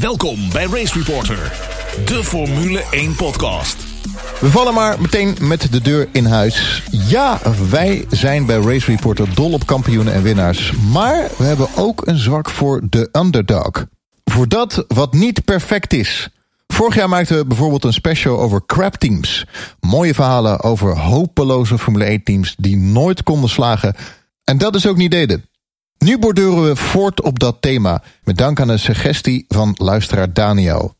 Welkom bij Race Reporter, de Formule 1 podcast. We vallen maar meteen met de deur in huis. Ja, wij zijn bij Race Reporter dol op kampioenen en winnaars. Maar we hebben ook een zwak voor de underdog. Voor dat wat niet perfect is. Vorig jaar maakten we bijvoorbeeld een special over crap teams. Mooie verhalen over hopeloze Formule 1 teams die nooit konden slagen. En dat is ook niet deden. Nu borduren we voort op dat thema. Met dank aan een suggestie van luisteraar Daniel.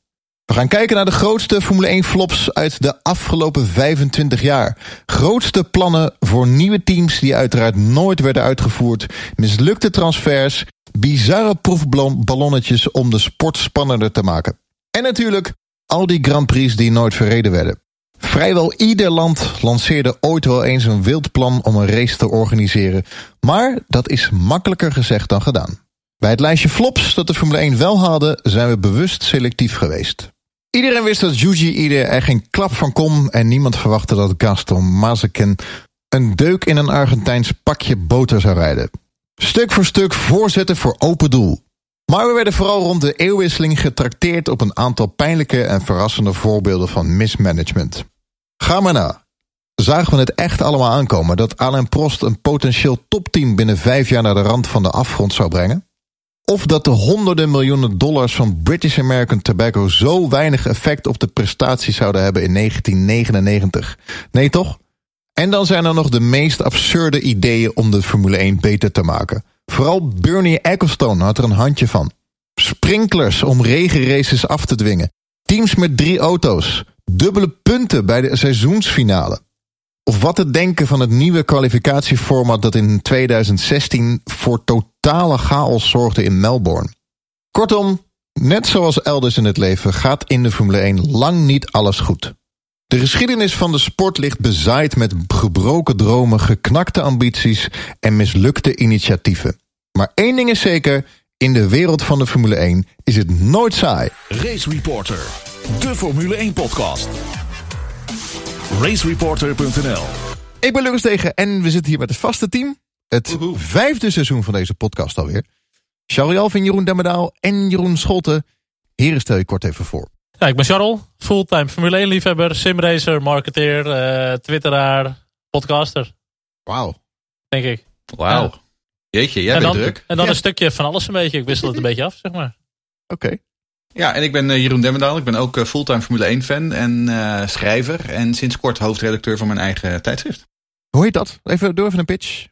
We gaan kijken naar de grootste Formule 1 flops uit de afgelopen 25 jaar. Grootste plannen voor nieuwe teams die uiteraard nooit werden uitgevoerd. Mislukte transfers. Bizarre proefballonnetjes om de sport spannender te maken. En natuurlijk al die Grand Prix die nooit verreden werden. Vrijwel ieder land lanceerde ooit wel eens een wild plan om een race te organiseren. Maar dat is makkelijker gezegd dan gedaan. Bij het lijstje flops dat de Formule 1 wel hadden, zijn we bewust selectief geweest. Iedereen wist dat Yuji Ide er geen klap van kon en niemand verwachtte dat Gaston Mazepin een deuk in een Argentijns pakje boter zou rijden. Stuk voor stuk voorzetten voor open doel. Maar we werden vooral rond de eeuwwisseling getrakteerd op een aantal pijnlijke en verrassende voorbeelden van mismanagement. Ga maar na. Zagen we het echt allemaal aankomen dat Alain Prost een potentieel topteam binnen vijf jaar naar de rand van de afgrond zou brengen? Of dat de honderden miljoenen dollars van British American Tobacco zo weinig effect op de prestaties zouden hebben in 1999? Nee toch? En dan zijn er nog de meest absurde ideeën om de Formule 1 beter te maken. Vooral Bernie Ecclestone had er een handje van. Sprinklers om regenraces af te dwingen. Teams met drie auto's. Dubbele punten bij de seizoensfinale. Of wat te denken van het nieuwe kwalificatieformat dat in 2016 voor totale chaos zorgde in Melbourne. Kortom, net zoals elders in het leven gaat in de Formule 1 lang niet alles goed. De geschiedenis van de sport ligt bezaaid met gebroken dromen, geknakte ambities en mislukte initiatieven. Maar één ding is zeker, in de wereld van de Formule 1 is het nooit saai. Race Reporter, de Formule 1 podcast. Racereporter.nl Ik ben Lucas Tegen en we zitten hier met het vaste team. Het vijfde seizoen van deze podcast alweer. Charles Alvin, Jeroen Demmerdaal en Jeroen Scholten. Heren, stel je kort even voor. Ja, ik ben Charles, fulltime Formule 1 liefhebber, simracer, marketeer, uh, twitteraar, podcaster. Wauw. Denk ik. Wauw. Ja. Jeetje, jij en bent dan, druk. En dan Ja. een stukje van alles een beetje. Ik wissel het een beetje af, zeg maar. Oké. Ja, en ik ben eh, Jeroen Demmendaal. Ik ben ook eh, fulltime Formule 1 fan en eh, schrijver. En sinds kort hoofdredacteur van mijn eigen tijdschrift. Hoe heet dat? Even door even een pitch.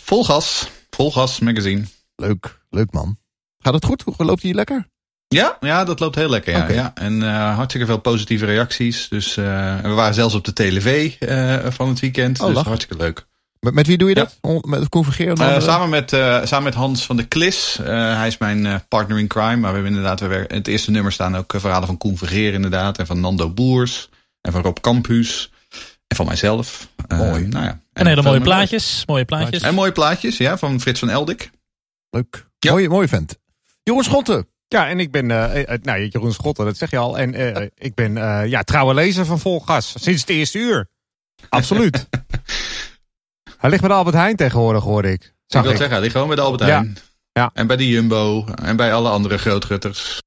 Volgas. Volgas magazine. Leuk, leuk man. Gaat het goed? Hoe loopt hij lekker? Ja, ja, dat loopt heel lekker. Ja, ja. En eh, hartstikke veel positieve reacties. Dus eh, we waren zelfs op de tv eh, van het weekend. Oh, dus hartstikke leuk. Met, met wie doe je dat? Met Convergeer? Eh, samen, met, eh, samen met Hans van de Klis. Eh, hij is mijn eh, partner in crime. Maar we hebben inderdaad, we werken, in het eerste nummer staan ook verhalen van Koen Vergeer inderdaad. En van Nando Boers. En van Rob Campus. En van mijzelf. Eh, Mooi. Nou ja. En hele mooie plaatjes. Mooie plaatjes. En mooie plaatjes, ja, van Frits van Eldik. Leuk. Ja. Mooie, mooie vent. Jeroen Schotten. Ja, en ik ben, eh, eh, nou Jeroen Schotten, dat zeg je al. En eh, ik ben eh, ja, trouwe lezer van Volgas, sinds het eerste uur. Absoluut. Hij ligt de Albert Heijn tegenwoordig, hoorde ik. ik Zag wil ik. zeggen, die gewoon bij de Albert. Heijn. Ja. En bij de Jumbo. En bij alle andere grootgutters.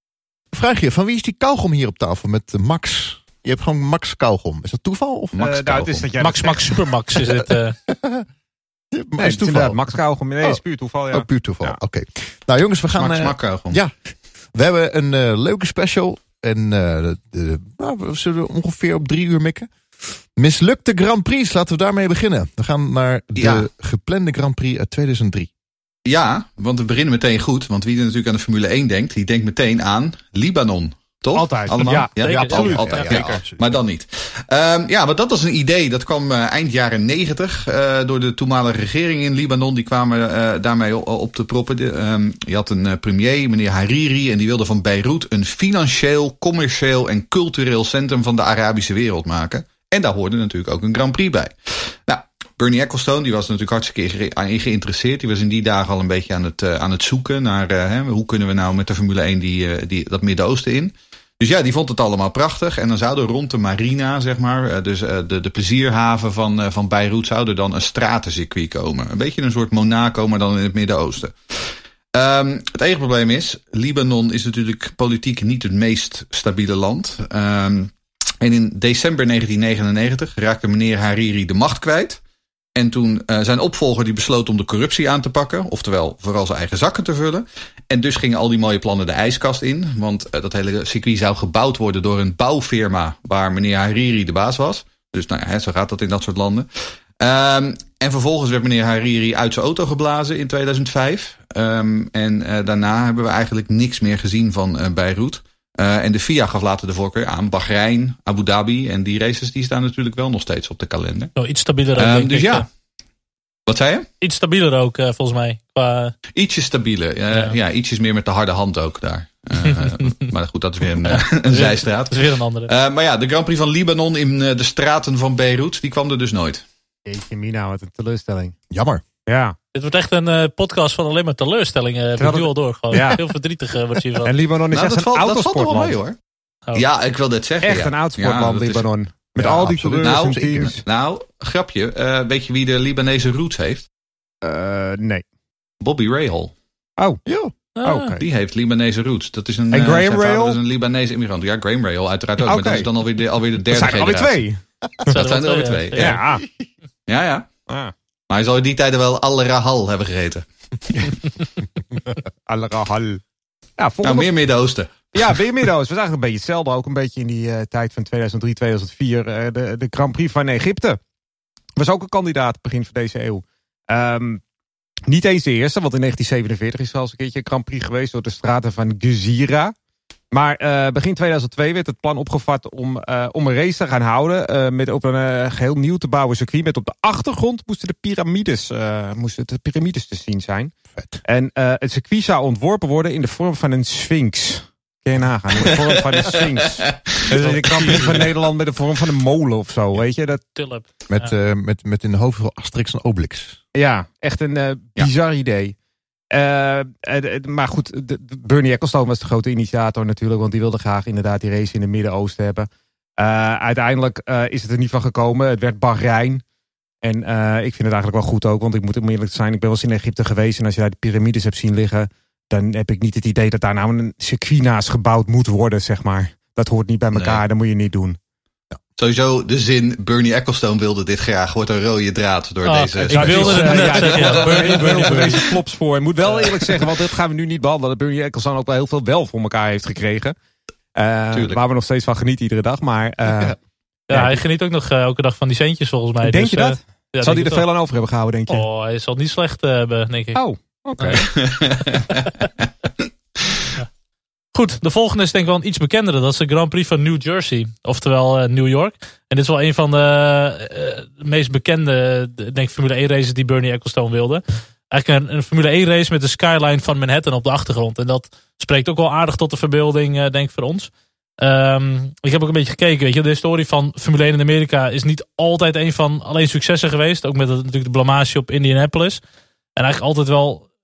Vraag je, van wie is die kauwgom hier op tafel met Max? Je hebt gewoon Max kauwgom. Is dat toeval of Eh, Max nou, het kauwgom? is dat jij Max, dat Max, Supermax is het. eh. Nee, is het is toeval. Max Kauwgom. Nee, Oh. is puur toeval, ja. Oh, puur toeval. Ja. Oké. Nou jongens, we gaan... Smak, kauwgom. ja. We hebben een leuke special. En eh, nou, we zullen ongeveer op drie uur mikken. Mislukte Grand Prix. Laten we daarmee beginnen. We gaan naar de Ja. geplande Grand Prix uit 2003. Ja, want we beginnen meteen goed. Want wie er natuurlijk aan de Formule 1 denkt, die denkt meteen aan Libanon. Toch? Altijd. Allemaal? Ja, zeker. absoluut. Altijd. Ja, Ja. Maar dan niet. Ehm, ja, maar dat was een idee. Dat kwam eh, eind jaren negentig eh, door de toenmalige regering in Libanon. Die kwamen eh, daarmee op te proppen. De, ehm, je had een premier, meneer Hariri. En die wilde van Beirut een financieel, commercieel en cultureel centrum van de Arabische wereld maken. En daar hoorde natuurlijk ook een Grand Prix bij. Nou, Bernie Ecclestone die was natuurlijk hartstikke ge- aan- geïnteresseerd. Die was in die dagen al een beetje aan het, eh, aan het zoeken naar eh, hoe kunnen we nou met de Formule 1 die, eh, die, dat Midden-Oosten in. Dus ja, die vond het allemaal prachtig. En dan zou er rond de marina, zeg maar, eh, dus eh, de, de plezierhaven van, eh, van Beirut, zou er dan een stratencircuit komen. Een beetje een soort Monaco, maar dan in het Midden-Oosten. Ehm, het enige probleem is, Libanon is natuurlijk politiek niet het meest stabiele land. Ehm, en in december 1999 raakte meneer Hariri de macht kwijt. En toen uh, zijn opvolger die besloot om de corruptie aan te pakken. Oftewel vooral zijn eigen zakken te vullen. En dus gingen al die mooie plannen de ijskast in. Want uh, dat hele circuit zou gebouwd worden door een bouwfirma waar meneer Hariri de baas was. Dus nou ja, zo gaat dat in dat soort landen. Um, en vervolgens werd meneer Hariri uit zijn auto geblazen in 2005. Um, en uh, daarna hebben we eigenlijk niks meer gezien van Beirut. Uh, en de FIA gaf later de voorkeur aan Bahrein, Abu Dhabi. En die races die staan natuurlijk wel nog steeds op de kalender. Oh, iets stabieler ook, Um, dus ik. ja. Wat zei je? Iets stabieler ook, eh, volgens mij. Qua, Ietsje stabieler. Uh, Ja. ja. ietsjes meer met de harde hand ook daar. Uh, maar goed, dat is weer een, uh, een zijstraat. dat is weer een andere. Uh, maar ja, de Grand Prix van Libanon in uh, de straten van Beirut, die kwam er dus nooit. Jeetje mina, wat een teleurstelling. Jammer. Ja. Dit wordt echt een eh, podcast van alleen maar teleurstellingen. Ik nu het- al door. Gewoon. Ja. Heel verdrietig eh, wordt hiervan. En Libanon is Nou, echt dat, een valt, dat valt wel autosportland. mee hoor. Oh. Ja, ik wil dit zeggen. Echt ja. een Ja, autosportland, dat is- Libanon. Met Ja, al die coureurs Nou, en teams. Nou, grapje. eh weet je wie de Libanese roots heeft? Eh, nee. Bobby Rahal. Oh, Ja. Ah, oké. Die heeft Libanese roots. Dat is een, En eh, Graham vader Rahal? is een Libanese immigrant. Ja, Graham Rahal uiteraard ook. Oké. Maar dat is dan alweer de, alweer de dat derde zijn er alweer generatie. twee. Dat zijn er alweer twee. ja. Ja. Ja, ja. Ah. Maar hij zal in die tijden wel al Rahal hebben gegeten. Al-Rahal. Ja, Nou, meer Midden-Oosten. Ja, weer Midden-Oosten. Was eigenlijk een beetje hetzelfde. Ook een beetje in die eh, tijd van 2003, 2004. eh, de, de Grand Prix van Egypte. Was ook een kandidaat begin van deze eeuw. Ehm, niet eens de eerste, want in 1947 is er al eens een keertje een Grand Prix geweest door de straten van Gezira. Maar eh, begin 2002 werd het plan opgevat om, eh, om een race te gaan houden. eh, met op een eh, geheel nieuw te bouwen circuit. Met op de achtergrond moesten de piramides, eh, moesten de piramides te zien zijn. Vet. En eh, het circuit zou ontworpen worden in de vorm van een sphinx. Kun je nagaan, in de vorm van een sphinx. Dus een Prix van Nederland met de vorm van een molen of zo, weet je. Dat, Tulp. Met, eh, met, met in de hoofd van Asterix en Obelix. ja, echt een bizar idee. Eh, eh, maar goed, Bernie Ecclestone was de grote initiator natuurlijk. Want die wilde graag inderdaad die race in het Midden-Oosten hebben. Eh, uiteindelijk is het er niet van gekomen. Het werd Bahrein. En ik vind het eigenlijk wel goed ook. Want ik moet eerlijk zijn, ik ben wel eens in Egypte geweest. En als je daar de piramides hebt zien liggen. Dan heb ik niet het idee dat daar nou een circuit naast gebouwd moet worden, zeg maar. Dat hoort niet bij elkaar, Nee. dat moet je niet doen. Sowieso de zin Bernie Ecclestone wilde dit graag. Wordt een rode draad door Oh, deze... ik wilde het net ja, zeggen, ja. ja, Bernie, Bernie, Bernie, Bernie. deze klops voor. Ik moet wel eerlijk zeggen, want dat gaan we nu niet behandelen. Dat Bernie Ecclestone ook wel heel veel wel voor elkaar heeft gekregen. Eh, waar we nog steeds van genieten iedere dag. Maar eh, Ja, Ja, hij geniet ook nog eh, elke dag van die centjes volgens mij. denk Dus, je dat? eh, ja, Zou denk die er veel aan over hebben gehouden, denk je? Oh, hij zal het niet slecht hebben, denk ik. Oh, oké. Goed, de volgende is denk ik wel een iets bekendere. Dat is de Grand Prix van New Jersey. Oftewel eh, New York. En dit is wel een van de eh, meest bekende eh, denk ik, Formule 1 races die Bernie Ecclestone wilde. Eigenlijk een, een Formule 1 race met de skyline van Manhattan op de achtergrond. En dat spreekt ook wel aardig tot de verbeelding, eh, denk ik, voor ons. Ehm, ik heb ook een beetje gekeken. Weet je, de historie van Formule 1 in Amerika is niet altijd een van alleen successen geweest. Ook met natuurlijk de blamage op Indianapolis. En eigenlijk altijd wel eh,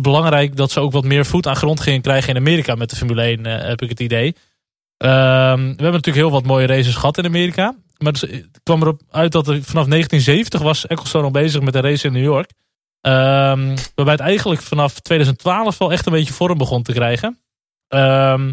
belangrijk dat ze ook wat meer voet aan grond gingen krijgen in Amerika met de Formule 1, eh, heb ik het idee. Ehm, we hebben natuurlijk heel wat mooie races gehad in Amerika. Maar dus, het kwam erop uit dat er vanaf 1970 was Ecclestone al bezig met een race in New York. Ehm, waarbij het eigenlijk vanaf 2012 wel echt een beetje vorm begon te krijgen. Ehm,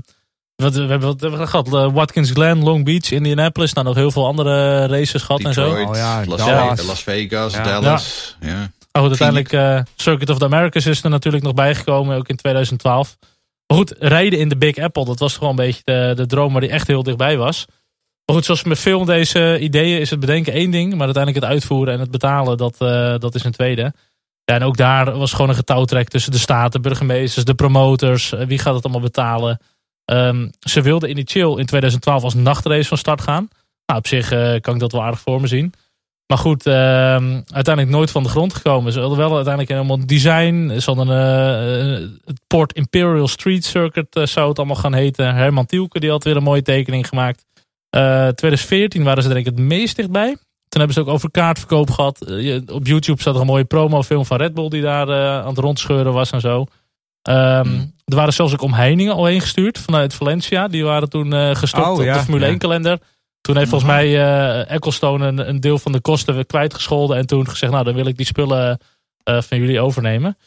wat, we hebben wat hebben we gehad. Eh, Watkins Glen, Long Beach, Indianapolis. Nou, nog heel veel andere races gehad en zo. Oh ja, Las, Dallas. Vegas, Las Vegas, Ja. Dallas. Ja. Maar goed, uiteindelijk eh, Circuit of the Americas is er natuurlijk nog bijgekomen, ook in 2012. Maar goed, rijden in de Big Apple, dat was gewoon een beetje de, de droom waar die echt heel dichtbij was. Maar goed, zoals met veel van deze ideeën is het bedenken één ding, maar uiteindelijk het uitvoeren en het betalen, dat, eh, dat is een tweede. Ja, en ook daar was gewoon een getouwtrek tussen de staten, burgemeesters, de promotors. eh, wie gaat het allemaal betalen? Ehm, ze wilden initieel in 2012 als nachtrace van start gaan. Nou, op zich kan ik dat wel aardig voor me zien. Maar goed, ehm, uiteindelijk nooit van de grond gekomen. Ze hadden wel uiteindelijk helemaal design. Ze hadden eh, eh, het Port Imperial Street Circuit eh, zou het allemaal gaan heten. Herman Tielke die had weer een mooie tekening gemaakt. Eh 2014 waren ze denk ik het meest dichtbij. Toen hebben ze ook over kaartverkoop gehad. Eh, je- op YouTube staat er een mooie promofilm van Red Bull die daar eh, aan het rondscheuren was en zo. Ehm, Hmm. Er waren zelfs ook omheiningen al heen gestuurd vanuit Valencia. Die waren toen eh, gestopt Oh, op de Formule ja. 1 kalender. Toen heeft volgens mij eh Ecclestone een, een deel van de kosten kwijtgescholden. En toen gezegd, nou dan wil ik die spullen eh, van jullie overnemen.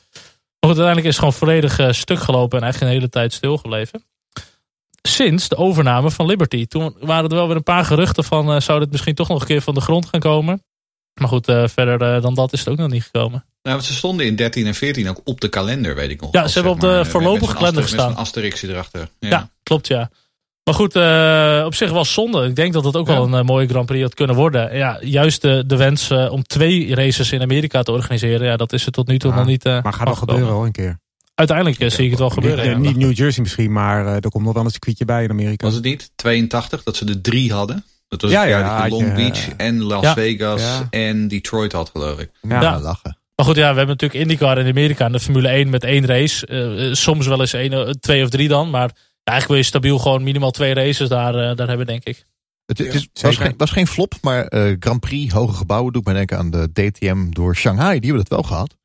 Maar goed, uiteindelijk is het gewoon volledig eh, stuk gelopen en eigenlijk een hele tijd stilgebleven. Sinds de overname van Liberty. Toen waren er wel weer een paar geruchten van... zou dit misschien toch nog een keer van de grond gaan komen? Maar goed, verder dan dat is het ook nog niet gekomen. Nou, ze stonden in 13 en 14 ook op de kalender, weet ik nog. Ja, ze hebben op de voorlopige kalender aster- Met gestaan. een asterixje erachter. Ja. Ja, klopt ja. Maar goed, eh, op zich wel zonde. Ik denk dat het ook wel een eh, mooie Grand Prix had kunnen worden. Ja, juist de, de wens eh, om twee races in Amerika te organiseren. Ja, dat is er tot nu toe Ja, nog niet eh, Maar gaat wel afgekomen. gebeuren hoor, een keer. Uiteindelijk zie ik het wel gebeuren. Niet, ja. niet New Jersey misschien, maar eh, er komt nog wel een circuitje bij in Amerika. Was het niet 82 dat ze er drie hadden? Dat was Ja, dat Long je, Beach en Las Ja. Vegas Ja. en Detroit had, geloof ik. Ja, Ja. lachen. Maar goed, ja, we hebben natuurlijk IndyCar in Amerika en de Formule 1 met één race. Soms wel eens één, twee of drie dan. Maar eigenlijk wil je stabiel gewoon minimaal twee races daar, eh, daar hebben, denk ik. Het, het Ja, is, was, geen, was geen flop, maar eh, Grand Prix, hoge gebouwen, doet mij denken aan de DTM door Shanghai. Die hebben het wel gehad.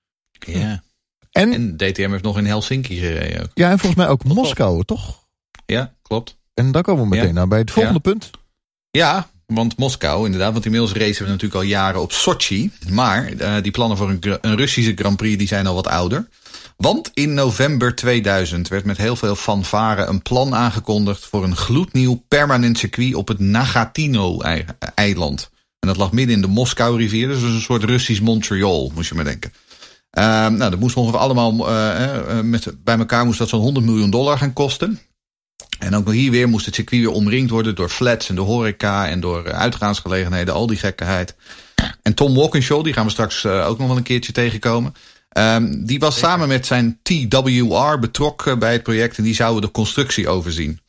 Ja. En, En DTM heeft nog in Helsinki gereden ook. ja, en volgens mij ook Moskou, toch? Ja, klopt. En dan komen we meteen Ja. naar bij het volgende punt. Ja, want Moskou, inderdaad. Want inmiddels racen we natuurlijk al jaren op Sochi. Maar eh, die plannen voor een, een Russische Grand Prix die zijn al wat ouder. Want in november 2000 werd met heel veel fanfare een plan aangekondigd... voor een gloednieuw permanent circuit op het Nagatino-eiland. En dat lag midden in de Moskou-rivier. Dus een soort Russisch Montreal, moest je maar denken. Ehm, nou, dat moest ongeveer allemaal eh, eh, met, bij elkaar moest dat zo'n 100 miljoen dollar gaan kosten. En ook hier weer moest het circuit weer omringd worden door flats en door horeca en door eh, uitgaansgelegenheden, al die gekkigheid. En Tom Walkinshaw, die gaan we straks eh, ook nog wel een keertje tegenkomen. Ehm, die was samen met zijn TWR betrokken bij het project en die zouden de constructie overzien.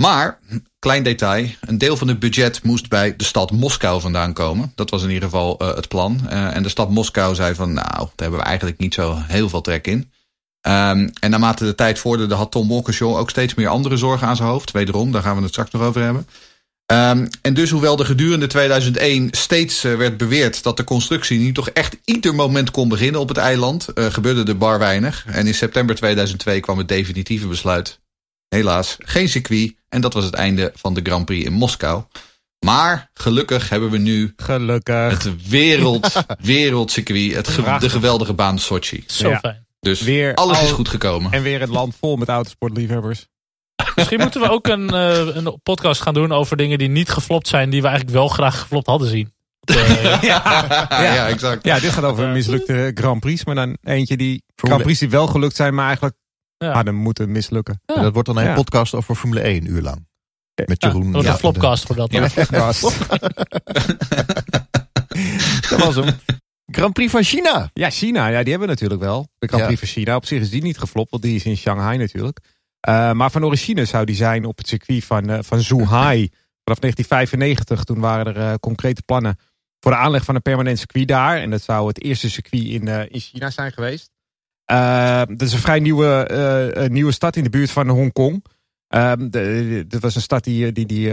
Maar, klein detail, een deel van het budget moest bij de stad Moskou vandaan komen. Dat was in ieder geval eh, het plan. Eh, en de stad Moskou zei van, nou, daar hebben we eigenlijk niet zo heel veel trek in. Ehm, en naarmate de tijd vorderde had Tom Walkinshaw ook steeds meer andere zorgen aan zijn hoofd. Wederom, daar gaan we het straks nog over hebben. Ehm, en dus hoewel er gedurende 2001 steeds eh, werd beweerd dat de constructie nu toch echt ieder moment kon beginnen op het eiland, eh, gebeurde er bar weinig. En in september 2002 kwam het definitieve besluit. Helaas, geen circuit. En dat was het einde van de Grand Prix in Moskou. Maar gelukkig hebben we nu Gelukkig. het wereld, wereldcircuit, het ge- de geweldige baan Sochi. Zo Ja. fijn. Dus Weer alles is goed gekomen. En weer het land vol met autosportliefhebbers. Misschien moeten we ook een, eh, een podcast gaan doen over dingen die niet geflopt zijn. Die we eigenlijk wel graag geflopt hadden zien. Eh, ja, ja, exact. Ja, dit gaat over een mislukte Grand Prix. Maar dan eentje die Grand Prix die wel gelukt zijn, maar eigenlijk Ja. hadden moeten mislukken. Ja. En dat wordt dan een Ja. podcast over Formule 1 uur lang. Met ja, Jeroen. dat wordt Ja, een flopcast voor dat. Ja. Dat was hem. Grand Prix van China. Ja, China, ja, die hebben we natuurlijk wel. De Grand Ja. Prix van China. Op zich is die niet geflopt, want die is in Shanghai natuurlijk. Eh, maar van origine zou die zijn op het circuit van, eh, van Zhuhai. Vanaf 1995, toen waren er eh, concrete plannen voor de aanleg van een permanent circuit daar. En dat zou het eerste circuit in, in China zijn geweest. Dat is een vrij nieuwe, nieuwe stad in de buurt van Hongkong. Ehm, dat was een stad die, die, die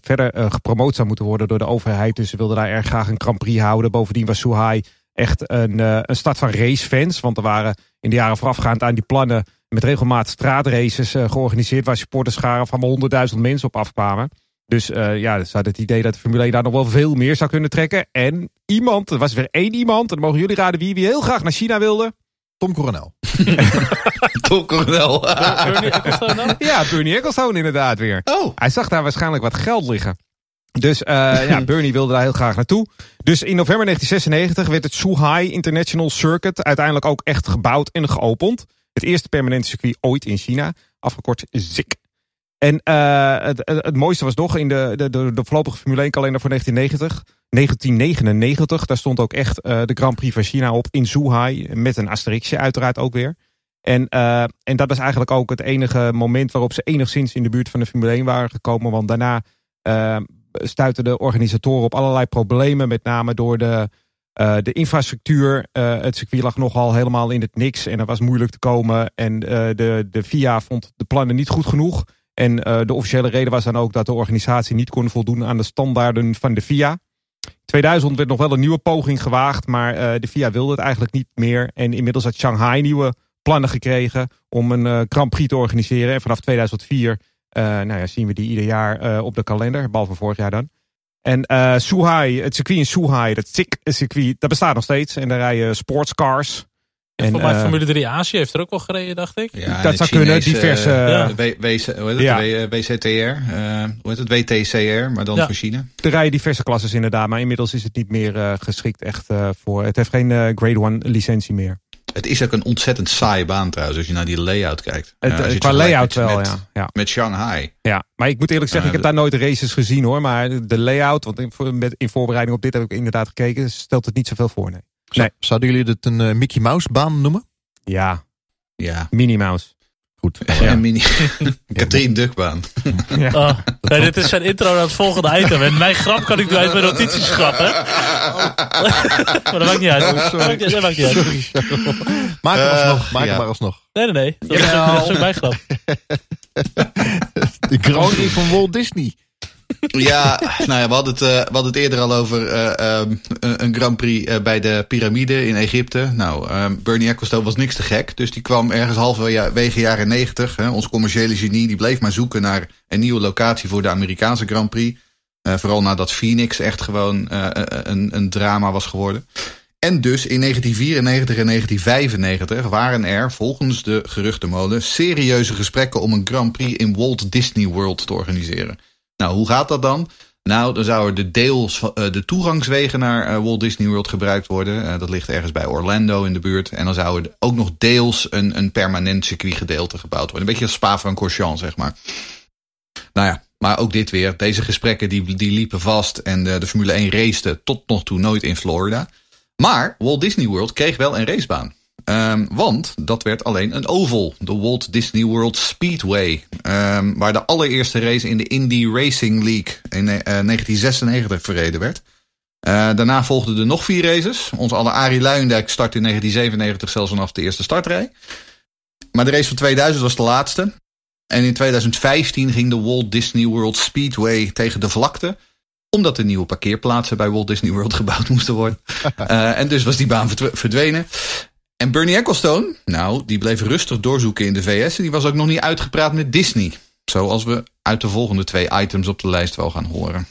verder gepromoot zou moeten worden door de overheid. Dus ze wilden daar erg graag een Grand Prix houden. Bovendien was Zhuhai echt een, een stad van racefans. Want er waren in de jaren voorafgaand aan die plannen met regelmaat straatraces eh, georganiseerd. Waar supporterscharen van wel 100.000 mensen op afkwamen. Dus eh, ja, ze hadden het idee dat de Formule 1 daar nog wel veel meer zou kunnen trekken. En iemand, er was weer één iemand, en dan mogen jullie raden wie, wie heel graag naar China wilde. Tom Coronel. Tom Coronel. Bernie Ecclestone dan? Ja, Bernie Ecclestone inderdaad weer. Oh, Hij zag daar waarschijnlijk wat geld liggen. Dus eh, ja, Bernie wilde daar heel graag naartoe. Dus in november 1996 werd het Zhuhai International Circuit uiteindelijk ook echt gebouwd en geopend. Het eerste permanente circuit ooit in China, afgekort ZIC. En eh, het, het, mooiste was nog in de, de, de, voorlopige Formule 1 kalender voor 1990. 1999, daar stond ook echt eh, de Grand Prix van China op in Zhuhai. Met een asterixje uiteraard ook weer. En, eh, en dat is eigenlijk ook het enige moment waarop ze enigszins in de buurt van de Formule 1 waren gekomen. Want daarna stuitten de organisatoren op allerlei problemen. Met name door de, uh, de infrastructuur. Uh, het circuit lag nogal helemaal in het niks. En er was moeilijk te komen. En uh, de, de FIA vond de plannen niet goed genoeg. En de officiële reden was dan ook dat de organisatie niet kon voldoen aan de standaarden van de FIA. 2000 werd nog wel een nieuwe poging gewaagd. Maar de FIA wilde het eigenlijk niet meer. En inmiddels had Shanghai nieuwe plannen gekregen om een Grand Prix te organiseren. En vanaf 2004 uh, nou ja, zien we die ieder jaar op de kalender, behalve vorig jaar dan. En uh, Zhuhai, het circuit in Zhuhai, dat SICK circuit, dat bestaat nog steeds. En daar rijden sportscars. En voor mij eh, Formule 3 Azië heeft er ook wel gereden, dacht ik. Ja, Dat zou kunnen, diverse- eh, Ja. W- WC hoe heet het? Ja. W- WCTR. eh, hoe heet het? WTCR, maar dan Ja. voor China. Er rijden diverse klasses inderdaad, maar inmiddels is het niet meer eh, geschikt echt eh, voor. Het heeft geen eh, grade 1 licentie meer. Het is ook een ontzettend saaie baan trouwens, als je naar die layout kijkt. Het, je eh, het qua layout met- wel, met, ja. ja. Met Shanghai. Ja, maar ik moet eerlijk zeggen, Ja, ik heb daar nooit races gezien hoor. Maar de layout, want in, voor- met, in voorbereiding op dit heb ik inderdaad gekeken, stelt het niet zoveel voor. Nee. Zouden jullie dit een eh, Mickey Mouse baan noemen? Ja, Ja. Minnie Mouse. Goed. En mini Katrien Dukbaan. Oh, nee, dit is zijn intro naar het volgende item. En mijn grap kan ik nu uit mijn notities schrappen. maar dat maakt niet uit. Dat maakt niet- dat maakt niet uit. Maak hem Eh, alsnog. Maak ja. hem maar alsnog. Nee, nee, nee. Dat is, dat is ook mijn grap. De Grand Prix van Walt Disney. Ja, nou ja, we hadden het, eh, het eerder al over eh, ehm, een Grand Prix eh, bij de piramide in Egypte. Nou, ehm, Bernie Ecclestone was niks te gek. Dus die kwam ergens halverwege jaren negentig. Ons commerciële genie, die bleef maar zoeken naar een nieuwe locatie voor de Amerikaanse Grand Prix. Vooral nadat Phoenix echt gewoon een, een drama was geworden. En dus in 1994 en 1995 waren er volgens de geruchtenmolen serieuze gesprekken om een Grand Prix in Walt Disney World te organiseren. Nou, hoe gaat dat dan? Nou, dan zouden de deels eh, de toegangswegen naar eh, Walt Disney World gebruikt worden. Eh, dat ligt ergens bij Orlando in de buurt. En dan zou er ook nog deels een, een permanent circuitgedeelte gebouwd worden. Een beetje als Spa-Francorchamps, zeg maar. Nou ja, maar ook dit weer. Deze gesprekken die, die liepen vast. En de, de Formule 1 racete tot nog toe nooit in Florida. Maar Walt Disney World kreeg wel een racebaan. Ehm, want dat werd alleen een oval. De Walt Disney World Speedway. Ehm, waar de allereerste race in de Indy Racing League in eh, 1996 verreden werd. Eh, daarna volgden er nog vier races. Onze alle Arie Luijendijk startte in 1997 zelfs vanaf de eerste startrij. Maar de race van 2000 was de laatste. En in 2015 ging de Walt Disney World Speedway tegen de vlakte omdat er nieuwe parkeerplaatsen bij Walt Disney World gebouwd moesten worden. Eh, en dus was die baan verdw- verdwenen. En Bernie Ecclestone, nou, die bleef rustig doorzoeken in de VS. En die was ook nog niet uitgepraat met Disney. Zoals we uit de volgende twee items op de lijst wel gaan horen.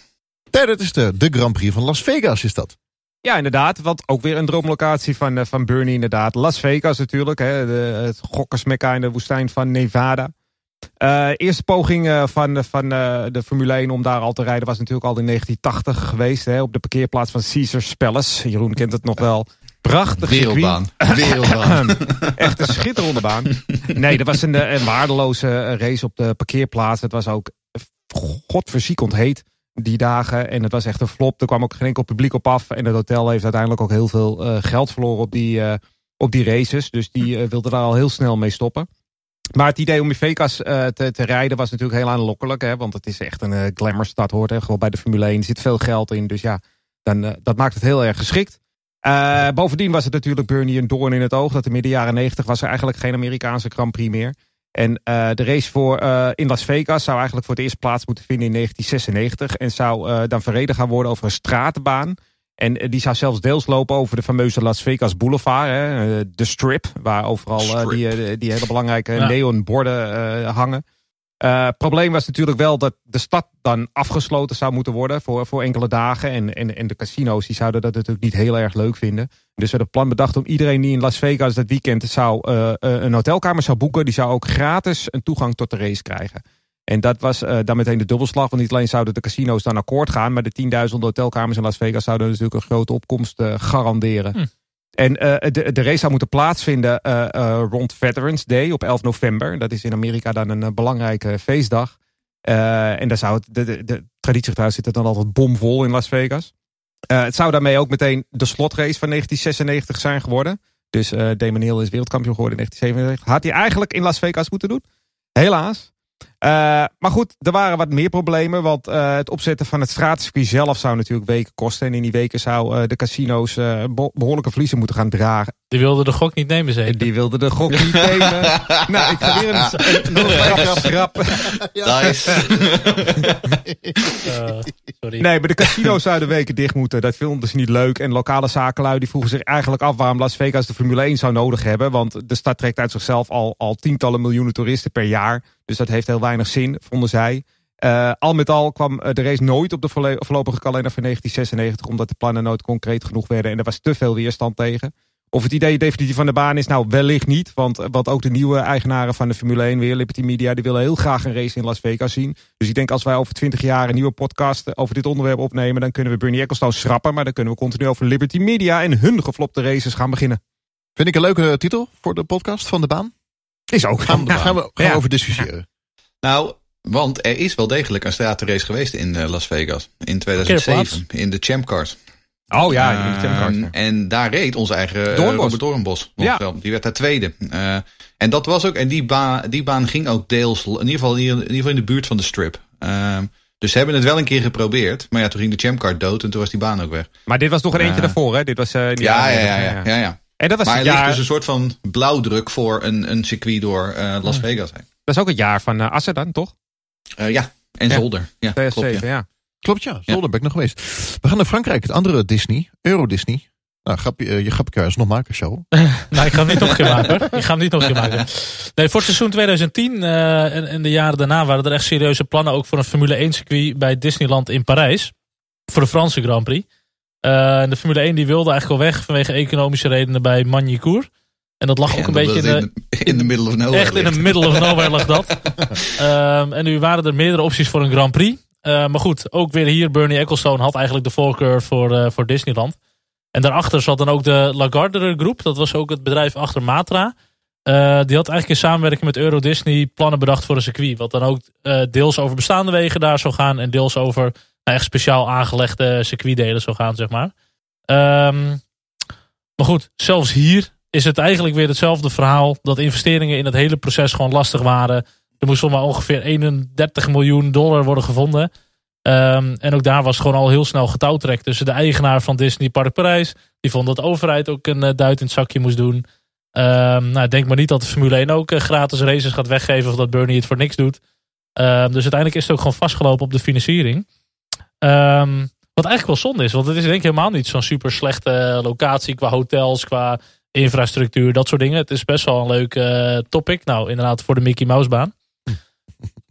Nee, dat is de, de Grand Prix van Las Vegas is dat. Ja, inderdaad. Want ook weer een droomlocatie van, eh, van Bernie, inderdaad. Las Vegas natuurlijk. Hè, de, het gokkersmekka in de woestijn van Nevada. Eh, eerste poging eh, van, van eh, de Formule 1 om daar al te rijden was natuurlijk al in 1980 geweest. Hè, op de parkeerplaats van Caesars Palace. Jeroen kent het nog wel. Prachtig circuit. Wereldbaan. Wereldbaan. Echt een schitterende baan. Nee, dat was een, eh, een waardeloze eh, race op de parkeerplaats. Het was ook godverziekend heet die dagen. En het was echt een flop. Er kwam ook geen enkel publiek op af. En het hotel heeft uiteindelijk ook heel veel eh, geld verloren op die, eh, op die races. Dus die eh, wilde daar al heel snel mee stoppen. Maar het idee om in Vegas eh, te, te rijden was natuurlijk heel aanlokkelijk. Hè, want het is echt een uh, glamourstad hoort. Hè, gewoon bij de Formule 1 er zit veel geld in. Dus ja, dan, uh, dat maakt het heel erg geschikt. Uh, bovendien was het natuurlijk Bernie een doorn in het oog. Dat in midden jaren 90 was er eigenlijk geen Amerikaanse Grand Prix meer. En uh, de race voor, uh, in Las Vegas zou eigenlijk voor het eerst plaats moeten vinden in 1996. En zou dan verreden gaan worden over een stratenbaan. En die zou zelfs deels lopen over de fameuze Las Vegas Boulevard. Hè, de Strip, waar overal Strip. Die, die hele belangrijke ja. neonborden hangen. Uh, probleem was natuurlijk wel dat de stad dan afgesloten zou moeten worden voor, voor enkele dagen. En, en, en de casino's die zouden dat natuurlijk niet heel erg leuk vinden. Dus werd het plan bedacht om iedereen die in Las Vegas dat weekend zou, uh, uh, een hotelkamer zou boeken. Die zou ook gratis een toegang tot de race krijgen. En dat was dan meteen de dubbelslag. Want niet alleen zouden de casino's dan akkoord gaan. Maar de 10.000 hotelkamers in Las Vegas zouden natuurlijk een grote opkomst garanderen. Hm. En uh, de, de race zou moeten plaatsvinden uh, uh, rond Veterans Day op 11 november. Dat is in Amerika dan een belangrijke feestdag. en daar zou het, de, de, de traditiegetrouw zit het dan altijd bomvol in Las Vegas. het zou daarmee ook meteen de slotrace van 1996 zijn geworden. Dus Damon Hill is wereldkampioen geworden in 1997. Had hij eigenlijk in Las Vegas moeten doen. Helaas. Uh, maar goed, er waren wat meer problemen. Want uh, het opzetten van het straatcircuit zelf zou natuurlijk weken kosten. En in die weken zou uh, de casino's behoorlijke verliezen moeten gaan dragen. Die wilden de gok niet nemen, zeker? Die wilden de gok niet nemen. nou, ik ga weer een, een, een grap. Nice. sorry. Nee, maar de casino's zouden weken dicht moeten. Dat vonden ze niet leuk. En lokale zakenlui die vroegen zich eigenlijk af waarom Las Vegas de Formule 1 zou nodig hebben. Want de stad trekt uit zichzelf al, al tientallen miljoenen toeristen per jaar. Dus dat heeft heel weinig zin, vonden zij. Uh, al met al kwam de race nooit op de voorlopige kalender van 1996, omdat de plannen nooit concreet genoeg werden en er was te veel weerstand tegen. Of het idee definitief van de baan is, nou wellicht niet. Want wat ook de nieuwe eigenaren van de Formule 1 weer, Liberty Media, die willen heel graag een race in Las Vegas zien. Dus ik denk als wij over 20 jaar een nieuwe podcast over dit onderwerp opnemen, dan kunnen we Bernie Ecclestone schrappen. Maar dan kunnen we continu over Liberty Media en hun geflopte races gaan beginnen. Vind ik een leuke titel voor de podcast van de baan. Is ook. Gaan, we- gaan we, gaan over discussiëren. Nou, want er is wel degelijk een stratenrace geweest in eh, Las Vegas. In 2007. In de Champ Cars. Oh ja, in de Champ Ehm, en daar reed onze eigen eh, Doornbos. Robert Doornbos. Ja. wel. Die werd daar tweede. Eh, en dat was ook, en die, ba die baan ging ook deels, in ieder, geval, hier- in ieder geval in de buurt van de strip. Ehm, dus ze hebben het wel een keer geprobeerd. Maar ja, toen ging de Champ Car dood en toen was die baan ook weg. Maar dit was nog een eentje daarvoor, hè? Dit was, eh, Ja, ja, ja, 90, ja, ja, ja. En dat was Maar het ligt jaar, dus een soort van blauwdruk voor een, een circuit door eh, Las Vegas heen. dat is ook het jaar van uh, Assen dan, toch? Eh, ja, en Ja. Zolder. Ja, klopt, 2007, ja. Klopt ja, Zolder ben ik nog geweest. We gaan naar Frankrijk, het andere Disney, Euro Disney. Nou, grapje, eh, je grapje je alsnog maken, show. Nou, ik ga hem niet nog maken hoor. Ik ga hem niet nog keer maken. Nee, voor het seizoen 2010 eh, en, en de jaren daarna waren er echt serieuze plannen ook voor een Formule 1 circuit bij Disneyland in Parijs. Voor de Franse Grand Prix. En de Formule 1 die wilde eigenlijk al weg vanwege economische redenen bij Magny-Cours. En dat lag ook En een beetje in de, in, de, in middle of nowhere Echt in the middle of nowhere lag dat. Ehm, en nu waren er meerdere opties voor een Grand Prix. Eh, maar goed, ook weer hier, Bernie Ecclestone had eigenlijk de voorkeur voor, eh, voor Disneyland. En daarachter zat dan ook de Lagardère Groep. Dat was ook het bedrijf achter Matra. Die had eigenlijk in samenwerking met Euro Disney plannen bedacht voor een circuit. Wat dan ook deels over bestaande wegen daar zou gaan. En deels over echt speciaal aangelegde circuitdelen zou gaan, zeg maar. Ehm, maar goed, zelfs hier is het eigenlijk weer hetzelfde verhaal. Dat investeringen in het hele proces gewoon lastig waren. Er moest nog maar ongeveer 31 miljoen dollar worden gevonden. Ehm, en ook daar was gewoon al heel snel getouwtrek tussen de eigenaar van Disney Park Parijs. Die vond dat de overheid ook een eh, duit in het zakje moest doen. Ehm, nou, denk maar niet dat de Formule 1 ook eh, gratis races gaat weggeven. Of dat Bernie het voor niks doet. Dus uiteindelijk is het ook gewoon vastgelopen op de financiering. Ehm, wat eigenlijk wel zonde is. Want het is denk ik helemaal niet zo'n super slechte locatie. Qua hotels, qua infrastructuur, dat soort dingen. Het is best wel een leuk eh, topic. Nou, inderdaad voor de Mickey Mouse baan.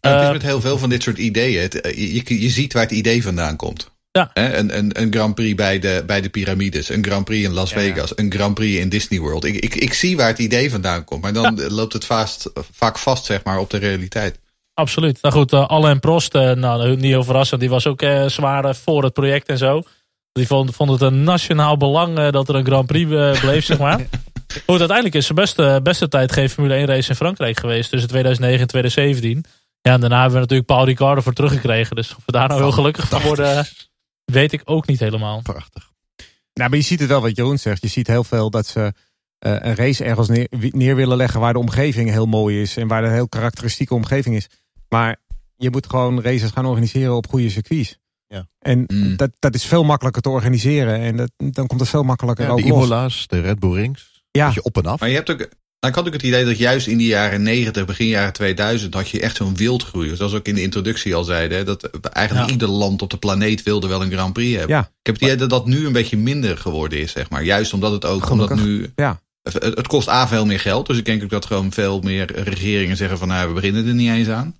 Het is Eh, met heel veel van dit soort ideeën. Het, eh, je, je, ziet waar het idee vandaan komt. Ja. Hè, Een, een, een Grand Prix bij de, bij de piramides. Een Grand Prix in Las Vegas. Een Grand Prix in Disney World. Ik, ik, ik zie waar het idee vandaan komt. Maar dan loopt het vast, vaak vast zeg maar, op de realiteit. Absoluut. Nou goed, uh, Alain Prost, uh, nou, niet heel verrassend, die was ook uh, zwaar voor het project en zo. Die vond, vond het een nationaal belang dat er een Grand Prix bleef, zeg maar. Goed, uiteindelijk is zijn beste, beste tijd geen Formule 1 race in Frankrijk geweest tussen 2009 en 2017. Ja, en daarna hebben we natuurlijk Paul Ricciardo voor teruggekregen. Dus of we daar nou heel gelukkig van worden, weet ik ook niet helemaal. Prachtig. Nou, maar je ziet het wel wat Jeroen zegt. Je ziet heel veel dat ze uh, een race ergens neer, neer, willen leggen waar de omgeving heel mooi is. En waar de heel karakteristieke omgeving is. Maar je moet gewoon races gaan organiseren op goede circuits. Ja. En mm. dat, dat is veel makkelijker te organiseren. En dat, dan komt het veel makkelijker ja, ook de los. Imola's, de Red Bull Rings. Ja. Je op en af. Maar je hebt ook... Nou, ik had ook het idee dat juist in de jaren 90, begin jaren 2000, had je echt zo'n wildgroei. Zoals we ook in de introductie al zeiden. Dat eigenlijk ja. ieder land op de planeet wilde wel een Grand Prix hebben. Ja. Ik heb het idee dat dat nu een beetje minder geworden is, zeg maar. Juist omdat het ook, Gelukkig. omdat nu... Ja. Het, het, kost A veel meer geld. Dus ik denk ook dat gewoon veel meer regeringen zeggen van, nou, we beginnen er niet eens aan.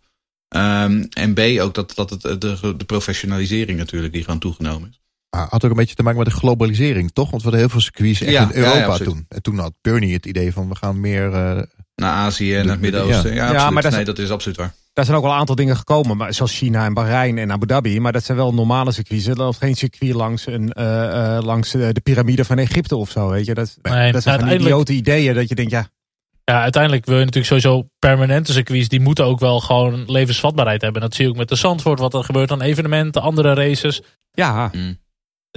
Um, en B ook dat, dat het, de, de professionalisering natuurlijk die gewoon toegenomen is. Ah, had ook een beetje te maken met de globalisering, toch? Want we hadden heel veel circuits echt Ja, in Europa ja, ja, toen. En toen had Bernie het idee van we gaan meer... uh, Naar Azië en naar het Midden-Oosten. Ja, ja, maar dat nee, is, dat is absoluut waar. Daar zijn ook wel een aantal dingen gekomen, maar zoals China en Bahrein en Abu Dhabi. Maar dat zijn wel normale circuits. Er loopt geen circuit langs, een, uh, uh, langs de piramide van Egypte of zo. Weet je? Dat, nee, dat zijn idiote ideeën dat je denkt, ja... Ja, uiteindelijk wil je natuurlijk sowieso permanente circuits. Die moeten ook wel gewoon levensvatbaarheid hebben. Dat zie je ook met de Zandvoort. Wat er gebeurt aan evenementen, andere races. Ja. Mm.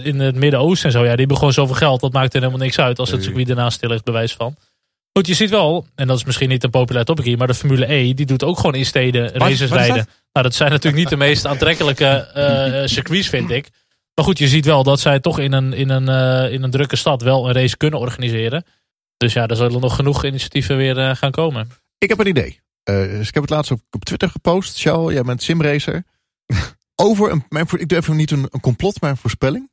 In het Midden-Oosten en zo. Ja, die hebben gewoon zoveel geld. Dat maakt er helemaal niks uit als het circuit ernaast stil ligt, bewijs van. Goed, je ziet wel, en dat is misschien niet een populair topic hier, maar de Formule E, die doet ook gewoon in steden races wat, wat rijden. Dat? Nou, dat zijn natuurlijk niet de meest aantrekkelijke uh, circuits, vind ik. Maar goed, je ziet wel dat zij toch in een, in een, uh, in een drukke stad wel een race kunnen organiseren. Dus ja, er zullen nog genoeg initiatieven weer uh, gaan komen. Ik heb een idee. Uh, dus ik heb het laatst op, op Twitter gepost. Charles, jij bent simracer. Over een, mijn, ik doe even niet een, een complot, maar een voorspelling.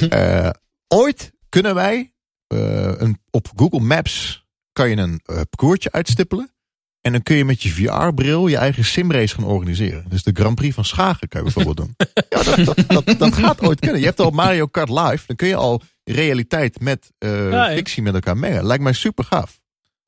uh, ooit kunnen wij een, op Google Maps kan je een parcoursje uitstippelen. En dan kun je met je VR-bril je eigen simrace gaan organiseren. Dus de Grand Prix van Schagen kan je bijvoorbeeld doen. Ja, dat, dat, dat, dat, gaat ooit kunnen. Je hebt al Mario Kart Live. Dan kun je al realiteit met eh, Ja, fictie met elkaar mengen. Lijkt mij super gaaf.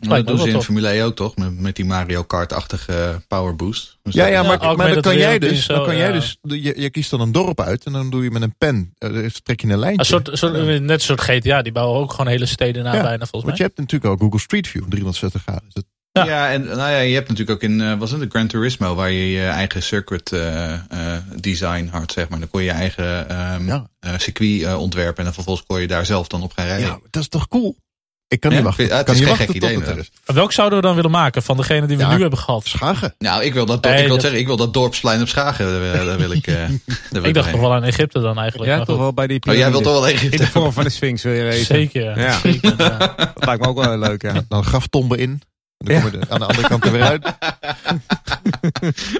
Maar dat doen ze in tof. Formule E ook toch? Met, met die Mario Kart-achtige power boost. Dus Ja, ja, Ja, maar, augmented maar dan kan jij dus, zo, dan kan jij ja. dus je, je kiest dan een dorp uit en dan doe je met een pen, eh, trek je een lijntje. Een soort, soort, net een soort GTA, die bouwen ook gewoon hele steden na Ja, bijna volgens Want mij. je hebt natuurlijk ook Google Street View, 360 graden. Dus dat- Ja. Ja. en nou ja, je hebt natuurlijk ook in, eh, was het de Gran Turismo, waar je je eigen circuit eh, eh, design had, zeg maar. Dan kon je je eigen ehm, Ja. circuit eh, ontwerpen en dan vervolgens kon je daar zelf dan op gaan rijden. ja, dat is toch cool? Ik kan Ja, niet wachten. ja, het kan is niet geen wachten gek idee, het er is. Maar Welk zouden we dan willen maken van degene die we Ja. nu hebben gehad? Schagen. Nou, ik wil dat, Nee, ik wil dat- zeggen, ik wil dat dorpsplein op Schagen, daar wil ik, eh, daar wil Ik dacht toch wel aan Egypte dan eigenlijk. Ja, toch wel bij die Oh, jij wilt toch wel In de Egypte? vorm van de Sphinx wil je racen. Zeker. Ja. zeker ja. Dat lijkt me ook wel heel leuk, ja. Dan graftomben in. En dan Ja. kom je er aan de andere kant er weer uit.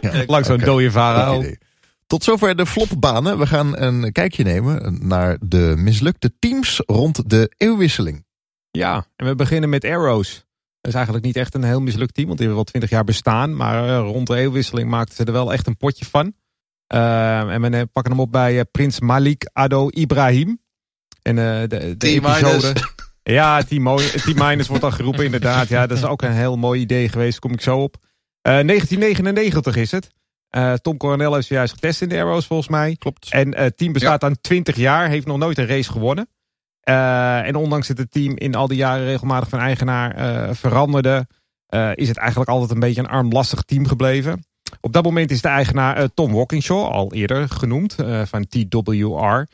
Ja, Langs zo'n oké. dode farao. idee. Tot zover de flopbanen. We gaan een kijkje nemen naar de mislukte teams rond de eeuwwisseling. Ja, en we beginnen met Arrows. Dat is eigenlijk niet echt een heel mislukt team, want die hebben wel twintig jaar bestaan. Maar eh, rond de eeuwwisseling maakten ze er wel echt een potje van. Eh, en we pakken hem op bij eh, Prins Malik Ado Ibrahim. En eh, de, de episode... Ja, T-minus wordt dan geroepen inderdaad. Ja, dat is ook een heel mooi idee geweest, kom ik zo op. Eh, 1999 is het. Eh, Tom Coronel heeft zojuist getest in de Arrows volgens mij. Klopt. En het team bestaat aan 20 jaar, heeft nog nooit een race gewonnen. Eh, en ondanks dat het team in al die jaren regelmatig van eigenaar eh, veranderde, eh, is het eigenlijk altijd een beetje een armlastig team gebleven. Op dat moment is de eigenaar eh, Tom Walkinshaw, al eerder genoemd, eh, van TWR.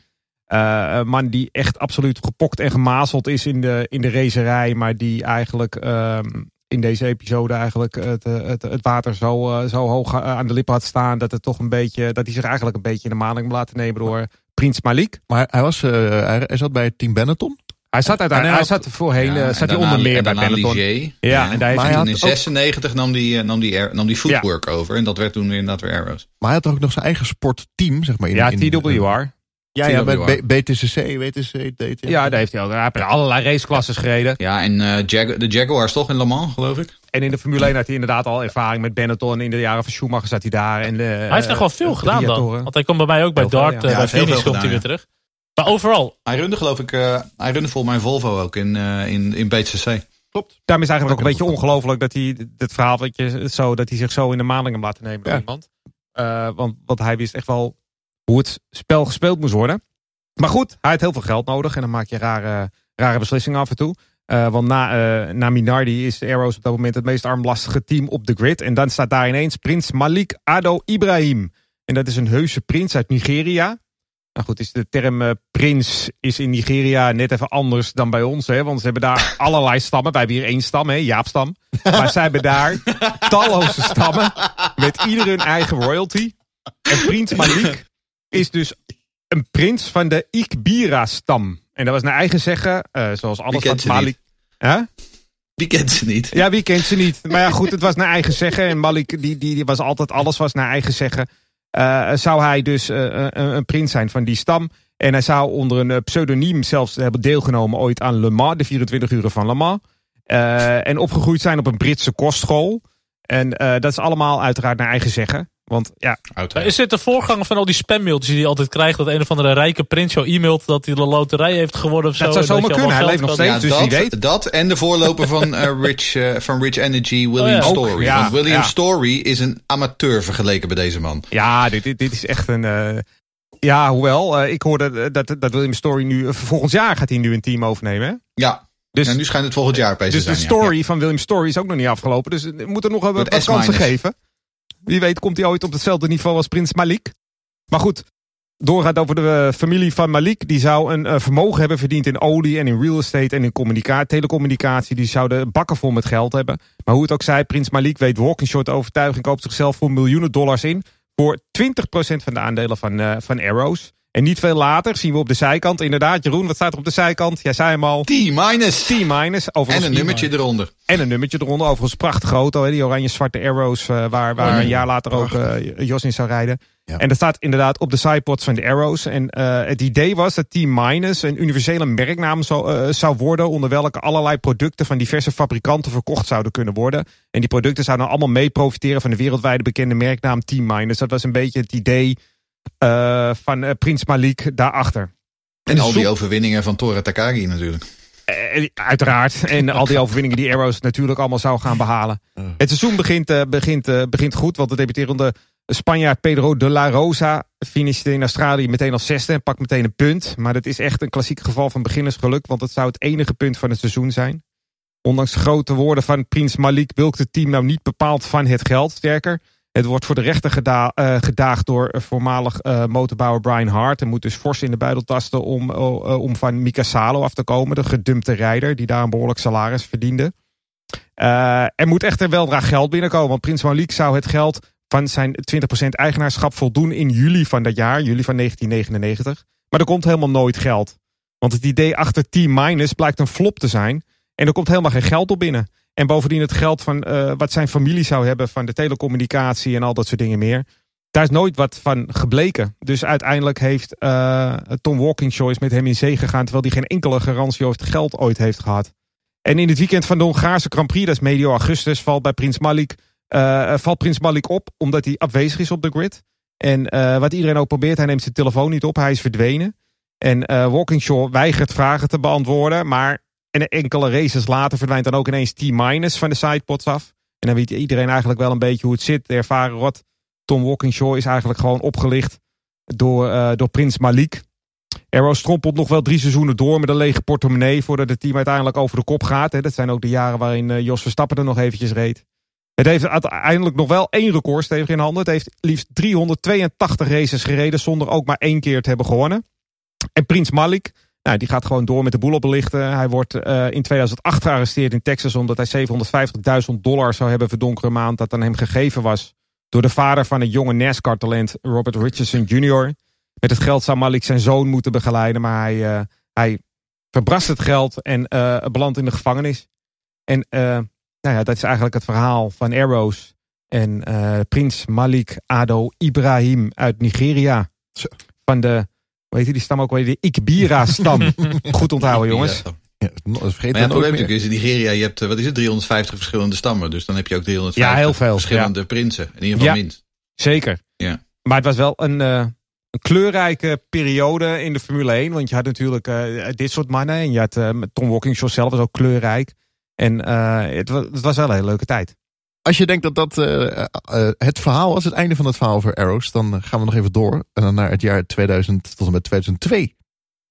Eh, een man die echt absoluut gepokt en gemazeld is in de, in de racerij, maar die eigenlijk ehm, in deze episode eigenlijk het, eh, het, het water zo, eh, zo hoog aan de lippen had staan dat het toch een beetje, dat hij zich eigenlijk een beetje in de maling laten nemen door Prins Malik. Maar hij, was, eh, hij, hij zat bij het team Benetton. Hij zat uiteindelijk, hij zat voorheen, Ja, eh, en zat hij daarna- onder meer en bij Benetton. Ligier. Ja, en daar heeft hij toen had in ook- 96 nam die, nam die, nam die footwork over. En dat werd toen inderdaad weer Arrows. Maar hij had ook nog zijn eigen sportteam, zeg maar. In, Ja, in- TWR. Ja, ja, bij BTCC, WTC, hij. Ja, daar heeft hij ook. Hij heeft allerlei raceklasses gereden. Ja, en eh, Jag- de Jaguars toch in Le Mans, geloof ik? En in de Formule 1 had hij inderdaad al ervaring met Benetton. In de jaren van Schumacher zat hij daar. En de, Hij heeft echt wel veel gedaan dan. Want hij komt bij mij ook bij Heel veel, Dart, ja. eh, Ja, bij Phoenix veel komt hij weer terug. Maar overal, Hij runde geloof ik, eh, hij runde volgens mij Volvo ook in, eh, in, in BTCC. Klopt. Daarom is eigenlijk ook een Dat beetje ongelooflijk dat hij dit verhaal dat, je, zo, dat hij zich zo in de maling heeft laten nemen door Ja. iemand. Eh, want, want hij wist echt wel hoe het spel gespeeld moest worden. Maar goed, hij had heel veel geld nodig en dan maak je rare, rare beslissingen af en toe. Eh, want na, eh, na Minardi is de Arrows op dat moment het meest armlastige team op de grid. En dan staat daar ineens prins Malik Ado Ibrahim. En dat is een heuse prins uit Nigeria. Nou goed, is de term eh, prins is in Nigeria net even anders dan bij ons. Hè? Want ze hebben daar allerlei stammen. Wij hebben hier één stam, hè? Jaapstam. Maar zij hebben daar talloze stammen. Met ieder hun eigen royalty. En prins Malik is dus een prins van de Ikbira-stam. En dat was naar eigen zeggen, eh, zoals alles ze Malik... Huh? Die kent ze niet. Ja, wie kent ze niet? Maar ja, goed, het was naar eigen zeggen. En Malik, die, die, die was altijd, alles was naar eigen zeggen. Eh, zou hij dus eh, een, een prins zijn van die stam. En hij zou onder een pseudoniem zelfs hebben deelgenomen ooit aan Le Mans, de 24 uren van Le Mans. En opgegroeid zijn op een Britse kostschool. En dat is allemaal uiteraard naar eigen zeggen. Want ja, is dit de voorganger van al die spammailtjes die hij altijd krijgt? Dat een of andere rijke prins jou e-mailt dat hij de loterij heeft gewonnen of zo. Dat zou zomaar je kunnen, hij leeft nog steeds. Ja, dus dat, weet. dat en de voorloper van, eh, Rich, eh, van Rich Energy, William Oh ja. Story. Ook, ja, Want William ja. Story is een amateur vergeleken bij deze man. Ja, dit, dit, dit is echt een. eh, ja, hoewel, eh, ik hoorde dat, dat William Story nu. volgend jaar gaat hij nu een team overnemen. hè? Ja, Dus, en nu schijnt het volgend jaar opeens dus te de zijn. ja. story van William Story is ook nog niet afgelopen. Dus we moeten nog wel wat, kansen geven. Wie weet komt hij ooit op hetzelfde niveau als Prins Malik. Maar goed, doorgaat over de eh, familie van Malik. Die zou een eh, vermogen hebben verdiend in olie en in real estate en in communica- telecommunicatie. Die zouden bakken vol met geld hebben. Maar hoe het ook zij, Prins Malik weet Walkinshaw te overtuigen. Koopt zichzelf voor miljoenen dollars in. Voor 20% van de aandelen van, eh, van Arrows. En niet veel later zien we op de zijkant. Inderdaad, Jeroen, wat staat er op de zijkant? Jij zei hem al. T-minus. T-minus. En een nummertje eronder. En een nummertje eronder. Overigens prachtige auto. Hè? Die oranje-zwarte Arrows. eh, waar waar Oh, een jaar later ook eh, Jos in zou rijden. Ja. En dat staat inderdaad op de sidepods van de Arrows. En eh, het idee was dat T-minus een universele merknaam zou, zou worden. Onder welke allerlei producten van diverse fabrikanten verkocht zouden kunnen worden. En die producten zouden allemaal mee profiteren van de wereldwijde bekende merknaam T-minus. Dat was een beetje het idee eh, van eh, Prins Malik daarachter. En al die overwinningen van Tora Takagi natuurlijk. Eh, uiteraard. En al die overwinningen die Arrows natuurlijk allemaal zou gaan behalen. Het seizoen begint, begint, begint goed. Want de debuterende Spanjaard Pedro de la Rosa finishte in Australië meteen als zesde. En pakt meteen een punt. Maar dat is echt een klassiek geval van beginnersgeluk. Want het zou het enige punt van het seizoen zijn. Ondanks grote woorden van Prins Malik wilkt het team nou niet bepaald van het geld. Sterker, het wordt voor de rechter uh, gedaagd door voormalig uh, motorbouwer Brian Hart. En moet dus fors in de buidel tasten om, om van Mika Salo af te komen. De gedumpte rijder die daar een behoorlijk salaris verdiende. er moet echter weldra geld binnenkomen. Want Prins Malik zou het geld van zijn 20% eigenaarschap voldoen in juli van dat jaar. Juli van 1999. Maar er komt helemaal nooit geld. Want het idee achter T-Minus blijkt een flop te zijn. En er komt helemaal geen geld op binnen. En bovendien het geld van uh, wat zijn familie zou hebben van de telecommunicatie en al dat soort dingen meer. Daar is nooit wat van gebleken. Dus uiteindelijk heeft uh, Tom Walkingshaw is met hem in zee gegaan. Terwijl hij geen enkele garantie over het geld ooit heeft gehad. En in het weekend van de Hongaarse Grand Prix, dat is medio augustus, valt bij Prins Malik, uh, valt Prins Malik op omdat hij afwezig is op de grid. En wat iedereen ook probeert, hij neemt zijn telefoon niet op, hij is verdwenen. En Walkingshaw weigert vragen te beantwoorden, maar en enkele races later verdwijnt dan ook ineens T- van de sidepods af. En dan weet iedereen eigenlijk wel een beetje hoe het zit. De ervaren rot Tom Walkingshaw is eigenlijk gewoon opgelicht door, uh, door Prins Malik. Arrow strompelt nog wel drie seizoenen door met een lege portemonnee voordat het team uiteindelijk over de kop gaat. Dat zijn ook de jaren waarin uh, Jos Verstappen er nog eventjes reed. Het heeft uiteindelijk nog wel één record stevig in handen. Het heeft liefst 382 races gereden zonder ook maar één keer te hebben gewonnen. En Prins Malik, nou, die gaat gewoon door met de boel opbelichten. Hij wordt uh, in 2008 gearresteerd in Texas omdat hij 750.000 dollar zou hebben verdonkere maand dat aan hem gegeven was door de vader van het jonge NASCAR-talent Robert Richardson Jr. Met het geld zou Malik zijn zoon moeten begeleiden, maar hij, uh, hij verbrast het geld en uh, belandt in de gevangenis. En nou ja, dat is eigenlijk het verhaal van Arrows en prins Malik Ado Ibrahim uit Nigeria. Van de Weet je die stam ook wel? De Ikbira-stam. Goed onthouden, jongens. Ja, vergeet maar ja, het probleem is in Nigeria, je hebt, wat is het, 350 verschillende stammen. Dus dan heb je ook 350 ja, heel veel, verschillende prinsen. In ieder geval ja, minst. Zeker. Ja. Maar het was wel een, uh, een kleurrijke periode in de Formule 1. Want je had natuurlijk uh, dit soort mannen. En je had uh, Tom Walkingshaw zelf was ook kleurrijk. En het was, het was wel een hele leuke tijd. Als je denkt dat dat uh, uh, het verhaal was, het einde van het verhaal voor Arrows, dan gaan we nog even door. En dan naar het jaar 2000 tot en met 2002.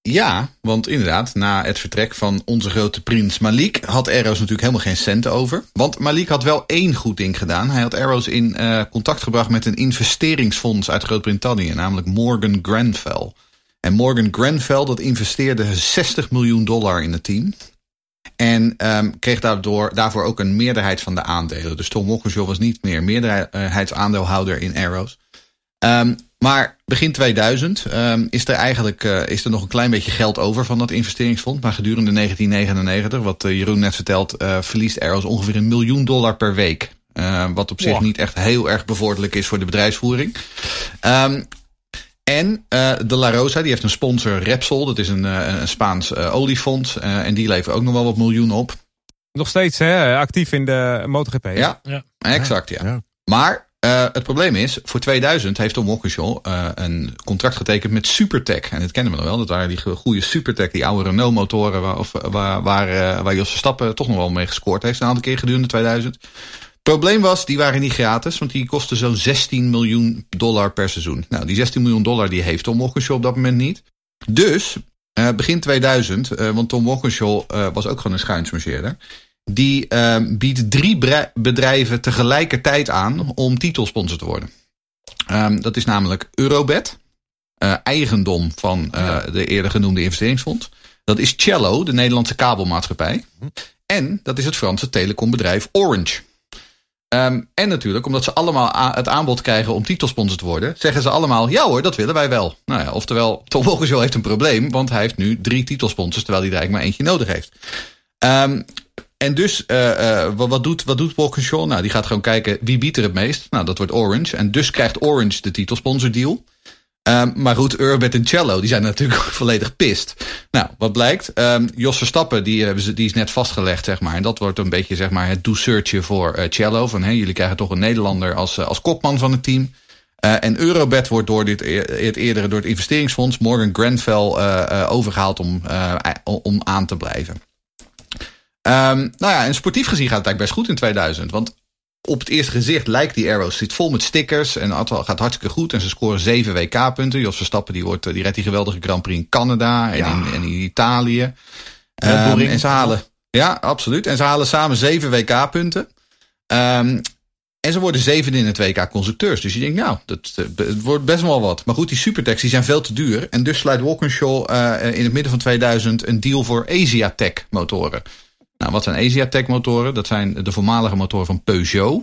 Ja, want inderdaad, na het vertrek van onze grote prins Malik had Arrows natuurlijk helemaal geen centen over. Want Malik had wel één goed ding gedaan. Hij had Arrows in contact gebracht met een investeringsfonds uit Groot-Brittannië, namelijk Morgan Grenfell. En Morgan Grenfell dat investeerde 60 miljoen dollar in het team. En um, kreeg daardoor, daarvoor ook een meerderheid van de aandelen. Dus Tom Walkinshaw was niet meer meerderheidsaandeelhouder in Arrows. Um, maar begin 2000 um, ehm, is er eigenlijk uh, is er nog een klein beetje geld over van dat investeringsfonds. Maar gedurende 1999, wat uh, Jeroen net vertelt, uh, verliest Arrows ongeveer een miljoen dollar per week. wat op zich wow. niet echt heel erg bevorderlijk is voor de bedrijfsvoering. En uh, de La Rosa, die heeft een sponsor Repsol. Dat is een, uh, een Spaans uh, oliefonds. en die leveren ook nog wel wat miljoen op. Nog steeds hè, actief in de MotoGP. Ja, ja. exact ja. ja. Maar het probleem is, voor 2000 heeft Tom Walkinshaw een contract getekend met Supertech. En dat kennen we nog wel. Dat waren die goede Supertech, die oude Renault motoren... waar, of, waar, waar, waar Jos Verstappen toch nog wel mee gescoord heeft. Een aantal keer gedurende 2000. Probleem was, die waren niet gratis, want die kosten zo'n 16 miljoen dollar per seizoen. Nou, die 16 miljoen dollar die heeft Tom Walkinshaw op dat moment niet. Dus, uh, begin 2000, uh, want Tom Walkinshaw uh, was ook gewoon een schuinsmarcheerder. Die biedt drie bedrijven tegelijkertijd aan om titelsponsor te worden. Um, dat is namelijk Eurobet, eigendom van de eerder genoemde investeringsfonds. Dat is Cello, de Nederlandse kabelmaatschappij. En dat is het Franse telecombedrijf Orange. Um, en natuurlijk, omdat ze allemaal het aanbod krijgen om titelsponsor te worden, zeggen ze allemaal: ja hoor, dat willen wij wel. Nou ja, oftewel, Tom Walkinshaw heeft een probleem, want hij heeft nu drie titelsponsors, terwijl hij er eigenlijk maar eentje nodig heeft. Um, en dus, uh, uh, wat, doet, wat doet? Nou, die gaat gewoon kijken wie biedt er het meest. Nou, dat wordt Orange. En dus krijgt Orange de titelsponsor deal. Um, maar goed, Urbet en Cello, die zijn natuurlijk volledig pist. Nou, wat blijkt? Um, Jos Verstappen, die, die is net vastgelegd, zeg maar. En dat wordt een beetje, zeg maar, het douceurtje voor uh, Cello. Van, jullie krijgen toch een Nederlander als, uh, als kopman van het team. En Eurobet wordt door dit, het eerdere door het investeringsfonds Morgan Grenfell overgehaald om, om aan te blijven. Um, nou ja, en sportief gezien gaat het eigenlijk best goed in 2000. Want op het eerste gezicht lijkt die Arrows zit vol met stickers en het gaat hartstikke goed. En ze scoren 7 WK-punten. Jos Verstappen die, wordt, die rijdt die geweldige Grand Prix in Canada en, in, en in Italië. Um, en ze halen, ja, absoluut. En ze halen samen 7 WK-punten. Um, en ze worden zevende in het WK constructeurs. Dus je denkt, nou, dat, het wordt best wel wat. Maar goed, die supertechs die zijn veel te duur. En dus sluit Walkinshaw uh, in het midden van 2000 een deal voor Asiatech motoren. Nou, wat zijn Asiatech motoren? Dat zijn de voormalige motoren van Peugeot.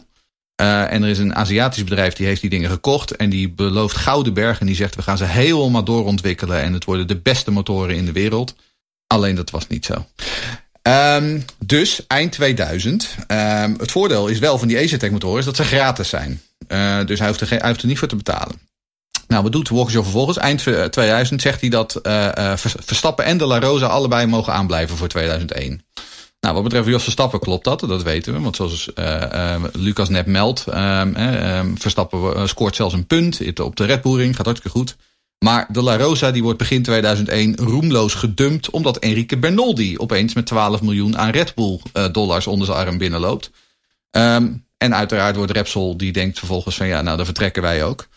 Uh, en er is een Aziatisch bedrijf die heeft die dingen gekocht. En die belooft gouden bergen. En die zegt, we gaan ze helemaal doorontwikkelen. En het worden de beste motoren in de wereld. Alleen dat was niet zo. Um, dus eind 2000. Um, ehm, het voordeel is wel van die Asiatech motoren is dat ze gratis zijn. Uh, dus hij hoeft, er, hoeft er niet voor te betalen. Nou, wat doet Walkinshaw vervolgens? Eind 2000 zegt hij dat Verstappen en de La Rosa allebei mogen aanblijven voor 2001. Nou, wat betreft Jos Verstappen klopt dat, dat weten we. Want zoals uh, Lucas net meldt, um, Verstappen scoort zelfs een punt op de Red Bull ring, gaat hartstikke goed. Maar de La Rosa die wordt begin 2001 roemloos gedumpt... omdat Enrique Bernoldi opeens met 12 miljoen aan Red Bull dollars onder zijn arm binnenloopt. Um, en uiteraard wordt Repsol die denkt vervolgens van ja, nou dan vertrekken wij ook.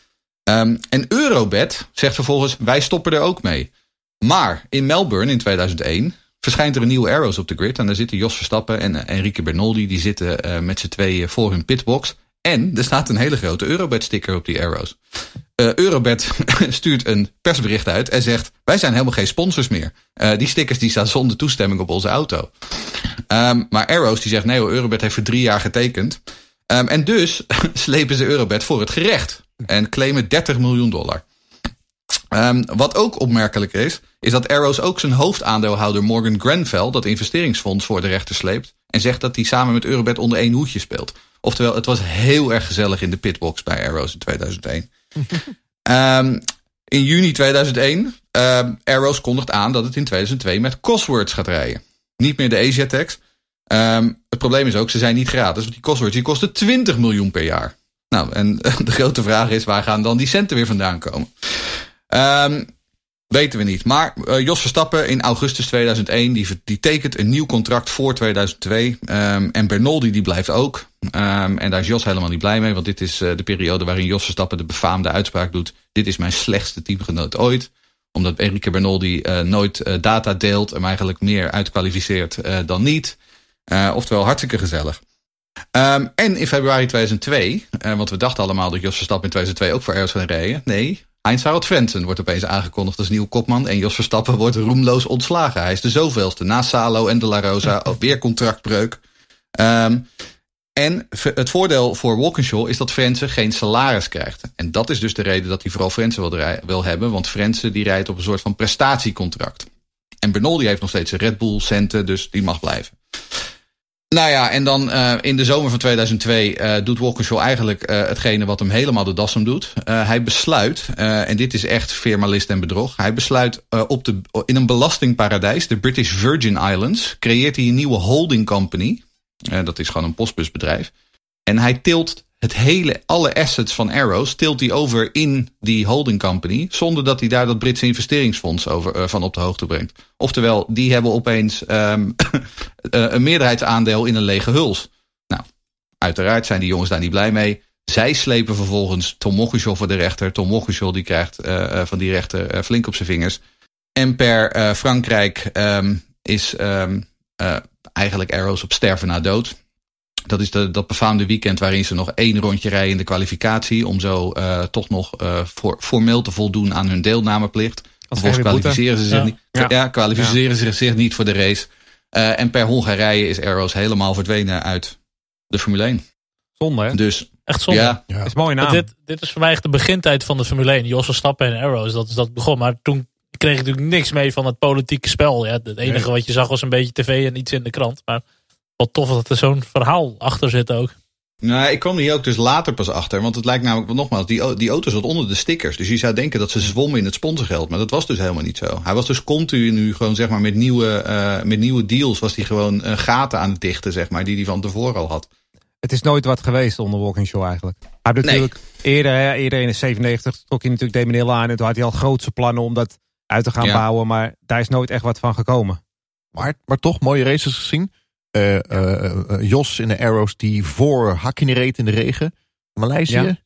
En Eurobet zegt vervolgens wij stoppen er ook mee. Maar in Melbourne in 2001 verschijnt er een nieuwe Arrows op de grid. En daar zitten Jos Verstappen en Enrique Bernoldi. Die zitten uh, met z'n tweeën voor hun pitbox. En er staat een hele grote Eurobet sticker op die Arrows. Uh, Eurobet stuurt een persbericht uit en zegt... wij zijn helemaal geen sponsors meer. Die stickers die staan zonder toestemming op onze auto. Um, maar Arrows die zegt... nee hoor, Eurobet heeft voor drie jaar getekend. Um, en dus slepen ze Eurobet voor het gerecht. En claimen 30 miljoen dollar. Um, wat ook opmerkelijk is... is dat Arrows ook zijn hoofdaandeelhouder Morgan Grenfell... dat investeringsfonds voor de rechter sleept... en zegt dat hij samen met Eurobet onder één hoedje speelt. Oftewel, het was heel erg gezellig in de pitbox bij Arrows in 2001. um, in juni 2001, uh, Arrows kondigt aan dat het in 2002 met Cosworths gaat rijden. Niet meer de Asiatex. Um, het probleem is ook, ze zijn niet gratis. Want die Cosworths die kosten 20 miljoen per jaar. Nou, en de grote vraag is, waar gaan dan die centen weer vandaan komen? Um, Weten we niet. Maar uh, Jos Verstappen in augustus 2001, die, die tekent een nieuw contract voor 2002. Um, ehm, en Bernoldi die blijft ook. Um, en daar is Jos helemaal niet blij mee, want dit is uh, de periode waarin Jos Verstappen de befaamde uitspraak doet. Dit is mijn slechtste teamgenoot ooit. Omdat Enrique Bernoldi uh, nooit data deelt en eigenlijk meer uitkwalificeert dan niet. oftewel hartstikke gezellig. Um, en in februari 2002, want we dachten allemaal dat Jos Verstappen in 2002 ook voor zou rijden. Nee, Heinz Harald Frentzen wordt opeens aangekondigd als nieuw kopman. En Jos Verstappen wordt roemloos ontslagen. Hij is de zoveelste. Na Salo en de La Rosa weer contractbreuk. Um, en het voordeel voor Walkinshaw is dat Frentzen geen salaris krijgt. En dat is dus de reden dat hij vooral Frentzen wil, wil hebben. Want Frentzen die rijdt op een soort van prestatiecontract. En Bernoldi heeft nog steeds een Red Bull centen, dus die mag blijven. Nou ja, en dan uh, in de zomer van 2002 uh, doet Walkinshaw eigenlijk uh, hetgene wat hem helemaal de das om doet. hij besluit, en dit is echt firmalist en bedrog. Hij besluit op de, in een belastingparadijs, de British Virgin Islands, creëert hij een nieuwe holding company. dat is gewoon een postbusbedrijf. En hij tilt het hele, alle assets van Arrows tilt hij over in die holding company. Zonder dat hij daar dat Britse investeringsfonds over, uh, van op de hoogte brengt. Oftewel, die hebben opeens um, een meerderheidsaandeel in een lege huls. Nou, uiteraard zijn die jongens daar niet blij mee. Zij slepen vervolgens Tom Mogishow voor de rechter. Tom Mogishow die krijgt uh, van die rechter flink op zijn vingers. En per Frankrijk um, is um, eigenlijk Arrows op sterven na dood. Dat is de, dat befaamde weekend waarin ze nog één rondje rijden in de kwalificatie. Om zo uh, toch nog uh, voor, formeel te voldoen aan hun deelnameplicht. Vervolgens kwalificeren ze zich, ja. niet, ja. ja kwalificeren ja. ze zich niet voor de race. Uh, en per Hongarije is Arrows helemaal verdwenen uit de Formule 1. Zonde hè? Dus, Echt zonde. Ja. ja. is mooi naam. Dit, dit is voor mij echt de begintijd van de Formule 1. Jos Stappen en Arrows, dat is dat begon. Maar toen kreeg ik natuurlijk niks mee van het politieke spel. Ja, het enige nee. wat je zag was een beetje tv en iets in de krant. Maar wat tof dat er zo'n verhaal achter zit ook. Nou, ik kwam hier ook dus later pas achter. Want het lijkt namelijk, nogmaals, die, die auto zat onder de stickers. Dus je zou denken dat ze zwommen in het sponsorgeld. Maar dat was dus helemaal niet zo. Hij was dus continu gewoon, zeg maar, met nieuwe, uh, met nieuwe deals... was hij gewoon uh, gaten aan het dichten, zeg maar, die hij van tevoren al had. het is nooit wat geweest onder Walking Show eigenlijk. Hij heeft natuurlijk eerder, hè, eerder in de 97 trok hij natuurlijk Damon aan. En toen had hij al grootse plannen om dat uit te gaan Ja. bouwen. Maar daar is nooit echt wat van gekomen. Maar, maar toch mooie races gezien. Eh, eh, eh, Jos in de Arrows die voor Hakkini reed in de regen. Maleisië. Ja.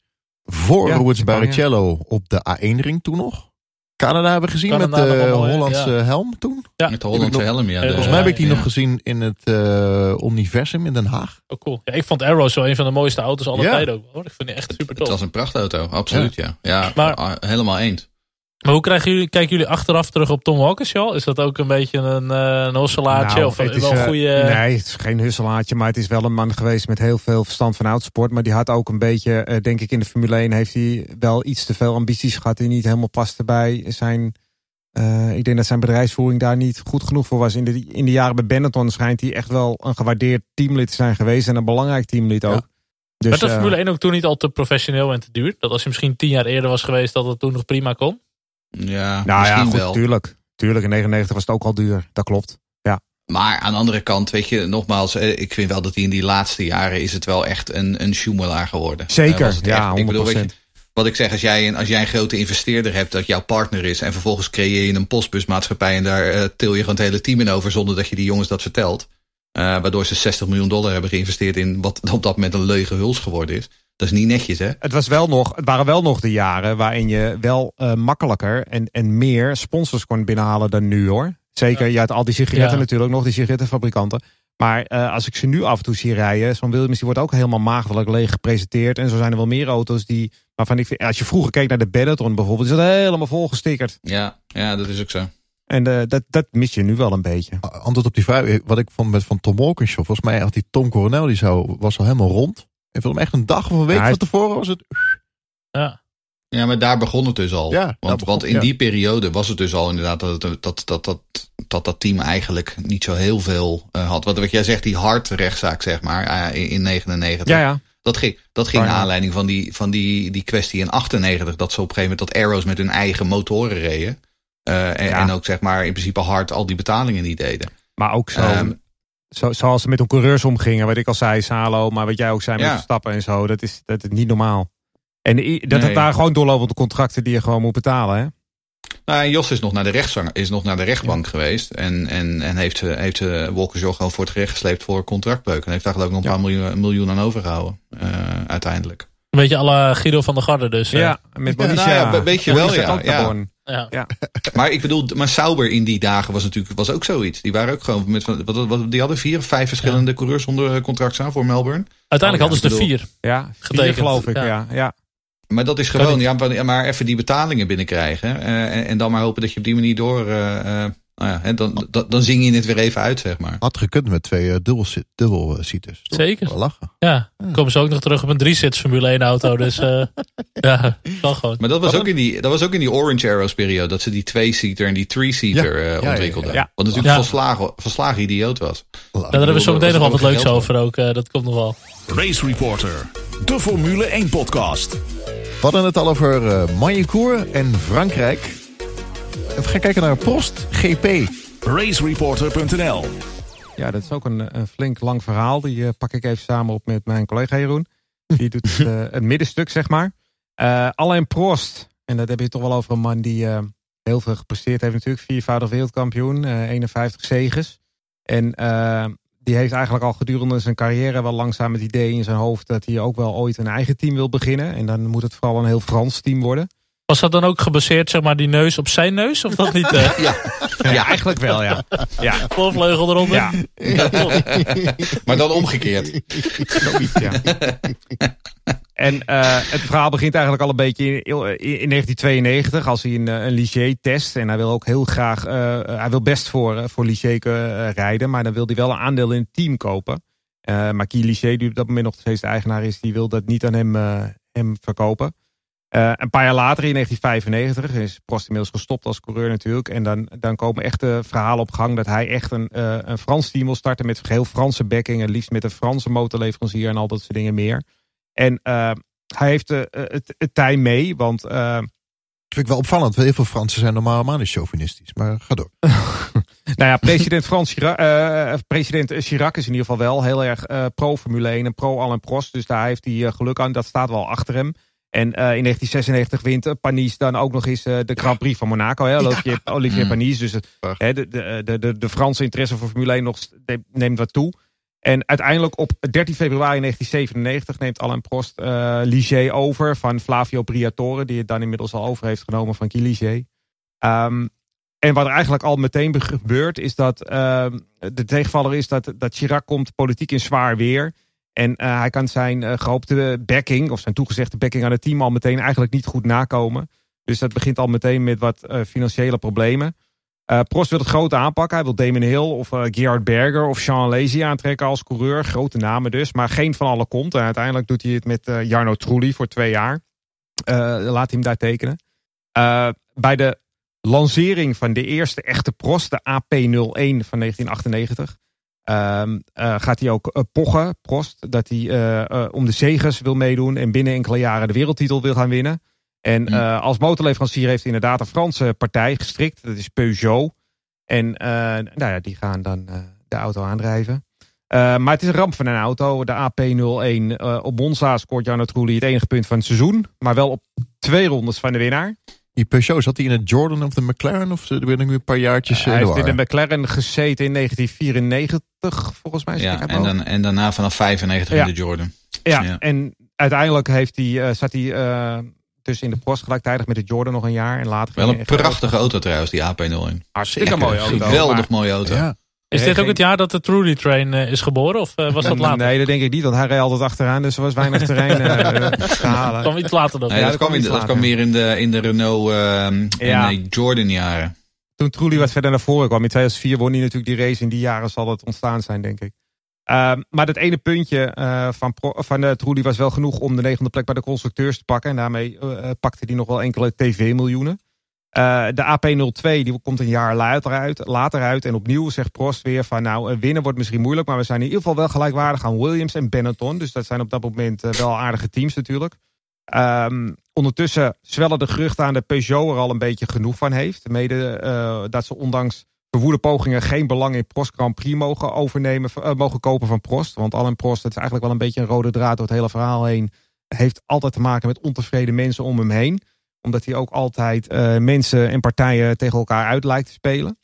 Voor Ja, Rubens. Barrichello op de A1-ring toen nog. Canada hebben we gezien Canada met de Hollandse ja. helm toen. Ja, Met de Hollandse nog- helm, ja. de- Volgens mij heb ik die ja. nog gezien in het eh, Universum in Den Haag. Oh, cool. Ja, ik vond Arrow zo een van de mooiste auto's aller Ja. tijden ook. Hoor. Ik vind die echt super Het tof. was een prachtauto, absoluut, ja. Ja, Maar- ah, helemaal eens. Maar hoe krijgen jullie, kijken jullie achteraf terug op Tom Walkinshaw? Is dat ook een beetje een, eh een hosselaartje? Nou, of een- wel een eh, goede... Nee, het is geen husselaartje, maar het is wel een man geweest met heel veel verstand van oudsport. Maar die had ook een beetje, eh, denk ik, in de Formule 1 heeft hij wel iets te veel ambities gehad die niet helemaal paste bij zijn. ik denk dat zijn bedrijfsvoering daar niet goed genoeg voor was. In de, in de jaren bij Benetton schijnt hij echt wel een gewaardeerd teamlid te zijn geweest en een belangrijk teamlid ook. Dus, Werd de Formule 1 ook toen niet al te professioneel en te duur? Dat als je misschien tien jaar eerder was geweest, dat het toen nog prima kon? Ja, nou ja, goed, wel. tuurlijk. Tuurlijk, in 99 was het ook al duur. Dat klopt. Maar aan de andere kant, weet je, nogmaals, eh, ik vind wel dat hij in die laatste jaren is het wel echt een, een Schumelaar geworden. Zeker, Eh, het ja, echt. Ik bedoel, je, 100%. wat ik zeg, als jij, een, als jij een grote investeerder hebt dat jouw partner is en vervolgens creëer je een postbusmaatschappij en daar eh, til je gewoon het hele team in over zonder dat je die jongens dat vertelt. Waardoor ze 60 miljoen dollar hebben geïnvesteerd in wat op dat moment een leuge huls geworden is. Dat is niet netjes, hè? Het, was wel nog, het waren wel nog de jaren waarin je wel eh, makkelijker en, en meer sponsors kon binnenhalen dan nu hoor. Zeker, je had al die sigaretten Ja. natuurlijk nog, die sigarettenfabrikanten. Maar eh, als ik ze nu af en toe zie rijden, zo'n Williams die wordt ook helemaal maagdelijk leeg gepresenteerd. En zo zijn er wel meer auto's die, waarvan ik vind, als je vroeger keek naar de Benetton bijvoorbeeld, is dat helemaal volgestickerd. Ja, ja, dat is ook zo. En eh, dat, dat mis je nu wel een beetje. Antwoord op die vraag, wat ik vond met van Tom Walkinshaw. Volgens mij had die Tom Coronel, die zou, was al helemaal rond. En voor hem echt een dag of een week Ja, van tevoren was het. Ja. Ja, maar daar begon het dus al. Ja, want, begon- want in ja. die periode was het dus al inderdaad dat het- dat dat, dat, dat, dat team eigenlijk niet zo heel veel eh, had. Wat, wat jij zegt, die hard rechtszaak, zeg maar, eh, in, in 99. Ja, ja. Dat ging, dat ging naar aanleiding van die, van die, die kwestie in 98. Dat ze op een gegeven moment dat Arrows met hun eigen motoren reden. Eh, en, Ja. en ook zeg maar in principe hard al die betalingen niet deden. Maar ook zo, Ehm, zo, zoals ze met hun coureurs omgingen, wat ik al zei, Salo, maar wat jij ook zei met Ja. Verstappen en zo, dat is, dat is niet normaal. En dat het Nee. waren gewoon doorlopende contracten die je gewoon moet betalen. Hè? Nou, Jos is nog naar de, rechtszang, is nog naar de rechtbank geweest. En, en, en heeft, eh, heeft uh, Walker gewoon voor het gerecht gesleept voor contractbreuk. En heeft daar geloof ik nog een Ja. paar miljoen, miljoen aan overgehouden. eh, uiteindelijk. Een beetje alle Guido van der Garde dus. eh. Ja, met Ja, Bonicia. nou ja, een beetje wel, ja, ja. Maar ik bedoel, maar Sauber in die dagen was natuurlijk was ook zoiets. Die waren ook gewoon met van- wat, wat, die hadden vier of vijf verschillende coureurs onder contract staan voor Melbourne. Uiteindelijk Oh, ja, hadden ze er vier. Ja, vier Getekend, geloof ik. ja. Ja. Ja. Maar dat is gewoon, ja, maar- maar even die betalingen binnenkrijgen. eh, en, en dan maar hopen dat je op die manier door. eh, eh, nou ja, hè, dan, dan, dan zing je het weer even uit, zeg maar. Had gekund met twee uh, dubbel, uh, toch? Zeker. Wel lachen. Ja, komen ze ook nog terug op een drie-sits Formule 1 auto. Dus eh, ja, wel gewoon. Maar dat was, ook in die, dat was ook in die Orange Arrows periode. Dat ze die twee-seater en die three-seater Ja, eh, ja, ja, ontwikkelden. ja. Wat natuurlijk Ja. volslagen, volslagen idioot was. Ja, daar hebben we zo meteen nog wel wat leuks over ook. eh, dat komt nog wel. Race Reporter, de Formule 1 podcast. We hadden het al over uh, Mayencourt en Frankrijk. Even gaan kijken naar Prost GP. Racereporter.nl ja, dat is ook een, een flink lang verhaal. Die eh, pak ik even samen op met mijn collega Jeroen. Die doet eh, het middenstuk, zeg maar. Eh Alain Prost. En dat heb je toch wel over een man die eh, heel veel gepresteerd heeft natuurlijk. Viervoudig wereldkampioen, eh 51 zeges. En eh, die heeft eigenlijk al gedurende zijn carrière wel langzaam het idee in zijn hoofd dat hij ook wel ooit een eigen team wil beginnen. En dan moet het vooral een heel Frans team worden. Was dat dan ook gebaseerd, zeg maar, die neus op zijn neus? Of dat niet? eh Ja, Ja, eigenlijk wel, ja. Ja, voorvleugel eronder? ja. Ja, top. maar dan omgekeerd. Zoiets, ja. En eh, het verhaal begint eigenlijk al een beetje in, in 1992 als hij een, eh, een Ligier test. En hij wil ook heel graag, eh, hij wil best voor, eh, voor Ligier rijden. Maar dan wil hij wel een aandeel in het team kopen. Eh maar Guy Ligier, die op dat moment nog steeds de eigenaar is, die wil dat niet aan hem, eh, hem verkopen. Eh, een paar jaar later, in 1995, is Prost inmiddels gestopt als coureur natuurlijk. En dan, dan komen echt de verhalen op gang dat hij echt een, eh, een Frans team wil starten met geheel Franse backing. En liefst met een Franse motorleverancier en al dat soort dingen meer. En uh, hij heeft het, het tij mee, want... Uh, vind ik wel opvallend. Heel veel Fransen zijn normaal helemaal niet chauvinistisch. Maar ga door. Nou ja, president Frans Chirac, uh, president Chirac is in ieder geval wel heel erg uh, pro Formule 1 en pro Alain Prost. Dus daar heeft hij geluk aan. Dat staat wel achter hem. En in 1996 wint Panis dan ook nog eens de Grand Prix van Monaco. Hè? Olivier, ja. Olivier mm. Panis. Dus hè, de, de, de, de Franse interesse voor Formule 1 nog, neemt wat toe. En uiteindelijk op 13 februari 1997 neemt Alain Prost uh, Ligier over van Flavio Briatore. Die het dan inmiddels al over heeft genomen van Guy Ligier. Um, en wat er eigenlijk al meteen gebeurt is dat uh, de tegenvaller is dat, dat Chirac komt politiek in zwaar weer. En uh, hij kan zijn uh, gehoopte backing of zijn toegezegde backing aan het team al meteen eigenlijk niet goed nakomen. Dus dat begint al meteen met wat financiële problemen. Prost wil het grote aanpakken. Hij wil Damon Hill of Gerhard Berger of Sean Lazy aantrekken als coureur. Grote namen dus. Maar geen van allen komt. En uiteindelijk doet hij het met Jarno Trulli voor twee jaar. laat hem daar tekenen. bij de lancering van de eerste echte Prost, de AP01 van 1998. Uh, uh, gaat hij ook uh, pochen, Prost, dat hij uh, om de zegens wil meedoen en binnen enkele jaren de wereldtitel wil gaan winnen. En mm. als motorleverancier heeft hij inderdaad een Franse partij gestrikt, dat is Peugeot. En nou ja, die gaan dan de auto aandrijven. maar het is een ramp van een auto. De AP01 op Monza scoort Jarno Trulli het enige punt van het seizoen. Maar wel op twee rondes van de winnaar. Die Peugeot, zat hij in het Jordan of de McLaren? Of ben ik nu een paar jaartjes Hij heeft in de McLaren gezeten in 1994, volgens mij. Ja, en, dan, en daarna vanaf 95 in de Jordan. Ja, ja, en uiteindelijk heeft hij, uh, zat hij uh, dus in de Prost gelijktijdig met de Jordan nog een jaar. En later Wel een prachtige auto trouwens, die AP01. Hartstikke mooie auto. Geweldig mooie auto. Ja. Is dit ook het jaar dat de Truly Train uh, is geboren? Of uh, was dat later? Nee, dat denk ik niet. Want hij reed altijd achteraan. Dus er was weinig terrein uh, te halen. kwam iets later dan. Nee, ja, dat, kwam, in, dat kwam meer in de, in de Renault uh, ja. in de Jordan jaren. Toen Truly wat verder naar voren kwam. In 2004 won hij natuurlijk die race. In die jaren zal het ontstaan zijn, denk ik. Uh, maar dat ene puntje uh, van, van uh, Trulli was wel genoeg om de negende plek bij de constructeurs te pakken. En daarmee pakte hij nog wel enkele tv-miljoenen. Uh, de AP02 die komt een jaar later uit, later uit. En opnieuw zegt Prost weer van nou, winnen wordt misschien moeilijk. Maar we zijn in ieder geval wel gelijkwaardig aan Williams en Benetton. Dus dat zijn op dat moment uh, wel aardige teams natuurlijk. Um, ondertussen zwellen de geruchten aan de Peugeot er al een beetje genoeg van heeft. Mede uh, dat ze ondanks verwoede pogingen geen belang in Prost Grand Prix mogen overnemen, mogen kopen van Prost. Want Alain Prost, dat is eigenlijk wel een beetje een rode draad door het hele verhaal heen. Heeft altijd te maken met ontevreden mensen om hem heen omdat hij ook altijd uh, mensen en partijen tegen elkaar uit lijkt te spelen.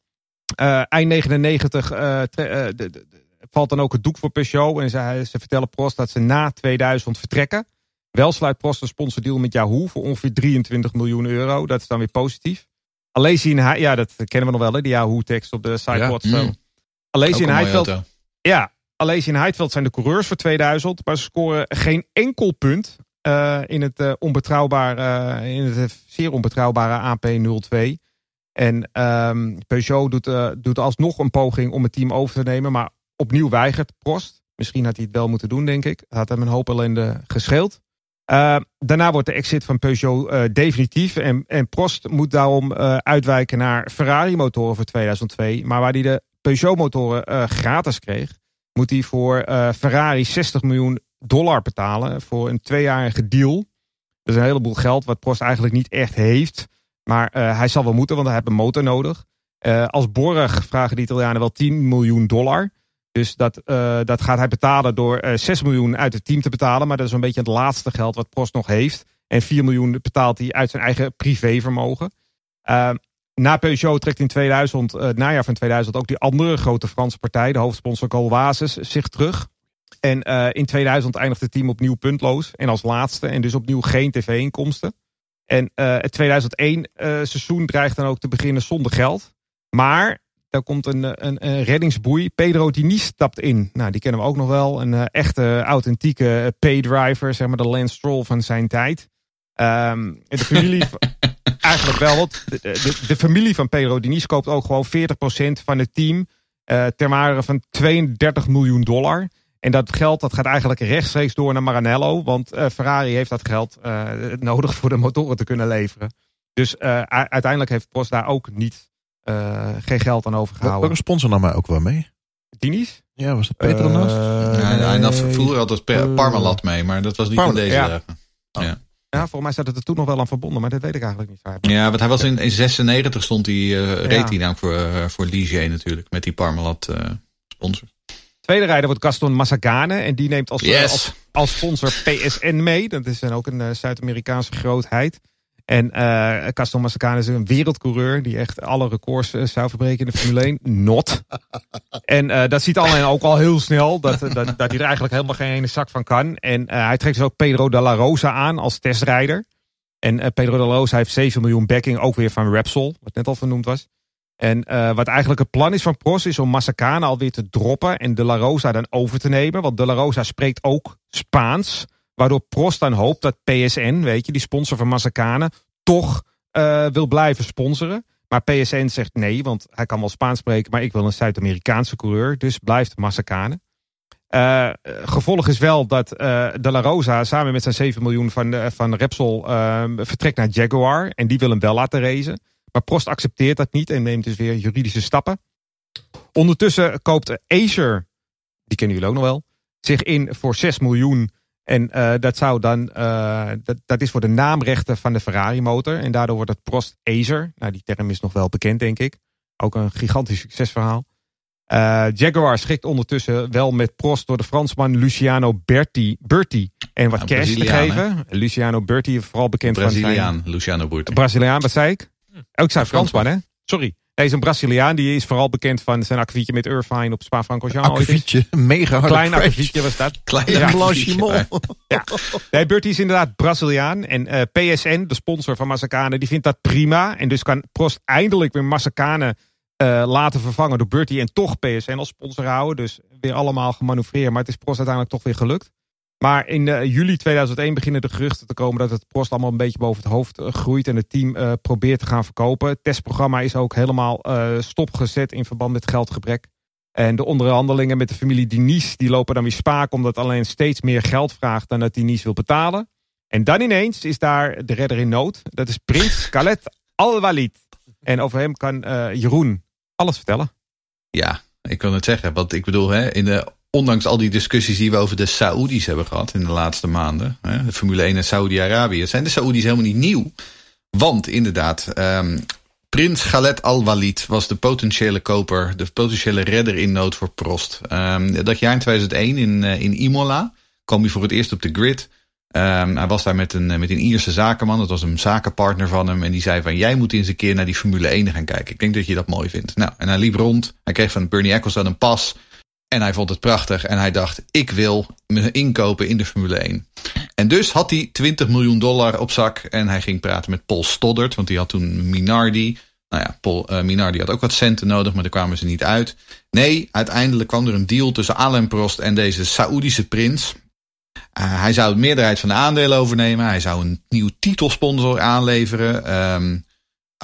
Uh, eind 99 uh, de, de, valt dan ook het doek voor Peugeot. En ze, ze vertellen Prost dat ze na 2000 vertrekken. Wel sluit Prost een sponsordeal met Yahoo voor ongeveer 23 miljoen euro. Dat is dan weer positief. Alesi in ja, dat kennen we nog wel, hè, die Yahoo-tekst op de site. Ja. Mm. In Heidveld. Ja, Alesi in Heidveld zijn de coureurs voor 2000. Maar ze scoren geen enkel punt uh, in het uh, onbetrouwbare, uh, in het zeer onbetrouwbare AP02. En um, Peugeot doet, doet alsnog een poging om het team over te nemen, maar opnieuw weigert Prost. Misschien had hij het wel moeten doen, denk ik. Had hem een hoop ellende gescheeld. daarna wordt de exit van Peugeot definitief. En, en Prost moet daarom uitwijken naar Ferrari-motoren voor 2002. Maar waar hij de Peugeot-motoren gratis kreeg, moet hij voor Ferrari 60 miljoen dollar betalen voor een tweejarige deal. Dat is een heleboel geld wat Prost eigenlijk niet echt heeft. Maar uh, hij zal wel moeten, want hij heeft een motor nodig. Uh, als borg vragen de Italianen wel 10 miljoen dollar. Dus dat, uh, dat gaat hij betalen door 6 miljoen uit het team te betalen. Maar dat is een beetje het laatste geld wat Prost nog heeft. En 4 miljoen betaalt hij uit zijn eigen privévermogen. na Peugeot trekt in 2000, het najaar van 2000 ook die andere grote Franse partij, de hoofdsponsor Colwasis, zich terug. En uh, in 2000 eindigt het team opnieuw puntloos. En als laatste. En dus opnieuw geen tv-inkomsten. En uh, het 2001 uh, seizoen dreigt dan ook te beginnen zonder geld. Maar daar komt een, een, een reddingsboei. Pedro Diniz stapt in. Nou, die kennen we ook nog wel. Een echte authentieke paydriver. Zeg maar de Lance Stroll van zijn tijd. Um, de familie... eigenlijk wel. Wat, de, de, de, familie van Pedro Diniz koopt ook gewoon 40% van het team. ter waarde van 32 miljoen dollar. En dat geld dat gaat eigenlijk rechtstreeks door naar Maranello. Want uh, Ferrari heeft dat geld uh, nodig voor de motoren te kunnen leveren. Dus uh, uiteindelijk heeft Prost daar ook niet, geen geld aan overgehouden. Welke sponsor nam hij ook wel mee? Dini's? Ja, was het Petronas? ja, hij nam vroeger altijd Parmalat mee, maar dat was niet Parma, in deze ja. Oh. ja. Ja, volgens mij staat het er toen nog wel aan verbonden, maar dat weet ik eigenlijk niet. Waar. Ja, want hij was in, in 96 stond hij, uh, reed Ja. hij nou voor, eh, voor Ligier natuurlijk. Met die Parmalat eh sponsor. Tweede rijder wordt Gaston Massagane. En die neemt als, Yes. als, als sponsor PSN mee. Dat is dan ook een eh, Zuid-Amerikaanse grootheid. En eh Gaston Massagane is een wereldcoureur. Die echt alle records eh, zou verbreken in de Formule 1. Not. En eh, dat ziet alleen ook al heel snel. Dat, dat, dat hij er eigenlijk helemaal geen ene zak van kan. En eh, hij trekt dus ook Pedro de la Rosa aan als testrijder. En eh, Pedro de la Rosa heeft 7 miljoen backing. Ook weer van Repsol. Wat net al vernoemd was. En eh, wat eigenlijk het plan is van Prost is om Massacane alweer te droppen en De La Rosa dan over te nemen. Want De La Rosa spreekt ook Spaans. Waardoor Prost dan hoopt dat PSN, weet je, die sponsor van Massacane, toch eh, wil blijven sponsoren. Maar PSN zegt nee, want hij kan wel Spaans spreken, maar ik wil een Zuid-Amerikaanse coureur. Dus blijft Massacane. Eh, gevolg is wel dat eh, De La Rosa samen met zijn 7 miljoen van, van Repsol eh, vertrekt naar Jaguar. En die wil hem wel laten racen. Maar Prost accepteert dat niet en neemt dus weer juridische stappen. Ondertussen koopt Acer, die kennen jullie ook nog wel, zich in voor 6 miljoen. En eh, dat zou dan, eh, dat, dat is voor de naamrechten van de Ferrari motor. En daardoor wordt het Prost Acer. Nou, die term is nog wel bekend, denk ik. Ook een gigantisch succesverhaal. Eh, Jaguar schikt ondertussen wel met Prost door de Fransman Luciano Berti, Berti en wat Ja, cash te Braziliaan, geven. Luciano Berti, vooral bekend van zijn... Braziliaan, Luciano Burti. Braziliaan, wat zei ik? Ook zijn Fransman. Hè? Sorry. Deze een Braziliaan, die is vooral bekend van zijn akkefietje met Irvine op Spa-Francorchamps. Akkefietje, mega harde Klein akkefietje was dat. Kleine Ja. Blanchiment. Ja. Nee, Bertie is inderdaad Braziliaan. En eh, PSN, de sponsor van Massacane, die vindt dat prima. En dus kan Prost eindelijk weer Massacane eh, laten vervangen door Bertie. En toch PSN als sponsor houden. Dus weer allemaal gemanoeuvreerd. Maar het is Prost uiteindelijk toch weer gelukt. Maar in eh, juli 2001 beginnen de geruchten te komen dat het Prost allemaal een beetje boven het hoofd eh, groeit. En het team eh, probeert te gaan verkopen. Het testprogramma is ook helemaal stopgezet in verband met geldgebrek. En de onderhandelingen met de familie Diniz die lopen dan weer spaak. Omdat alleen steeds meer geld vraagt dan dat Diniz wil betalen. En dan ineens is daar de redder in nood. Dat is prins Khaled Al-Walid. En over hem kan Jeroen alles vertellen. Ja, ik wil het zeggen. Want ik bedoel, hè, in de, ondanks al die discussies die we over de Saoedi's hebben gehad in de laatste maanden. Hè, de Formule 1 en Saudi-Arabië. Zijn de Saoedi's helemaal niet nieuw. Want inderdaad, ehm, Prins Khaled Al-Walid was de potentiële koper. De potentiële redder in nood voor Prost. Ehm, dat jaar in 2001 in, eh, in Imola kwam hij voor het eerst op de grid. Ehm, hij was daar met een, met een Ierse zakenman. Dat was een zakenpartner van hem. En die zei van, jij moet eens een keer naar die Formule 1 gaan kijken. Ik denk dat je dat mooi vindt. Nou, en hij liep rond. Hij kreeg van Bernie Ecclestone een pas. En hij vond het prachtig. En hij dacht, ik wil me inkopen in de Formule 1. En dus had hij 20 miljoen dollar op zak. En hij ging praten met Paul Stoddard. Want die had toen Minardi. Nou ja, Paul eh, Minardi had ook wat centen nodig. Maar daar kwamen ze niet uit. Nee, uiteindelijk kwam er een deal tussen Alain Prost en deze Saoedische prins. Uh, hij zou de meerderheid van de aandelen overnemen. Hij zou een nieuw titelsponsor aanleveren. Um,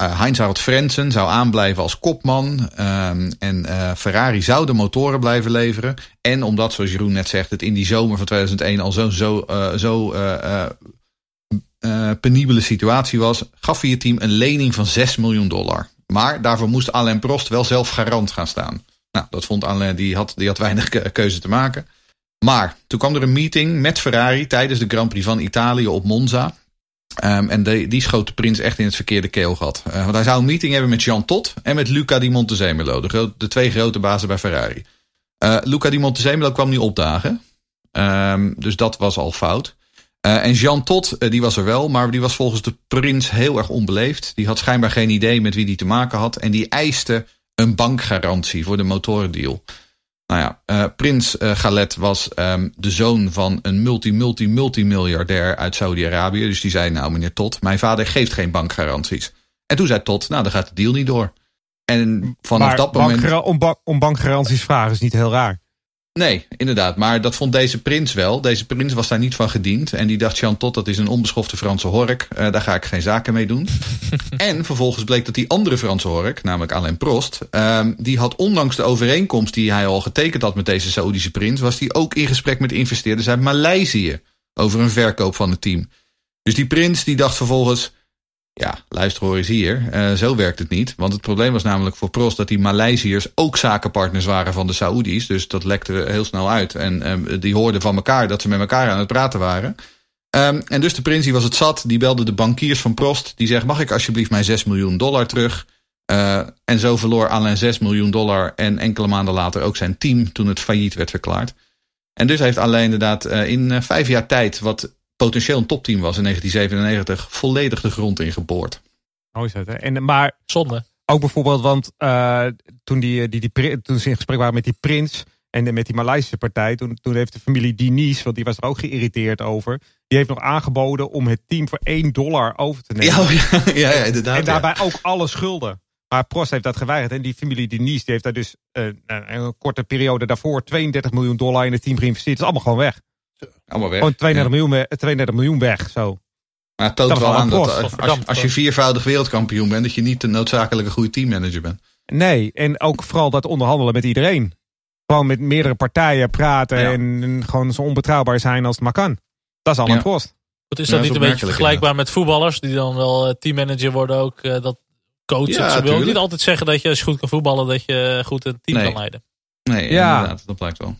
uh, Heinz-Harald Frentzen zou aanblijven als kopman. Um, en uh, Ferrari zou de motoren blijven leveren. En omdat, zoals Jeroen net zegt, het in die zomer van 2001 al zo'n zo, zo, zo penibele situatie was, gaf hij het team een lening van 6 miljoen dollar. Maar daarvoor moest Alain Prost wel zelf garant gaan staan. Nou, dat vond Alain, die had, die had weinig keuze te maken. Maar toen kwam er een meeting met Ferrari tijdens de Grand Prix van Italië op Monza. Um, en de, die schoot de prins echt in het verkeerde keelgat. Uh, want hij zou een meeting hebben met Jean Todt en met Luca di Montezemolo. De, de twee grote bazen bij Ferrari. Uh, Luca di Montezemolo kwam niet opdagen. Um, dus dat was al fout. Uh, en Jean Todt, die was er wel, maar die was volgens de prins heel erg onbeleefd. Die had schijnbaar geen idee met wie die te maken had. En die eiste een bankgarantie voor de motorendeal. Nou ja, uh, prins uh, Khaled was um, de zoon van een multi-multi-multimiljardair uit Saudi-Arabië. Dus die zei, nou meneer Tot, mijn vader geeft geen bankgaranties. En toen zei Tot, nou dan gaat de deal niet door. En vanaf maar dat moment... Bankgara om, ba om bankgaranties vragen is niet heel raar. Nee, inderdaad. Maar dat vond deze prins wel. Deze prins was daar niet van gediend. En die dacht, Jean Tot, dat is een onbeschofte Franse hork. Uh, daar ga ik geen zaken mee doen. en vervolgens bleek dat die andere Franse hork, namelijk Alain Prost... Uh, die had ondanks de overeenkomst die hij al getekend had met deze Saoedische prins... was die ook in gesprek met investeerders uit Maleisië... over een verkoop van het team. Dus die prins die dacht vervolgens... Ja, luister hoor eens hier. Uh, zo werkt het niet. Want het probleem was namelijk voor Prost dat die Maleisiërs ook zakenpartners waren van de Saoedi's. Dus dat lekte heel snel uit. En uh, die hoorden van elkaar dat ze met elkaar aan het praten waren. Um, en dus de prins was het zat. Die belde de bankiers van Prost. Die zegt, mag ik alsjeblieft mijn 6 miljoen dollar terug? Uh, en zo verloor Alain 6 miljoen dollar. En enkele maanden later ook zijn team toen het failliet werd verklaard. En dus heeft Alain inderdaad uh, in vijf jaar tijd... wat potentieel een topteam was in 1997... volledig de grond ingeboord. Oh is dat, hè? En, maar Zonde. ook bijvoorbeeld, want uh, toen, die, die, die, pri- toen ze in gesprek waren met die prins... en met die Maleisische partij... Toen, toen heeft de familie Diniz, want die was er ook geïrriteerd over... die heeft nog aangeboden om het team voor 1 dollar over te nemen. Ja, oh ja, ja, ja, inderdaad. en daarbij ja. ook alle schulden. Maar Prost heeft dat geweigerd. En die familie Diniz die heeft daar dus uh, een korte periode daarvoor 32 miljoen dollar in het team geïnvesteerd. Dat is allemaal gewoon weg. Allemaal weg. Gewoon 32, ja. miljoen, 32 miljoen weg. Zo. Maar het toont Dat wel aan dat als, als, als je viervoudig wereldkampioen bent, dat je niet de noodzakelijke goede teammanager bent. Nee, en ook vooral dat onderhandelen met iedereen. Gewoon met meerdere partijen praten Ja. en, en gewoon zo onbetrouwbaar zijn als het maar kan. Dat is allemaal Ja. Prost. Het is Ja, dat niet is een beetje vergelijkbaar met voetballers die dan wel eh, teammanager worden ook eh, dat coachen. Ja, Ze wil niet altijd zeggen dat je als je goed kan voetballen dat je goed een team Nee. kan leiden. Nee, Ja. inderdaad, dat blijkt wel.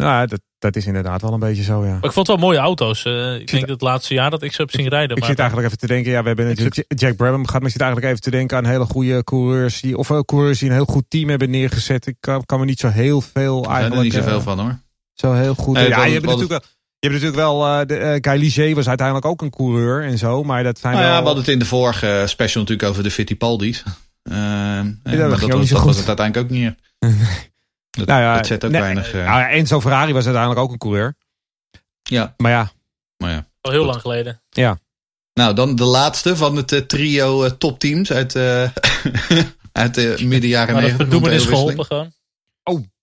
Ja, dat, dat is inderdaad wel een beetje zo, ja. Maar ik vond het wel mooie auto's. Eh, ik zit- denk dat het laatste jaar dat ik ze heb zien rijden. Ik maar zit eigenlijk even te denken, ja, we hebben natuurlijk Jack Brabham gehad, maar ik zit eigenlijk even te denken aan hele goede coureurs die, of eh, coureurs die een heel goed team hebben neergezet. Ik kan, kan me niet zo heel veel Daar zijn er eigenlijk. niet zoveel eh, van hoor. Zo heel goed. Nee, ja, je hebt natuurlijk wel, je hebt natuurlijk wel eh, de, Guy Ligier was uiteindelijk ook een coureur en zo, maar dat zijn Nou ja, wel... we hadden het in de vorige special natuurlijk over de Fittipaldi's. Uh, dat, was, dat was het uiteindelijk ook niet. Dat, Nou ja, dat zet ook nee, weinig. eh, Nou ja, Enzo Ferrari was uiteindelijk ook een coureur. ja, Maar ja, maar ja. al heel lang geleden. Nou, dan de laatste van het eh, trio eh, topteams uit, eh uit de midden jaren Maar dat 90. verdoemen is geholpen gewoon.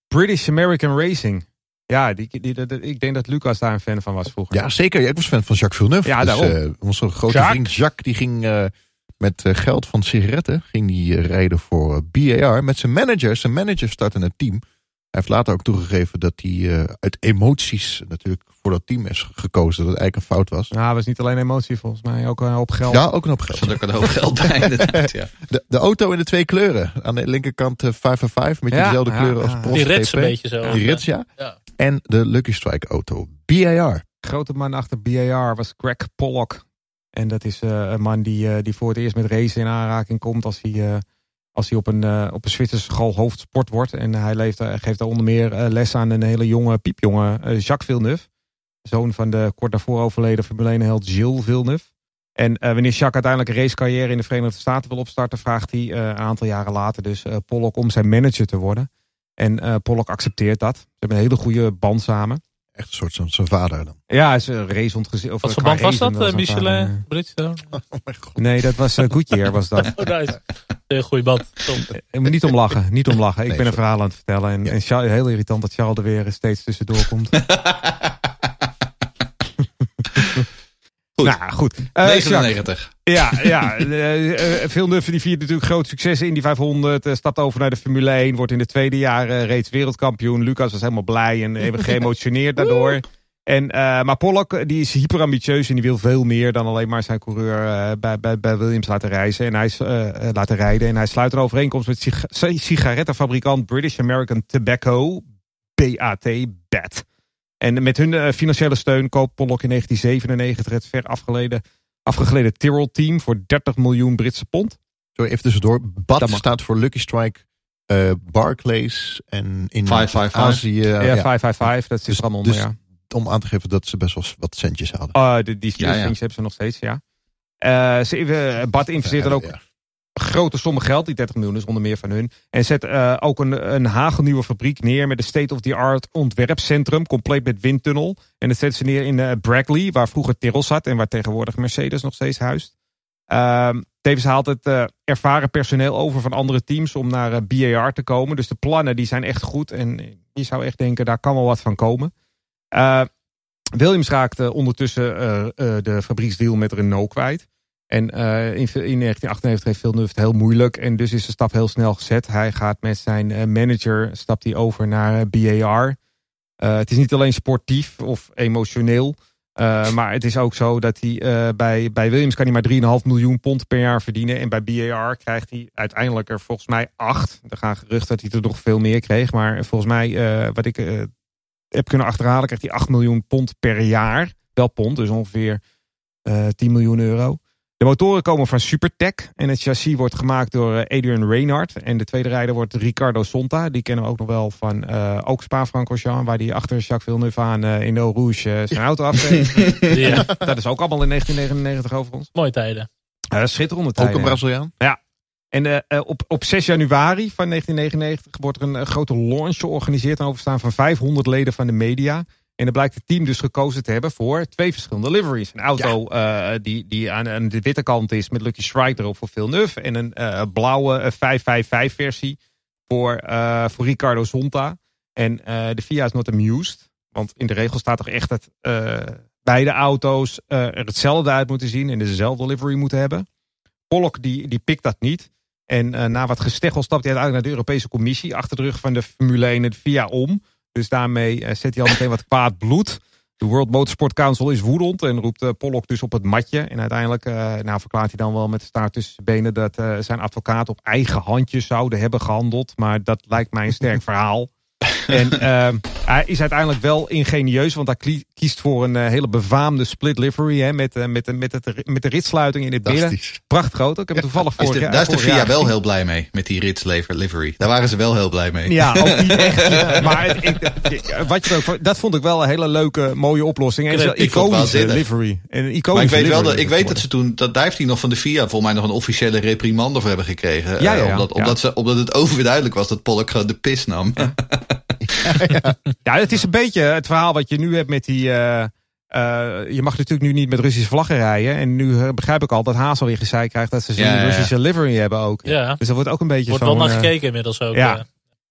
British American Racing. Ja, die, die, die- ik denk dat Lucas daar een fan van was vroeger. Ja, zeker. Ja, ik was fan van Jacques Villeneuve. Ja, dus, daarom. eh, onze grote Jacques. vriend Jacques die ging eh, met geld van sigaretten ging die, rijden voor BAR. Met zijn manager. Zijn manager startte een team. Hij heeft later ook toegegeven dat hij eh, uit emoties natuurlijk voor dat team is gekozen. Dat het eigenlijk een fout was. Nou, was niet alleen emotie volgens mij, ook een hoop geld. Ja, ook een hoop Er geld. zat ook een hoop geld bij inderdaad, ja. De, de auto in de twee kleuren. Aan de linkerkant eh 5 en 5 met Ja, dezelfde ja, kleuren als ja. Prost Die rits GP. een beetje zo. Die rits, ja. Ja. En de Lucky Strike auto. BAR. grote man achter BAR was Greg Pollock. En dat is eh, een man die, eh, die voor het eerst met racen in aanraking komt als hij, eh, als hij op een, eh, op een Zwitserse school hoofdsport wordt. En hij leeft, eh, geeft daar onder meer eh, les aan een hele jonge piepjonge Jacques Villeneuve. Zoon van de kort daarvoor overleden Formule 1 held Gilles Villeneuve. En wanneer Jacques uiteindelijk een racecarrière in de Verenigde Staten wil opstarten, vraagt hij een aantal jaren later dus Pollock om zijn manager te worden. En Pollock accepteert dat. Ze hebben een hele goede band samen. Echt een soort van zijn vader dan. Ja, is een race ontgezien. Wat voor band was dat? was eh, daar, Michelin? Bridgestone? Oh mijn god. eh, Nee, dat was uh, Goodyear was dat. Oh, nice. Een goede band. Eh, niet om lachen, niet om lachen. Ik Nee, ben een sorry. verhaal aan het vertellen. En, Ja. en Charles- heel irritant dat Charles er weer steeds tussendoor komt. Goed. Nou, goed. Eh, Jacques, 99. ja, ja. Uh, Villeneuve die viert natuurlijk groot succes in die 500. eh, stapt over naar de Formule 1. Wordt in de tweede jaar eh, reeds wereldkampioen. Lucas was helemaal blij en even geëmotioneerd daardoor. En, eh, maar Pollock eh, die is hyper ambitieus en die wil veel meer dan alleen maar zijn coureur eh, bij, bij, bij Williams laten reizen. En hij is, eh, eh, laten rijden. En hij sluit een overeenkomst met sig sigarettenfabrikant British American Tobacco, BAT, BAT. En met hun eh, financiële steun koopt Pollock in 1997 het ver afgeleden, afgegleden Tyrrell team voor 30 miljoen Britse pond. Sorry, even tussendoor. BAT staat voor Lucky Strike eh, Barclays. En in 555. Azië. ja, ja, 555, dat is Dus- er allemaal onder, dus- ja. om aan te geven dat ze best wel wat centjes hadden. Oh, die, die Ja, ja. things hebben ze nog steeds, ja. Eh, ze, Bart investeert er ook Ja. Grote sommen geld, die 30 miljoen is onder meer van hun. En zet eh, ook een, een hagelnieuwe fabriek neer met een state-of-the-art ontwerpcentrum, compleet met windtunnel. En dat zetten ze neer in eh, Brackley, waar vroeger Tyrrell zat en waar tegenwoordig Mercedes nog steeds huist. Ehm tevens haalt het eh, ervaren personeel over van andere teams om naar BAR te komen. Dus de plannen die zijn echt goed en je zou echt denken, daar kan wel wat van komen. Williams raakte ondertussen de fabrieksdeal met Renault kwijt. En eh, in, in 1998 heeft Villeneuve het heel moeilijk. En dus is de stap heel snel gezet. Hij gaat met zijn eh, manager stapt hij over naar eh, BAR. Het is niet alleen sportief of emotioneel. maar het is ook zo dat hij bij, bij Williams kan hij maar 3,5 miljoen pond per jaar verdienen. En bij BAR krijgt hij uiteindelijk er volgens mij 8. Er gaan geruchten dat hij er nog veel meer kreeg. Maar volgens mij, wat ik heb kunnen achterhalen, krijgt hij 8 miljoen pond per jaar. Wel pond, dus ongeveer uh, 10 miljoen euro. De motoren komen van Supertech en het chassis wordt gemaakt door Adrian Reynard. En de tweede rijder wordt Ricardo Sonta. Die kennen we ook nog wel van uh, ook Spa-Francorchamps, waar die achter Jacques Villeneuve aan uh, in Eau Rouge zijn auto afgeeft. ja. Dat is ook allemaal in 1999 overigens. Mooie tijden. Uh, schitterende tijden. Ook een Braziliaan? Ja. En uh, op, op 6 januari van 1999 wordt er een, een grote launch georganiseerd. En overstaan van 500 leden van de media. En dan blijkt het team dus gekozen te hebben voor twee verschillende liveries. Een auto ja. uh, die, die aan, aan, de witte kant is met Lucky Strike erop voor Villeneuve. En een uh, blauwe 555 versie voor, uh, voor Ricardo Zonta. En de FIA is not amused. Want in de regel staat toch echt dat beide auto's er hetzelfde uit moeten zien. En dezelfde livery moeten hebben. Pollock die, die pikt dat niet. En na wat gesteggel stapt hij uiteindelijk naar de Europese Commissie. Achter de rug van de Formule 1 en de FIA om. Dus daarmee zet hij al meteen wat kwaad bloed. De World Motorsport Council is woedend en roept uh, Pollock dus op het matje. En uiteindelijk uh, nou verklaart hij dan wel met staart tussen zijn benen... dat zijn advocaat op eigen handjes zouden hebben gehandeld. Maar dat lijkt mij een sterk verhaal. En hij is uiteindelijk wel ingenieus, want hij kiest voor een hele befaamde split livery. Hè, met, met, met, het, met de ritsluiting in het midden. Prachtig auto. Ik heb toevallig jaar. Daar is de VIA wel heel blij mee, met die rits livery. Daar waren ze wel heel blij mee. Ja, ook niet echt. maar het, ik, wat je ook, dat vond ik wel een hele leuke, mooie oplossing. En een iconische livery. En een maar ik weet wel dat, ik weet dat ze toen, dat, daar heeft hij nog van de VIA volgens mij nog een officiële reprimande voor hebben gekregen. Ja, ja, ja, omdat. Omdat, ze, omdat het overduidelijk was dat Pollock de pis nam. Ja. ja, het is een beetje het verhaal wat je nu hebt met die... Uh, uh, je mag natuurlijk nu niet met Russische vlaggen rijden. En nu begrijp ik al dat Haas alweer gezeik krijgt dat ze zo'n ja, Russische ja. livery hebben ook. Ja. Dus dat wordt ook een beetje Wordt wel naar gekeken inmiddels ook. Ja.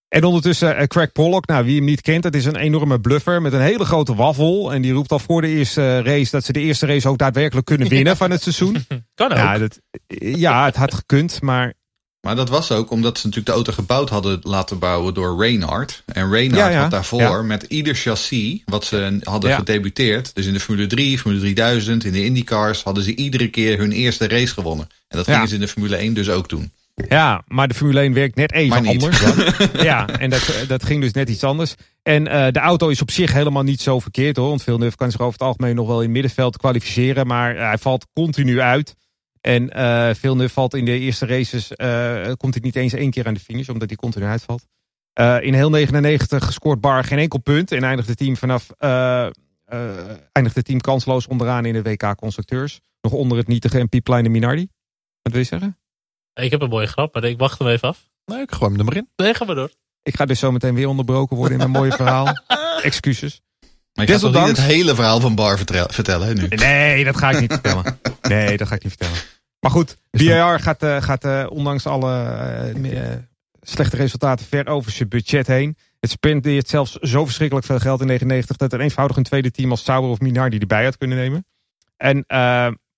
En ondertussen uh, Craig Pollock, nou wie hem niet kent, dat is een enorme bluffer met een hele grote waffel. En die roept al voor de eerste race dat ze de eerste race ook daadwerkelijk kunnen winnen van het seizoen. kan ook. Ja, dat, ja, het had gekund, maar maar dat was ook omdat ze natuurlijk de auto gebouwd hadden laten bouwen door Reynard. En Reynard ja, ja. had daarvoor ja. met ieder chassis wat ze hadden gedebuteerd. Dus in de Formule 3, Formule 3000, in de IndyCars hadden ze iedere keer hun eerste race gewonnen. En dat gingen ze in de Formule 1 dus ook doen. Ja, maar de Formule 1 werkt net even anders. ja, en dat, dat ging dus net iets anders. En uh, de auto is op zich helemaal niet zo verkeerd hoor. Want Villeneuve kan zich over het algemeen nog wel in het middenveld kwalificeren. Maar hij valt continu uit. En uh, Villeneuve valt in de eerste races, uh, komt hij niet eens één keer aan de finish, omdat hij continu uitvalt. Uh, in heel 99 scoort Bar geen enkel punt en eindigt het team vanaf eindigt het team kansloos onderaan in de WK constructeurs. Nog onder het nietige en piepleine Minardi. Wat wil je zeggen? Ik heb een mooie grap, maar ik wacht hem even af. Nee, ik gooi hem er maar in. Nee, ga maar door. Ik ga dus zo meteen weer onderbroken worden in een mooie verhaal. Excuses. Maar je gaat toch niet het hele verhaal van Bar vertellen hè, nu? Nee, dat ga ik niet vertellen. Nee, dat ga ik niet vertellen. Maar goed, BAR gaat, uh, gaat uh, ondanks alle uh, slechte resultaten ver over zijn budget heen. Het spendeert zelfs zo verschrikkelijk veel geld in 99 dat er eenvoudig een tweede team als Sauber of Minardi erbij had kunnen nemen. En,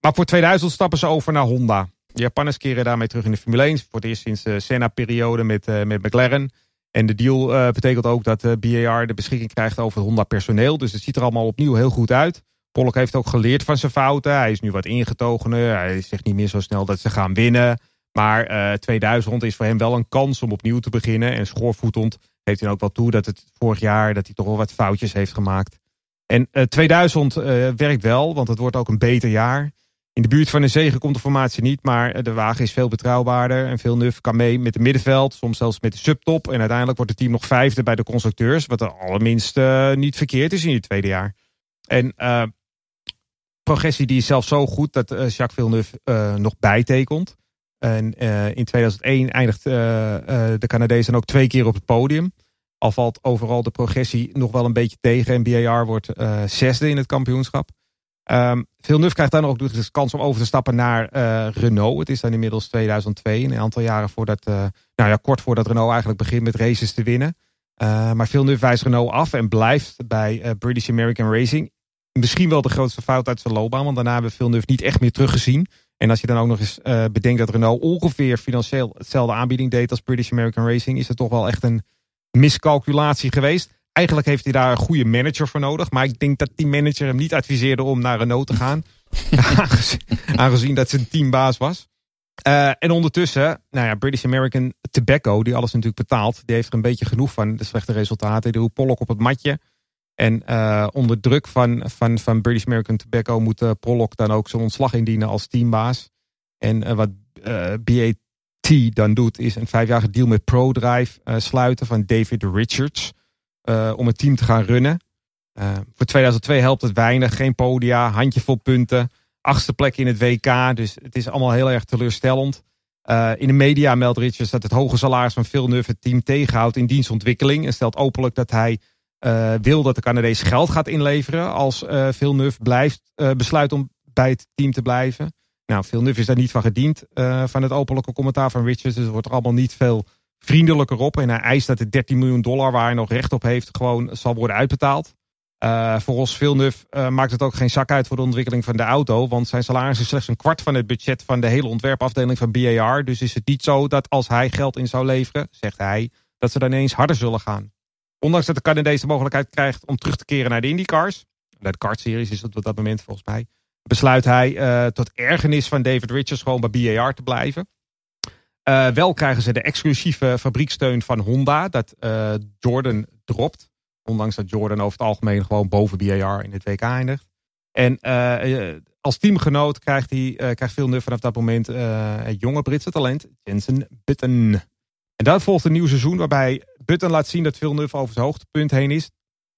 maar voor 2000 stappen ze over naar Honda. De Japanners keren daarmee terug in de Formule 1. Voor het eerst sinds de Senna-periode met, met McLaren. En de deal betekent ook dat BAR de beschikking krijgt over het Honda personeel. Dus het ziet er allemaal opnieuw heel goed uit. Pollock heeft ook geleerd van zijn fouten. Hij is nu wat ingetogener. Hij zegt niet meer zo snel dat ze gaan winnen. Maar uh, 2000 is voor hem wel een kans om opnieuw te beginnen. En schoorvoetend geeft hij ook wel toe dat het vorig jaar dat hij toch wel wat foutjes heeft gemaakt. En uh, 2000 uh, werkt wel, want het wordt ook een beter jaar. In de buurt van een zegen komt de formatie niet, maar de wagen is veel betrouwbaarder. En veel nuf kan mee met het middenveld, soms zelfs met de subtop. En uiteindelijk wordt het team nog vijfde bij de constructeurs, wat er allerminst niet verkeerd is in het tweede jaar. En progressie die is zelfs zo goed dat uh, Jacques Villeneuve uh, nog bijtekent. En uh, in 2001 eindigt de Canadees dan ook twee keer op het podium. Al valt overal de progressie nog wel een beetje tegen. En BAR wordt zesde in het kampioenschap. Um, Villeneuve krijgt dan ook de kans om over te stappen naar Renault. Het is dan inmiddels 2002, een aantal jaren voordat, nou ja, kort voordat Renault eigenlijk begint met races te winnen. maar Villeneuve wijst Renault af en blijft bij British American Racing misschien wel de grootste fout uit zijn loopbaan. Want daarna hebben we Villeneuve niet echt meer teruggezien. En als je dan ook nog eens uh, bedenkt dat Renault ongeveer financieel hetzelfde aanbieding deed als British American Racing, is het toch wel echt een miscalculatie geweest. Eigenlijk heeft hij daar een goede manager voor nodig. Maar ik denk dat die manager hem niet adviseerde om naar Renault te gaan. aangezien dat zijn teambaas was. Uh, en ondertussen, nou ja, British American Tobacco, die alles natuurlijk betaalt, die heeft er een beetje genoeg van de slechte resultaten. Die roept Pollock op het matje. En uh, onder druk van, van, van British American Tobacco moet uh, Prolog dan ook zijn ontslag indienen als teambaas. En uh, wat BAT dan doet is een vijfjarige deal met ProDrive sluiten van David Richards. om het team te gaan runnen. voor 2002 helpt het weinig. Geen podia, handjevol punten. Achtste plek in het WK. Dus het is allemaal heel erg teleurstellend. in de media meldt Richards dat het hoge salaris van Villeneuve het team tegenhoudt in dienstontwikkeling. En stelt openlijk dat hij uh, wil dat de Canadees geld gaat inleveren als uh, Villeneuve blijft, uh, besluit om bij het team te blijven. Nou, Villeneuve is daar niet van gediend van het openlijke commentaar van Richards. Dus er wordt er allemaal niet veel vriendelijker op. En hij eist dat de 13 miljoen dollar waar hij nog recht op heeft gewoon zal worden uitbetaald. voor ons Villeneuve maakt het ook geen zak uit voor de ontwikkeling van de auto. Want zijn salaris is slechts een kwart van het budget van de hele ontwerpafdeling van BAR. Dus is het niet zo dat als hij geld in zou leveren, zegt hij, dat ze dan ineens harder zullen gaan. Ondanks dat de Canadees de mogelijkheid krijgt om terug te keren naar de IndyCars. Bij de kartseries is dat op dat moment volgens mij. Besluit hij uh, tot ergernis van David Richards gewoon bij BAR te blijven. Uh, wel krijgen ze de exclusieve fabrieksteun van Honda. Dat uh, Jordan dropt. Ondanks dat Jordan over het algemeen gewoon boven BAR in het WK eindigt. En als teamgenoot krijgt, hij, krijgt Villeneuve vanaf dat moment het jonge Britse talent Jensen Button. En dan volgt een nieuw seizoen waarbij Button laat zien dat Villeneuve over zijn hoogtepunt heen is.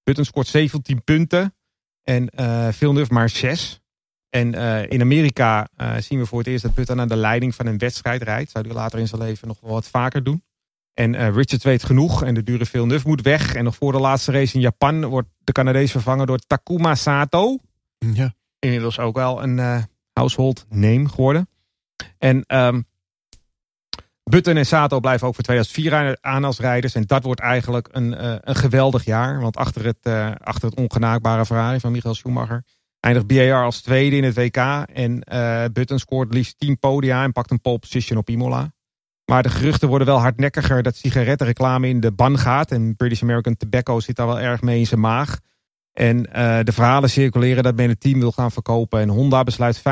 Button scoort 17 punten en uh, Villeneuve maar 6. En uh, in Amerika uh, zien we voor het eerst dat Button aan de leiding van een wedstrijd rijdt. Zou hij later in zijn leven nog wel wat vaker doen. En Richards weet genoeg en de dure Villeneuve moet weg. En nog voor de laatste race in Japan wordt de Canadees vervangen door Takuma Sato. Ja. Inmiddels ook wel een household name geworden. En um, Button en Sato blijven ook voor 2004 aan als rijders. En dat wordt eigenlijk een, uh, een geweldig jaar. Want achter het, uh, achter het ongenaakbare Ferrari van Michael Schumacher... eindigt BAR als tweede in het WK. En uh, Button scoort liefst 10 podia en pakt een pole position op Imola. Maar de geruchten worden wel hardnekkiger dat sigarettenreclame in de ban gaat. En British American Tobacco zit daar wel erg mee in zijn maag. En de verhalen circuleren dat men het team wil gaan verkopen. En Honda besluit 45%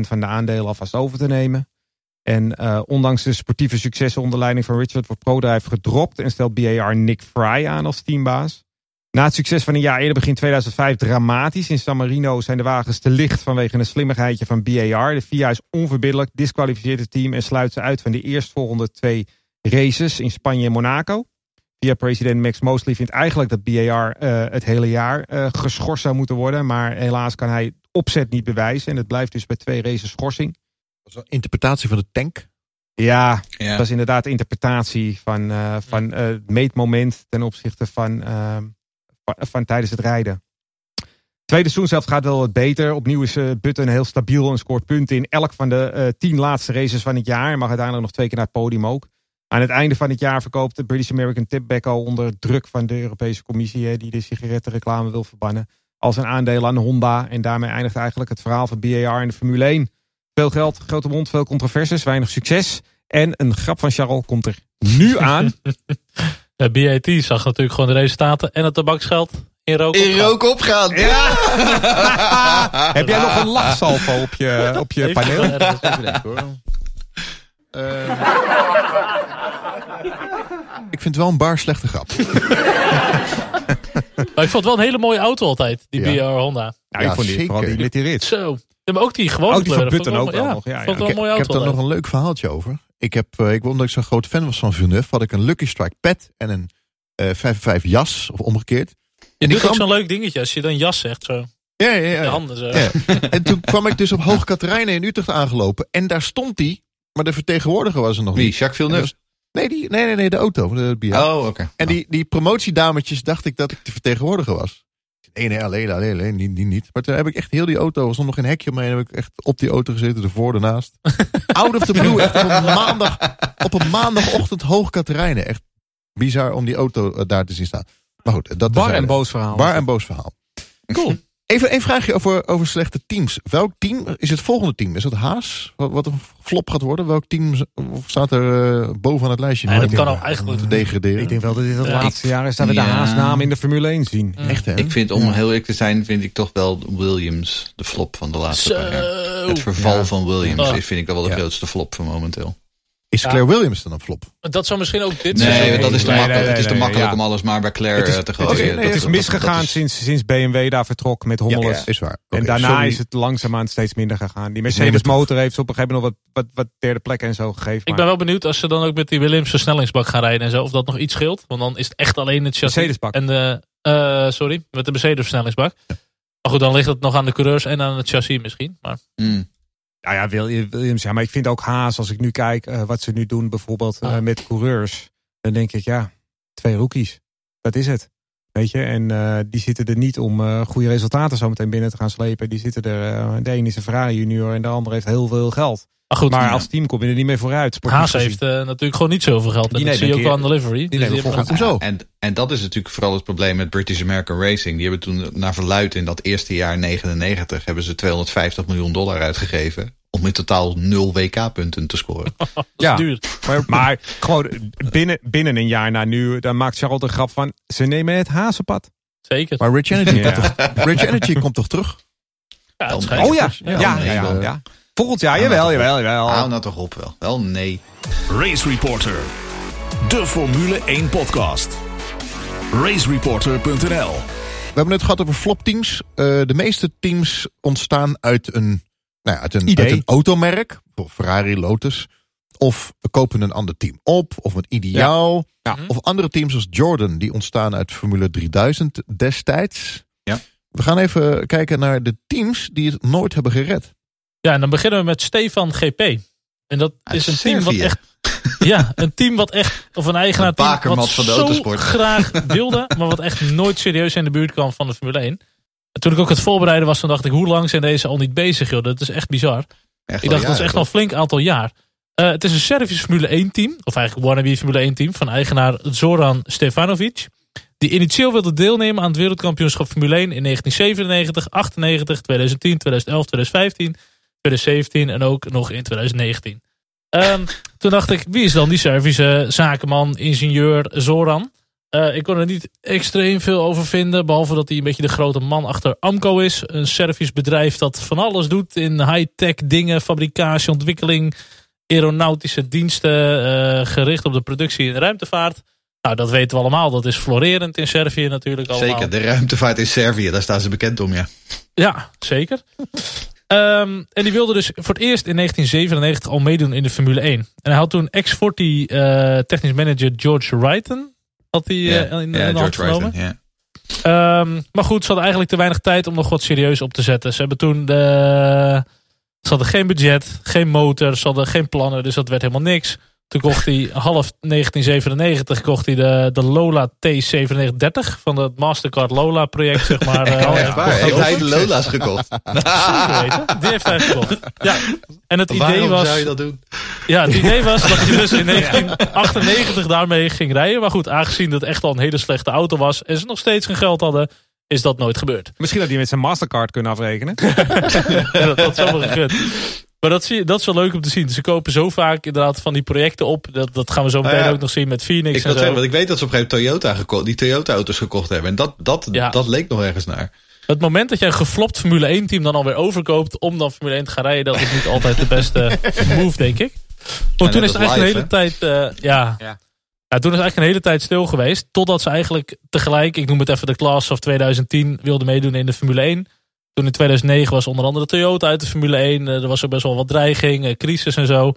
van de aandelen alvast over te nemen. En uh, ondanks de sportieve successen onder leiding van Richard wordt ProDrive gedropt en stelt BAR Nick Fry aan als teambaas. Na het succes van een jaar eerder begin 2005 dramatisch. In San Marino zijn de wagens te licht vanwege een slimmigheidje van BAR. De FIA is onverbiddelijk, disqualificeert het team en sluit ze uit van de eerstvolgende twee races in Spanje en Monaco. FIA-president Max Mosley vindt eigenlijk dat BAR uh, het hele jaar uh, geschorst zou moeten worden. Maar helaas kan hij opzet niet bewijzen en het blijft dus bij twee races schorsing. Een interpretatie van de tank. Ja, ja. dat is inderdaad de interpretatie van, uh, van uh, het meetmoment ten opzichte van, uh, van tijdens het rijden. Tweede seizoen zelf gaat wel wat beter. Opnieuw is Button heel stabiel en scoort punten in elk van de tien laatste races van het jaar. En mag uiteindelijk nog twee keer naar het podium ook. Aan het einde van het jaar verkoopt de British American Tobacco onder druk van de Europese Commissie, die de sigarettenreclame wil verbannen, als een aandeel aan Honda. En daarmee eindigt eigenlijk het verhaal van BAR in de Formule 1. Veel geld, grote mond, veel controversies, weinig succes. En een grap van Charles komt er nu aan. De BAT zag natuurlijk gewoon de resultaten en het tabaksgeld in rook In rook opgaan. Ja. Heb jij nog een lachsalvo op je, op je paneel? Uh, ik vind het wel een bar slechte grap. maar ik vond het wel een hele mooie auto altijd, die ja. BR Honda. Ja, ik vond die, zeker. vooral die met die rit. Zo. Ja, maar ook die gewone ook die van kleuren. Button ook wel ja, nog. Ja, ja. Vond het wel een mooie ik heb er nog een leuk verhaaltje over. Ik heb, uh, ik, omdat ik zo'n groot fan was van Villeneuve, had ik een Lucky Strike pet en een uh, 55 jas, of omgekeerd. Je doet ook zo'n leuk dingetje als je dan jas zegt zo. Ja, ja, ja. De handen zo. Ja. en toen kwam ik dus op Hoog Katerijnen in Utrecht aangelopen. En daar stond hij, maar de vertegenwoordiger was er nog Wie, niet. Jacques Villeneuve? Nee, die, nee, nee, nee, de auto. De, de oh, oké. Okay. En die, die promotiedametjes dacht ik dat ik de vertegenwoordiger was. Nee, nee, alleen, alleen, alleen, niet, niet, niet. Maar toen heb ik echt heel die auto, er stond nog een hekje omheen, heb ik echt op die auto gezeten, ervoor, ernaast. Out of the blue, echt op een, maandag, op een maandagochtend hoog Katerijnen. Echt bizar om die auto uh, daar te zien staan. Maar goed, dat Bar en boos verhaal. Bar en boos verhaal. Cool. Even een vraagje over, over slechte teams. Welk team is het volgende team? Is het Haas? Wat, wat een flop gaat worden? Welk team staat er uh, bovenaan het lijstje? Ja, dat kan al eigenlijk te degraderen. Ik denk wel dat dit het Ja, laatste jaar is dat we de haasnaam in de Formule 1 zien. Echt hè? Ik vind, om heel eerlijk te zijn, vind ik toch wel Williams de flop van de laatste Zo. paar jaar. Het verval Ja. van Williams Oh. is, vind ik wel de Ja. grootste flop van momenteel. Is Claire Williams dan een flop? Dat zou misschien ook dit Nee, seizoen- dat is te Nee, makkelijk. nee, het is te nee, makkelijk ja. om alles maar bij Claire Het is, eh, te het is, gooien. nee, Dat- het is misgegaan dat is- sinds, sinds BMW daar vertrok met Hommelus. Is waar. En daarna sorry. is het langzaamaan steeds minder gegaan. Die Mercedes het motor heeft ze op een gegeven moment nog wat, wat, wat derde plekken en zo gegeven. Ik maar ben wel benieuwd als ze dan ook met die Williams versnellingsbak gaan rijden en zo. Of dat nog iets scheelt. Want dan is het echt alleen het chassis. Mercedesbak. En de, eh, sorry, met de Mercedes versnellingsbak. Maar goed, dan ligt het nog aan de coureurs en aan het chassis misschien. Maar Mm. Ja, ja, Wil- Williams. Ja, maar ik vind ook Haas, als ik nu kijk eh, wat ze nu doen, bijvoorbeeld eh, Ah. met coureurs. Dan denk ik, ja, twee rookies. Dat is het. Weet je, en eh, die zitten er niet om goede resultaten zo meteen binnen te gaan slepen. Die zitten er, de ene is een Ferrari junior en de andere heeft heel veel geld. Maar goed, maar ja. als team kom je er niet meer vooruit. Haas heeft eh, natuurlijk gewoon niet zoveel geld. En Die dat zie nemen je ook een wel aan de livery. Dus nemen die Hoezo? En, en dat is natuurlijk vooral het probleem met British American Racing. Die hebben toen naar verluid in dat eerste jaar 99 hebben ze 250 miljoen dollar uitgegeven. Om in totaal 0 WK-punten te scoren. Ja. duur. Maar, maar gewoon binnen, binnen een jaar na nu, dan maakt Charles de grap van, ze nemen het hazenpad. Zeker. Maar Rich Energy, Ja. komt toch, Rich Energy komt toch terug? Ja. Oh ja, Ja, ja, nee, ja, ja, ja. Volgend jaar, Ja, jawel, jawel, jawel. Hou nou toch op wel. Wel nee. Race Reporter. De Formule 1 podcast. Racereporter.nl We hebben het gehad over flopteams. Eh de meeste teams ontstaan uit een, nou ja, uit een, Idee. uit een automerk. Bijvoorbeeld Ferrari, Lotus. Of we kopen een ander team op. Of een ideaal. Ja. Of andere teams als Jordan. Die ontstaan uit Formule 3000 destijds. Ja. We gaan even kijken naar de teams die het nooit hebben gered. Ja, en dan beginnen we met Stefan GP. En dat Uit is een team wat echt... Ja, een team wat echt... Of een eigenaar Een team wat van de zo autosport. graag wilde. Maar wat echt nooit serieus in de buurt kwam van de Formule 1. En toen ik ook het voorbereiden was, toen dacht ik... Hoe lang zijn deze al niet bezig, joh? Dat is echt bizar. Echt Ik dacht, dat is echt al een flink aantal jaar. Eh, het is een Servisch Formule 1 team. Of eigenlijk wannabe Formule 1 team. Van eigenaar Zoran Stefanovic. Die initieel wilde deelnemen aan het wereldkampioenschap Formule 1 in 1997, 98, 2010, 2011, 2015, 2017 en ook nog in 2019. Ehm, toen dacht ik, wie is dan die Servische zakenman, ingenieur Zoran? Eh, ik kon er niet extreem veel over vinden. Behalve dat hij een beetje de grote man achter Amco is. Een Servisch bedrijf dat van alles doet in high-tech dingen, fabricatie, ontwikkeling, aeronautische diensten, eh, gericht op de productie in de ruimtevaart. Nou, dat weten we allemaal. Dat is florerend in Servië natuurlijk allemaal. Zeker, de ruimtevaart in Servië, daar staan ze bekend om, ja. Ja, zeker. Ehm, en die wilde dus voor het eerst in 1997 al meedoen in de Formule 1. En hij had toen ex-40 eh, technisch manager George Wrighton had hij, eh, in, in de hand genomen. Ehm, maar goed, ze hadden eigenlijk te weinig tijd om nog wat serieus op te zetten. Ze hebben toen de, ze hadden geen budget, geen motor, ze hadden geen plannen, dus dat werd helemaal niks. Toen kocht hij half 1997 kocht hij de, de Lola T9730 van het Mastercard Lola project, zeg maar. eh, Oh, echt waar? Heeft over. hij de Lola's gekocht? Zeker weten. Die heeft hij gekocht. Ja. En het idee Waarom was. zou je dat doen? Ja, het idee was dat hij dus in 1998 daarmee ging rijden. Maar goed, aangezien dat echt al een hele slechte auto was en ze nog steeds geen geld hadden, is dat nooit gebeurd. Misschien dat die met zijn Mastercard kunnen afrekenen. Ja, dat had zo wel gekund. Maar dat, zie dat is wel leuk om te zien. Ze kopen zo vaak inderdaad van die projecten op. Dat, dat gaan we zo meteen Nou ja, ook nog zien met Phoenix Ik en zo. zeggen, want ik weet dat ze op een gegeven moment Toyota gekocht, die Toyota-auto's gekocht hebben. En dat, dat, Ja. dat leek nog ergens naar. Het moment dat jij een geflopt Formule 1 team dan alweer overkoopt om dan Formule 1 te gaan rijden, dat is niet altijd de beste move, denk ik. Want toen is het eigenlijk een hele tijd, eh, ja. Ja. Ja, toen is eigenlijk een hele tijd stil geweest. Totdat ze eigenlijk tegelijk, ik noem het even de Class of 2010, wilden meedoen in de Formule 1. Toen in 2009 was onder andere Toyota uit de Formule 1. Eh, er was ook best wel wat dreiging, eh, crisis en zo.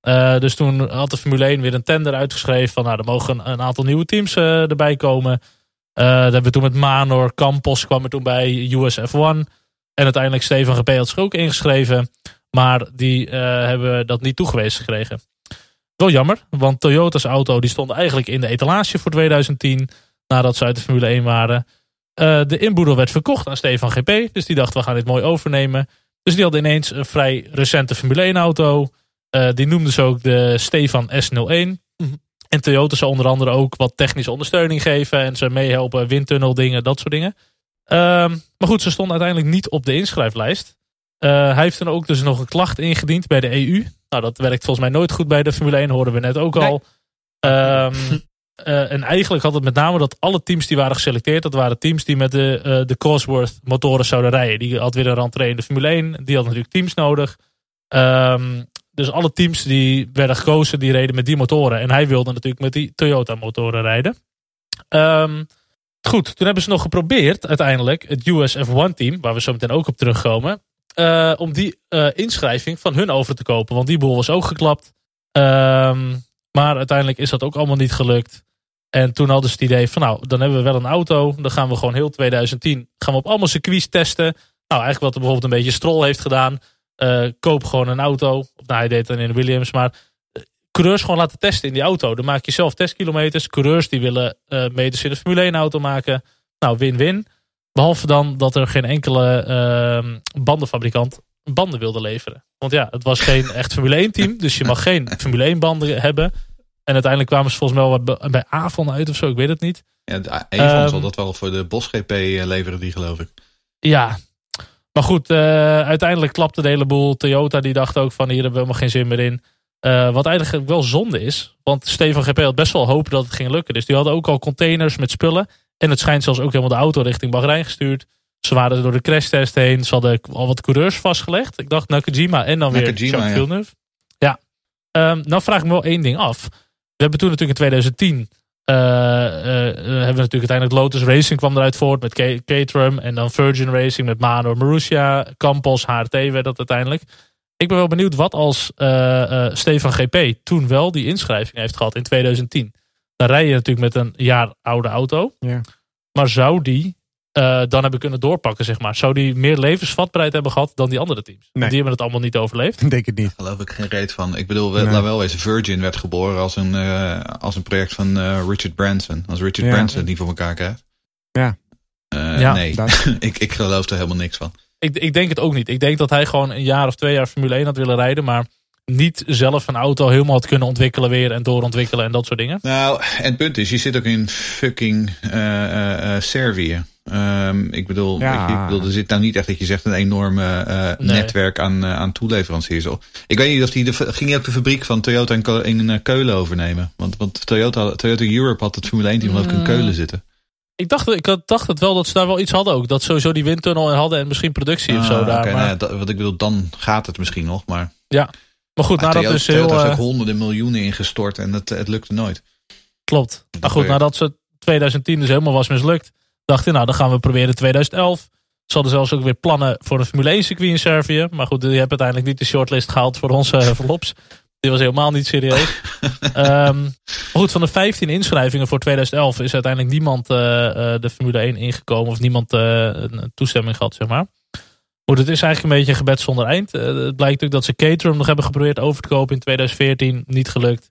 Eh, dus toen had de Formule 1 weer een tender uitgeschreven. Van nou, er mogen een, aantal nieuwe teams erbij komen. Eh dat hebben we toen met Manor, Campos kwam er toen bij, USF1. En uiteindelijk Stefan GP had zich ook ingeschreven. Maar die hebben dat niet toegewezen gekregen. Wel jammer, want Toyota's auto die stond eigenlijk in de etalage voor 2010. Nadat ze uit de Formule 1 waren. Eh, de inboedel werd verkocht aan Stefan GP. Dus die dacht, we gaan dit mooi overnemen. Dus die had ineens een vrij recente Formule 1 auto. Eh, die noemden ze ook de Stefan S01. En Toyota zou onder andere ook wat technische ondersteuning geven. En ze meehelpen, windtunnel dingen, dat soort dingen. Ehm, maar goed, ze stond uiteindelijk niet op de inschrijflijst. Eh, hij heeft dan ook dus nog een klacht ingediend bij de EU. Nou, dat werkt volgens mij nooit goed bij de Formule 1, hoorden we net ook al. Ehm, eh, en eigenlijk had het met name dat alle teams die waren geselecteerd, dat waren teams die met de, eh, de Cosworth motoren zouden rijden. Die had weer een rentree in de Formule 1. Die had natuurlijk teams nodig. Ehm, dus alle teams die werden gekozen, die reden met die motoren. En hij wilde natuurlijk met die Toyota motoren rijden. Ehm, goed, toen hebben ze nog geprobeerd uiteindelijk het US F1 team, waar we zo meteen ook op terugkomen. eh, om die inschrijving van hun over te kopen. Want die boel was ook geklapt. Ehm, maar uiteindelijk is dat ook allemaal niet gelukt. En toen hadden ze het idee van nou, dan hebben we wel een auto. Dan gaan we gewoon heel 2010 gaan we op allemaal circuits testen. Nou, eigenlijk wat er bijvoorbeeld een beetje Stroll heeft gedaan. Eh, koop gewoon een auto. Nou, hij deed dan in de Williams. Maar eh, coureurs gewoon laten testen in die auto. Dan maak je zelf testkilometers. Coureurs die willen meters in de Formule 1 auto maken. Nou, win-win. Behalve dan dat er geen enkele ehm, bandenfabrikant banden wilde leveren. Want ja, het was geen echt Formule 1 team. Dus je mag geen Formule 1 banden hebben. En uiteindelijk kwamen ze volgens mij wel bij- Avon uit of zo. Ik weet het niet. Ja, de Avon Ehm, zal dat wel voor de Bos GP leveren, die geloof ik. Ja, maar goed, eh, uiteindelijk klapte de hele boel. Toyota die dacht ook van hier hebben we helemaal geen zin meer in. Eh, wat eigenlijk wel zonde is. Want Stefan GP had best wel hoop dat het ging lukken. Dus die hadden ook al containers met spullen. En het schijnt zelfs ook helemaal de auto richting Bahrein gestuurd. Ze waren door de crashtest heen. Ze hadden al wat coureurs vastgelegd. Ik dacht Nakajima en dan weer Nakajima, Jacques ja. Villeneuve. Ja. Ehm, nou vraag ik me wel één ding af. We hebben toen natuurlijk in 2010... eh, eh, eh, hebben we natuurlijk uiteindelijk Lotus Racing kwam eruit voort met Ca- Caterham. En dan Virgin Racing met Manor Marussia. Campos, HRT werd dat uiteindelijk. Ik ben wel benieuwd wat als Stefan GP toen wel die inschrijving heeft gehad in 2010. Dan rij je natuurlijk met een jaar oude auto. Ja. Maar zou die eh, dan hebben kunnen doorpakken, zeg maar? Zou die meer levensvatbaarheid hebben gehad dan die andere teams? Want. Die hebben het allemaal niet overleefd. Denk het niet. Daar geloof ik geen reet van. Ik bedoel, we, Nee. laat wel wezen, Virgin werd geboren als een, eh, als een project van eh, Richard Branson. Als Richard Ja. Branson het niet voor elkaar krijgt. Ja. Eh, Ja, nee, ik, ik geloof er helemaal niks van. Ik, ik denk het ook niet. Ik denk dat hij gewoon een jaar of twee jaar Formule 1 had willen rijden. Maar niet zelf een auto helemaal had kunnen ontwikkelen weer. En doorontwikkelen en dat soort dingen. Nou, en het punt is, je zit ook in fucking eh, eh, eh, Servië. Ehm, ik, bedoel, Ja. ik bedoel, er zit nou niet echt dat je zegt een enorme eh, Nee. netwerk aan, eh, aan toeleveranciers. Ik weet niet of die de, ging je ook de fabriek van Toyota in, eh, Keulen overnemen. Want, want Toyota, Toyota Europe had het Formule 1 team ik in Mm. Keulen zitten. Ik dacht, ik had- dacht het wel dat ze daar wel iets hadden ook. Dat ze sowieso die windtunnel in hadden en misschien productie of zo Ah, daar. oké, maar, nou ja, dat- wat ik bedoel, dan gaat het misschien nog. Maar maar goed, nadat Toyota, dus Toyota heel... heeft eh, ook honderden miljoenen ingestort en het, het lukte nooit. Klopt. Maar goed, nadat ze 2010 dus helemaal was mislukt, dacht hij, nou dan gaan we proberen 2011. Ze hadden zelfs ook weer plannen voor een Formule 1 circuit in Servië. Maar goed, die hebben uiteindelijk niet de shortlist gehaald voor onze uh, verlops. Die was helemaal niet serieus. Maar goed, van de 15 inschrijvingen voor 2011 is uiteindelijk niemand eh, eh, de Formule 1 ingekomen. Of niemand eh, een toestemming gehad, zeg maar. Goed, het is eigenlijk een beetje een gebed zonder eind. Eh, het blijkt natuurlijk dat ze Caterham nog hebben geprobeerd over te kopen in 2014. Niet gelukt.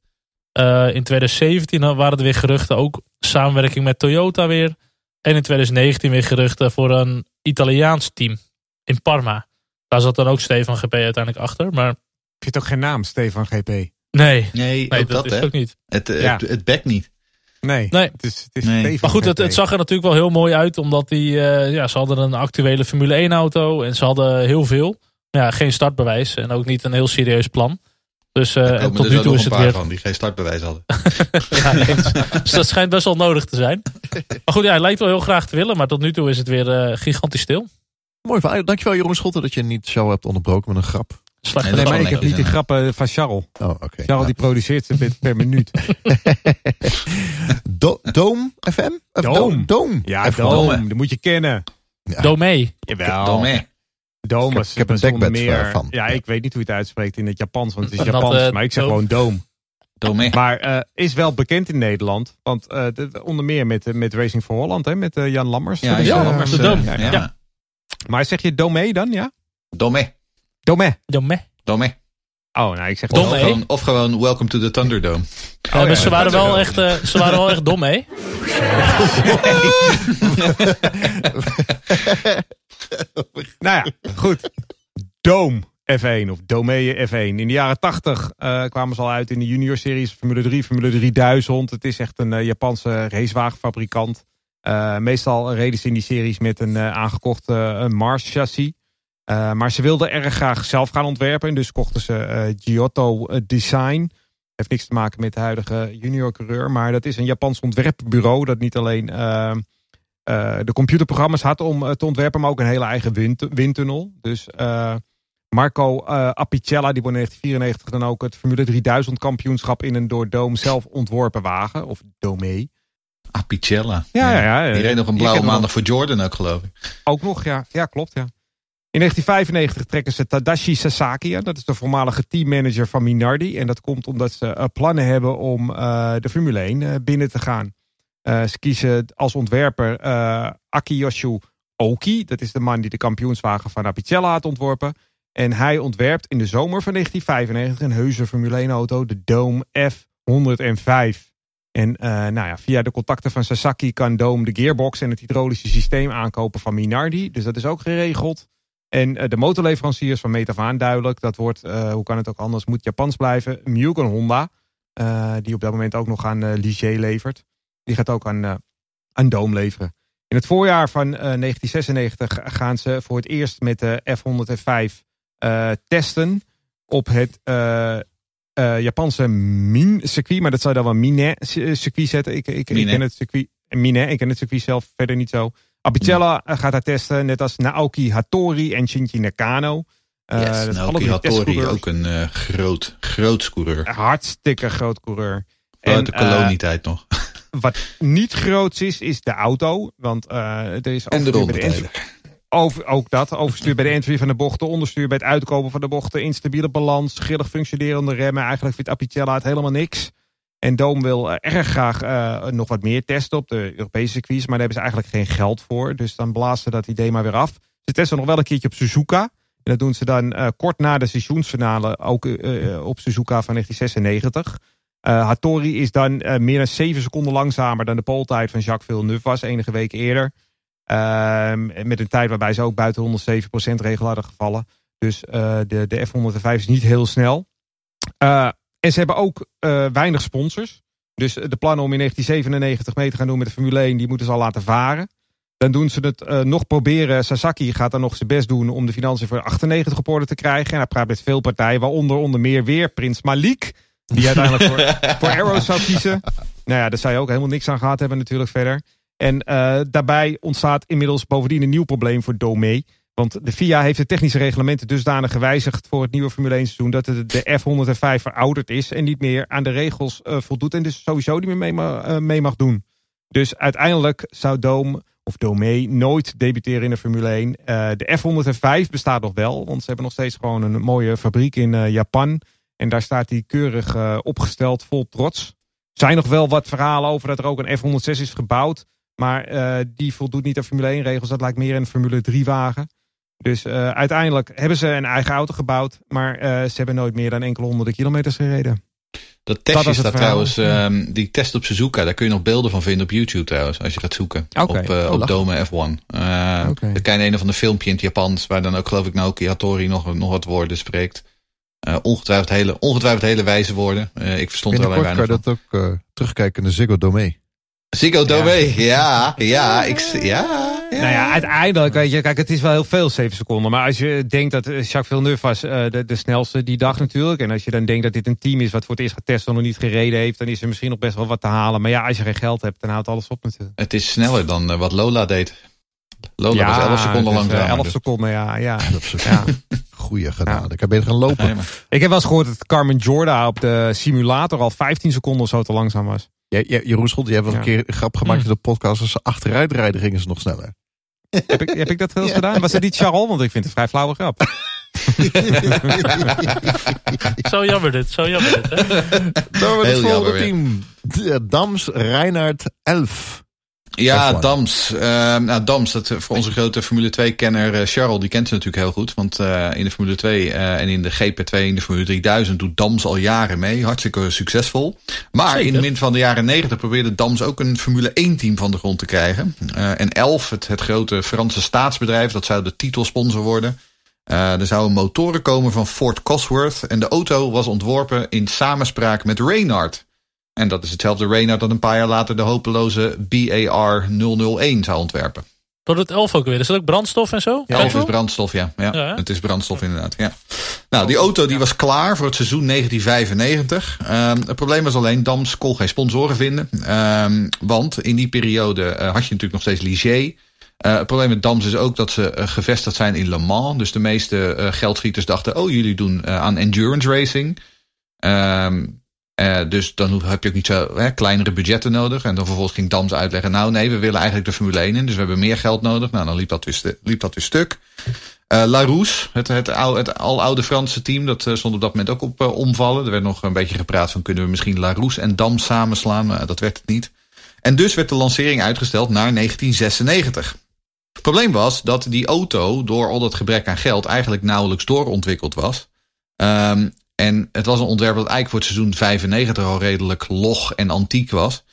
Eh, in 2017 waren er weer geruchten, ook samenwerking met Toyota weer. En in 2019 weer geruchten voor een Italiaans team in Parma. Daar zat dan ook Stefan GP uiteindelijk achter. Maar Ik vind ook geen naam, Stefan GP. nee, Nee, nee ook dat, dat, is ook niet. Het, Ja. het, het bekt niet. Nee, Nee. het is, het is Nee. Maar goed, het zag er natuurlijk wel heel mooi uit. Omdat die, eh, ja, ze hadden een actuele Formule 1 auto. En ze hadden heel veel. Ja, geen startbewijs. En ook niet een heel serieus plan. Dus eh, en tot er nu toe nog is een het paar weer van die geen startbewijs hadden. Ja, dus dat schijnt best wel nodig te zijn. Maar goed, ja, hij lijkt wel heel graag te willen. Maar tot nu toe is het weer eh, gigantisch stil. Mooi verhaal. Dankjewel Jeroen Schotten dat je niet zo hebt onderbroken met een grap. Slecht. Nee, maar ik heb niet die grappen van Charles. Oh, oké. Charles die produceert ze per, per minuut. Do Doom FM? Doom. Doom. Ja, F1. Dome, dat moet je kennen. Ja. Domee. Jawel. Domé. Dome Ik heb- is ik heb een dekbed meer. van. Ja, ik weet niet hoe je het uitspreekt in het Japans, want het is Dat, Japans. eh, maar ik zeg Dome. gewoon Dome. Domé. Maar eh, is wel bekend in Nederland. Want eh, de- de- onder meer met, eh, met Racing for Holland, hè, met eh, Jan Lammers. Ja, ja, eh, Lammers, de eh, Dome. ja. Maar zeg je Dome dan, ja? Domé. Dome. Domee. Domé. Oh, nou, ik zeg Dom, Of, gewoon, of gewoon Welcome to the Thunderdome. Ja, dus ja, ze, waren wel echt, eh, ze waren wel echt dom, hè? Nou ja, goed. Dome F1 of Dome F1. In de jaren 80 eh, kwamen ze al uit in de junior series Formule 3, Formule 3000. Het is echt een eh, Japanse racewagenfabrikant. Eh, meestal reden ze in die series met een aangekocht een Mars chassis. Maar ze wilden erg graag zelf gaan ontwerpen. Dus kochten ze Giotto Design. Heeft niks te maken met de huidige junior coureur. Maar dat is een Japans ontwerpbureau. Dat niet alleen de computerprogramma's had om eh, te ontwerpen. Maar ook een hele eigen wind, windtunnel. Dus eh, Marco Apicella, die won in 1994 dan ook het Formule 3000 kampioenschap in een door Doom zelf ontworpen wagen. Of Domee. Apicella. Ja, ja, ja. Die reed nog een blauwe maandag voor Jordan ook, geloof ik. Ook nog, ja. Ja, klopt, ja. In 1995 trekken ze Tadashi Sasaki aan. Dat is de voormalige teammanager van Minardi. En dat komt omdat ze plannen hebben om uh, de Formule 1 uh, binnen te gaan. Ze kiezen als ontwerper Akiyoshu Oki. Dat is de man die de kampioenswagen van Apicella had ontworpen. En hij ontwerpt in de zomer van 1995 een heuse Formule 1 auto. De Dome F105. En nou ja, via de contacten van Sasaki kan Dome de gearbox en het hydraulische systeem aankopen van Minardi. Dus dat is ook geregeld. En uh, de motorleveranciers van meet af aan duidelijk. Dat wordt, uh, hoe kan het ook anders, moet Japans blijven. Mugen Honda, uh, die op dat moment ook nog aan Ligier levert. Die gaat ook aan, aan Doom leveren. In het voorjaar van 1996 gaan ze voor het eerst met de F-105 testen op het Japanse Min circuit. Maar dat zou dan wel Mine circuit zetten. Ik, ik, ik ken het circuit, Mine, ik ken het circuit zelf verder niet zo. Apicella gaat daar testen, net als Naoki Hattori en Shinji Nakano. Uh, yes, Naoki Hattori, ook een uh, groot, groot coureur. Hartstikke groot coureur. Uit de kolonietijd uh, nog. Wat niet groot is, is de auto. Want er is en de bij over, ook dat, overstuur bij de entry van de bochten, onderstuur bij het uitkomen van de bochten, instabiele balans, grillig functionerende remmen. Eigenlijk vindt Apicella het helemaal niks. En Doom wil erg graag uh, nog wat meer testen op de Europese circuits. Maar daar hebben ze eigenlijk geen geld voor. Dus dan blazen ze dat idee maar weer af. Ze testen nog wel een keertje op Suzuka. En dat doen ze dan uh, kort na de seizoensfinale ook op Suzuka van 1996. Hattori is dan meer dan 7 seconden langzamer dan de poltijd van Jacques Villeneuve was enige weken eerder. Ehm, met een tijd waarbij ze ook buiten 107% regel hadden gevallen. Dus de, de F105 is niet heel snel. En ze hebben ook uh, weinig sponsors. Dus de plannen om in 1997 mee te gaan doen met de Formule 1, die moeten ze al laten varen. Dan doen ze het uh, nog proberen. Sasaki gaat dan nog zijn best doen om de financiën voor 98 op orde te krijgen. En hij praat met veel partijen, waaronder onder meer weer Prins Malik. Die uiteindelijk voor, voor Arrow zou kiezen. Nou ja, daar zou je ook helemaal niks aan gehad hebben natuurlijk verder. En uh, daarbij ontstaat inmiddels bovendien een nieuw probleem voor Domee. Want de FIA heeft de technische reglementen dusdanig gewijzigd voor het nieuwe Formule 1 seizoen dat de F105 verouderd is en niet meer aan de regels uh, voldoet en dus sowieso niet meer mee, uh, mee, mag doen. Dus uiteindelijk zou Dome of Dome nooit debuteren in de Formule 1. Uh, de F105 bestaat nog wel, want ze hebben nog steeds gewoon een mooie fabriek in Japan. En daar staat die keurig opgesteld, vol trots. Er zijn nog wel wat verhalen over dat er ook een F106 is gebouwd. Maar die voldoet niet aan Formule 1 regels. Dat lijkt meer een Formule 3 wagen. Dus uh, uiteindelijk hebben ze een eigen auto gebouwd. Maar ze hebben nooit meer dan enkele honderden kilometers gereden. Dat testje staat trouwens, um, die test op Suzuka, daar kun je nog beelden van vinden op YouTube trouwens, als je gaat zoeken. Okay. Op, uh, oh, op Dome F1. Uh, okay. Dan kan je een of ander filmpje in het Japans, waar dan ook geloof ik Naoki Hattori nog, nog wat woorden spreekt. Uh, ongetwijfeld, hele, ongetwijfeld hele wijze woorden. Uh, ik verstond er alleen weinig kan je dat ook uh, terugkijken in de Ziggo Dome. Ziggo Dome, ja, ja, ja, ik, ja. Ja. Nou ja, uiteindelijk, weet je, kijk, het is wel heel veel, 7 seconden. Maar als je denkt dat Jacques Villeneuve was uh, de, de snelste die dag natuurlijk. En als je dan denkt dat dit een team is wat voor het eerst getest en nog niet gereden heeft. Dan is er misschien nog best wel wat te halen. Maar ja, als je geen geld hebt, dan houdt alles op natuurlijk. Het is sneller dan uh, wat Lola deed. Lola ja, was 11 seconden lang. Uh, 11 seconden, ja. ja. 11 seconden. Ja. Goeie gedaan. Ik heb beter gaan lopen. Nee, ik heb wel eens gehoord dat Carmen Jorda op de simulator al 15 seconden of zo te langzaam was. Ja, ja, Jeroen Schot, je hebt wel een keer een grap gemaakt in de podcast. Als ze achteruit rijden, gingen ze nog sneller. heb, ik, heb ik dat wel eens gedaan? Was het niet Charles? Want ik vind het een vrij flauwe grap. zo jammer dit, zo jammer dit. Hè? Dan het volgende team. Dams Reinhard 11. Ja, Dams. Uh, nou, Dams, dat, voor onze grote Formule 2-kenner uh, Charles, die kent ze natuurlijk heel goed. Want uh, in de Formule 2 uh, en in de GP2 in de Formule 3000 doet Dams al jaren mee. Hartstikke succesvol. Maar Zeker. in de min van de jaren 90 probeerde Dams ook een Formule 1-team van de grond te krijgen. en Elf, het, het grote Franse staatsbedrijf, dat zou de titelsponsor worden. er zouden motoren komen van Ford Cosworth. En de auto was ontworpen in samenspraak met Reynard. En dat is hetzelfde Reynard dat een paar jaar later de hopeloze BAR 001 zou ontwerpen. Wat het elf ook weer? Is dat ook brandstof en zo? Ja, elf is brandstof, ja. ja. ja het is brandstof inderdaad, ja. Nou, die auto die was klaar voor het seizoen 1995. Um, het probleem was alleen, Dams kon geen sponsoren vinden. Um, want in die periode uh, had je natuurlijk nog steeds Ligier. Uh, het probleem met Dams is ook dat ze uh, gevestigd zijn in Le Mans. Dus de meeste geldschieters dachten, oh jullie doen aan endurance racing. Um, dus dan heb je ook niet zo hè, kleinere budgetten nodig. En dan vervolgens ging Dams uitleggen, nou nee, we willen eigenlijk de Formule 1 in. Dus we hebben meer geld nodig. Nou, dan liep dat weer, liep dat weer stuk. Larousse, het, het, aloude Franse team, dat stond op dat moment ook op omvallen. Er werd nog een beetje gepraat van, kunnen we misschien Larousse en Dams samenslaan? Maar dat werd het niet. En dus werd de lancering uitgesteld naar 1996. Het probleem was dat die auto door al dat gebrek aan geld eigenlijk nauwelijks doorontwikkeld was. Um, en het was een ontwerp dat eigenlijk voor het seizoen 95 al redelijk log en antiek was.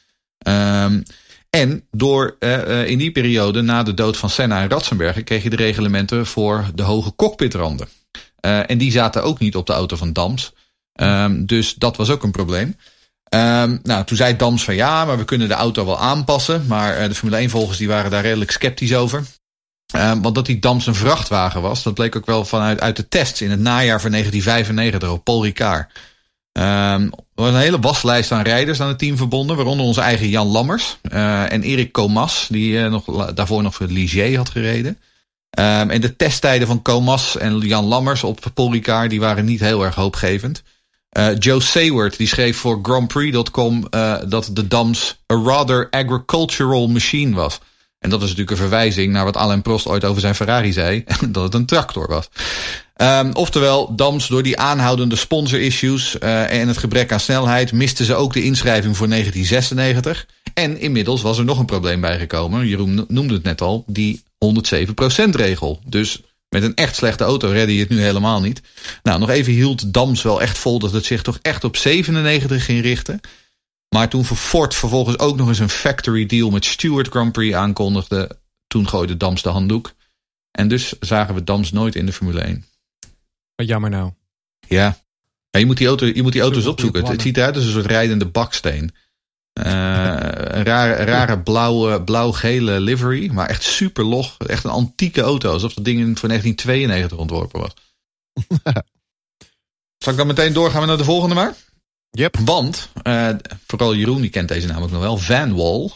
Um, en door uh, in die periode, na de dood van Senna en Ratzenberger, kreeg je de reglementen voor de hoge cockpitranden. Uh, en die zaten ook niet op de auto van Dams. Um, dus dat was ook een probleem. Um, nou, toen zei Dams van ja, maar we kunnen de auto wel aanpassen. Maar de Formule 1 volgers die waren daar redelijk sceptisch over. Um, want dat die Dams een vrachtwagen was, dat bleek ook wel vanuit uit de tests in het najaar van 1995 op Paul Ricard. Um, er was een hele waslijst aan rijders aan het team verbonden, waaronder onze eigen Jan Lammers uh, en Erik Comas, die uh, nog, daarvoor nog voor Ligier had gereden. Um, en de testtijden van Comas en Jan Lammers op Paul Ricard die waren niet heel erg hoopgevend. Uh, Joe Sayward die schreef voor GrandPrix.com dat de Dams a rather agricultural machine was. En dat is natuurlijk een verwijzing naar wat Alain Prost ooit over zijn Ferrari zei. dat het een tractor was. Um, oftewel, Dams door die aanhoudende sponsor issues uh, en het gebrek aan snelheid misten ze ook de inschrijving voor 1996. En inmiddels was er nog een probleem bijgekomen. Jeroen noemde het net al, die 107% regel. Dus met een echt slechte auto redde je het nu helemaal niet. Nou, nog even hield Dams wel echt vol dat het zich toch echt op 97 ging richten. Maar toen Ford vervolgens ook nog eens een factory deal met Stewart Grand Prix aankondigde, toen gooide Dams de handdoek. En dus zagen we Dams nooit in de Formule 1. Wat jammer nou. Ja. ja je, moet die auto, je moet die auto's opzoeken. Het, het ziet eruit als een soort rijdende baksteen. Uh, een rare, rare blauwe, blauw-gele livery. Maar echt super log. Echt een antieke auto. Alsof dat ding voor 1992 ontworpen was. Zal ik dan meteen doorgaan naar de volgende maar? Yep. Want, uh, vooral Jeroen die kent deze naam ook nog wel. Van Wall.